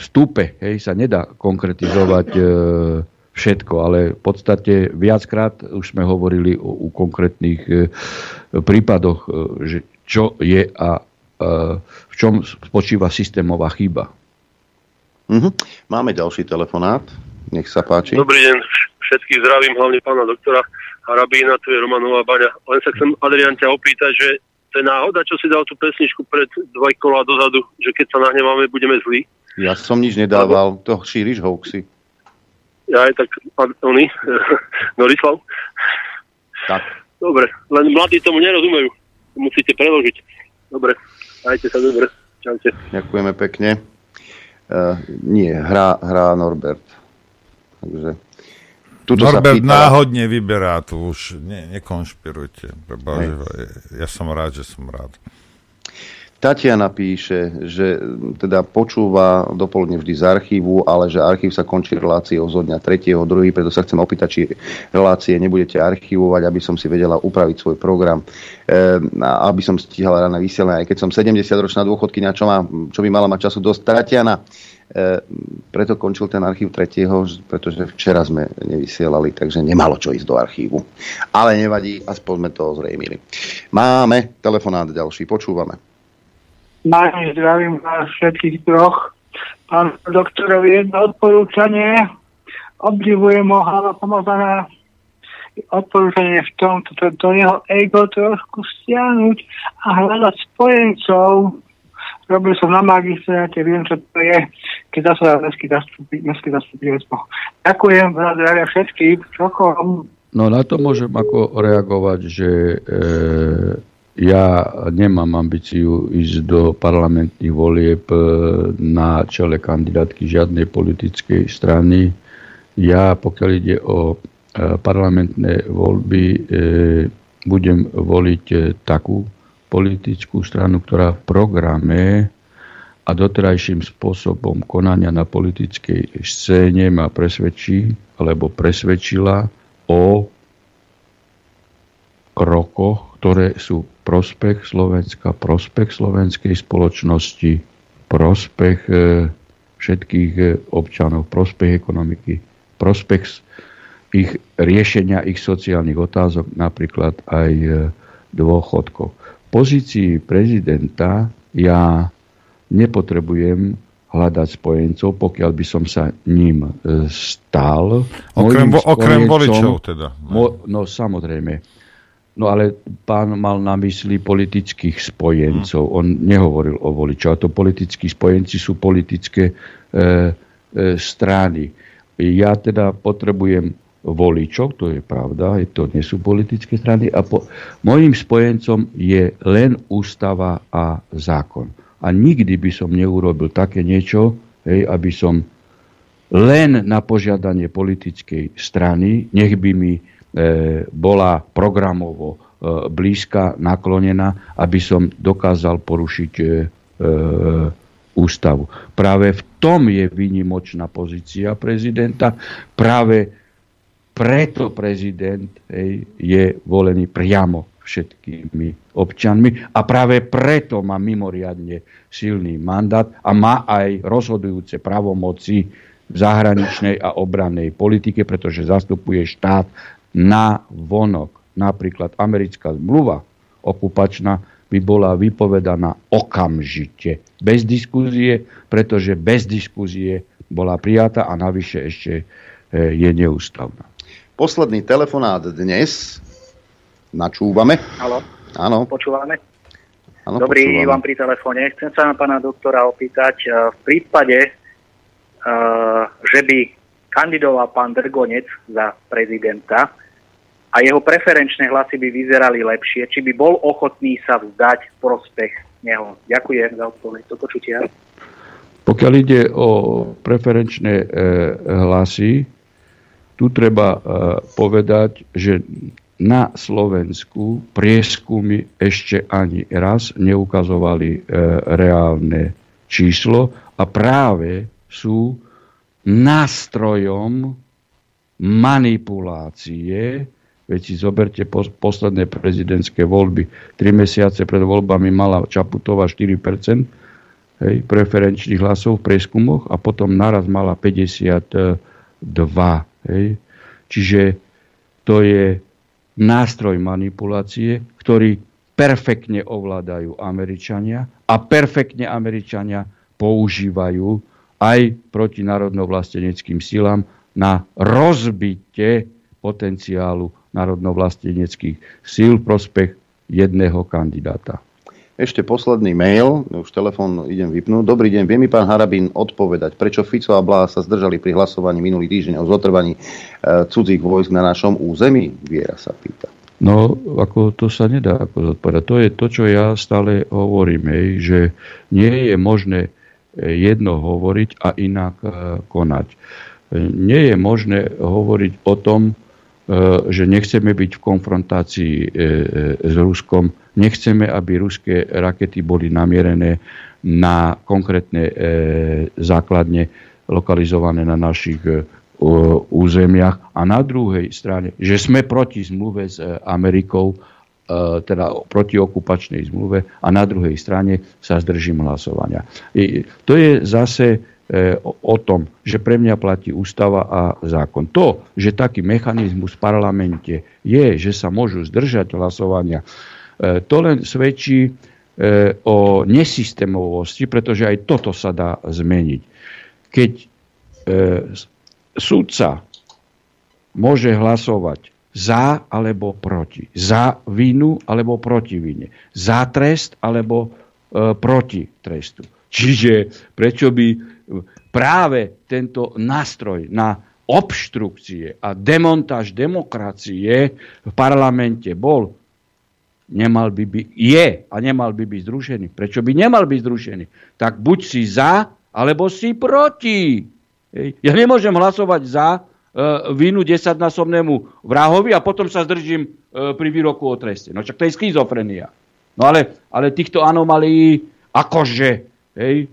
vstupe hej, sa nedá konkretizovať e, všetko, ale v podstate viackrát už sme hovorili o, o konkrétnych e, prípadoch, e, že čo je a v čom spočíva systémová chyba. Uh-huh. Máme ďalší telefonát. Nech sa páči. Dobrý deň, všetkých zdravím, hlavne pána doktora Harabína, tu je Romanová baňa. Len sa chcem Adrian ťa opýtať, že to je náhoda, čo si dal tú pesničku pred dva kola dozadu, že keď sa nahneváme, budeme zlí. Ja som nič nedával, to šíriš hoaxy. Ja aj tak, oni, Norislav. Tak. Dobre, len mladí tomu nerozumejú. Musíte preložiť. Dobre. Majte sa dobre. Čaute. Ďakujeme pekne. Uh, nie, hrá, hrá Norbert. Takže... Tuto Norbert náhodne vyberá tu už. Ne, nekonšpirujte. Ja som rád, že som rád. Tatiana píše, že teda počúva dopoludne vždy z archívu, ale že archív sa končí reláciou zo dňa 3. 2. Preto sa chcem opýtať, či relácie nebudete archívovať, aby som si vedela upraviť svoj program, e, aby som stihala rána vysielanie, aj keď som 70-ročná dôchodkynia, čo, má, čo by mala mať času dosť. Tatiana, preto končil ten archív 3. pretože včera sme nevysielali, takže nemalo čo ísť do archívu. Ale nevadí, aspoň sme to ozrejmili. Máme telefonát ďalší, počúvame. Máte zdravím vás všetkých troch. Pán doktorovi jedno odporúčanie. Obdivujem ho Hala Pomazana odporúčanie v tom, to, to jeho ego trošku stiahnuť a hľadať spojencov. Robil som na magistráte, viem, čo to je, keď sa mestský zastupiteľstvo. Ďakujem, zdravia všetkých, čokom. No na to môžem ako reagovať, že e, ja nemám ambíciu ísť do parlamentných volieb e, na čele kandidátky žiadnej politickej strany. Ja, pokiaľ ide o e, parlamentné voľby, e, budem voliť takú politickú stranu, ktorá v programe a doterajším spôsobom konania na politickej scéne ma presvedčí alebo presvedčila o krokoch, ktoré sú prospech Slovenska, prospech slovenskej spoločnosti, prospech e, všetkých e, občanov, prospech ekonomiky, prospech ich riešenia ich sociálnych otázok, napríklad aj e, dôchodkov. Pozícii prezidenta ja nepotrebujem hľadať spojencov, pokiaľ by som sa ním stal. Okrem, okrem voličov teda. Mo, no samozrejme No ale pán mal na mysli politických spojencov. On nehovoril o voličoch. A to politickí spojenci sú politické e, e, strany. Ja teda potrebujem voličov, to je pravda, to nie sú politické strany. A po, mojim spojencom je len ústava a zákon. A nikdy by som neurobil také niečo, hej, aby som len na požiadanie politickej strany, nech by mi E, bola programovo e, blízka, naklonená, aby som dokázal porušiť e, ústavu. Práve v tom je výnimočná pozícia prezidenta. Práve preto prezident hej, je volený priamo všetkými občanmi a práve preto má mimoriadne silný mandát a má aj rozhodujúce pravomoci v zahraničnej a obrannej politike, pretože zastupuje štát na vonok. Napríklad americká zmluva okupačná by bola vypovedaná okamžite. Bez diskúzie, pretože bez diskúzie bola prijatá a navyše ešte e, je neústavná. Posledný telefonát dnes. Načúvame. Halo. Áno. Počúvame. Áno, Dobrý, počúvame. vám pri telefóne. Chcem sa na pána doktora opýtať, e, v prípade, e, že by kandidoval pán Drgonec za prezidenta a jeho preferenčné hlasy by vyzerali lepšie, či by bol ochotný sa vzdať v prospech neho. Ďakujem za odpoveď. Do počutia. Pokiaľ ide o preferenčné e, hlasy, tu treba e, povedať, že na Slovensku prieskumy ešte ani raz neukazovali e, reálne číslo a práve sú nástrojom manipulácie, veď si zoberte posledné prezidentské voľby. Tri mesiace pred voľbami mala Čaputová 4% hej, preferenčných hlasov v prieskumoch a potom naraz mala 52. Hej. Čiže to je nástroj manipulácie, ktorý perfektne ovládajú Američania a perfektne Američania používajú aj proti národnovlasteneckým silám na rozbitie potenciálu národnovlasteneckých síl v prospech jedného kandidáta. Ešte posledný mail, už telefón idem vypnúť. Dobrý deň, vie mi pán Harabín odpovedať, prečo Fico a Blá sa zdržali pri hlasovaní minulý týždeň o zotrvaní e, cudzích vojsk na našom území? Viera sa pýta. No, ako to sa nedá ako zodpovedať. To je to, čo ja stále hovorím, hej, že nie je možné jedno hovoriť a inak e, konať. Nie je možné hovoriť o tom, že nechceme byť v konfrontácii s Ruskom Nechceme, aby ruské rakety boli namierené na konkrétne e, základne lokalizované na našich e, územiach. A na druhej strane, že sme proti zmluve s e, Amerikou, e, teda proti okupačnej zmluve a na druhej strane sa zdržím hlasovania. I, to je zase e, o tom, že pre mňa platí ústava a zákon. To, že taký mechanizmus v parlamente je, že sa môžu zdržať hlasovania, to len svedčí o nesystémovosti, pretože aj toto sa dá zmeniť. Keď sudca môže hlasovať za alebo proti. Za vinu alebo proti vine. Za trest alebo e, proti trestu. Čiže prečo by práve tento nástroj na obštrukcie a demontáž demokracie v parlamente bol, nemal by byť, je a nemal by byť zrušený. Prečo by nemal byť zrušený? Tak buď si za, alebo si proti. Ja nemôžem hlasovať za e, vinu desaťnásobnému vrahovi a potom sa zdržím e, pri výroku o treste. No čak to je schizofrenia. No ale, ale týchto anomálií akože hej,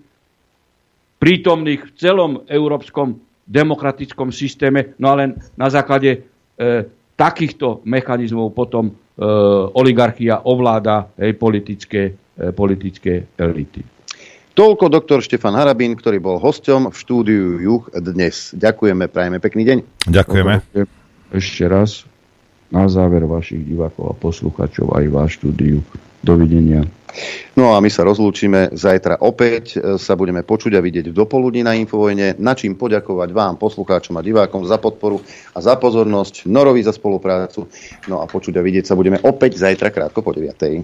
prítomných v celom európskom demokratickom systéme, no ale na základe e, takýchto mechanizmov potom oligarchia ovláda hej, politické, e, politické elity. Toľko doktor Štefan Harabín, ktorý bol hosťom v štúdiu Juch dnes. Ďakujeme, prajeme pekný deň. Ďakujeme. Ešte raz na záver vašich divákov a posluchačov aj váš štúdiu. Dovidenia. No a my sa rozlúčime. Zajtra opäť e, sa budeme počuť a vidieť v dopoludní na Infovojne. Na čím poďakovať vám, poslucháčom a divákom za podporu a za pozornosť, Norovi za spoluprácu. No a počuť a vidieť sa budeme opäť zajtra krátko po 9.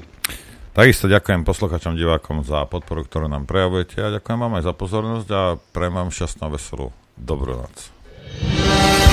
Takisto ďakujem posluchačom, divákom za podporu, ktorú nám prejavujete a ďakujem vám aj za pozornosť a prejem vám šťastnú a veselú dobrú noc.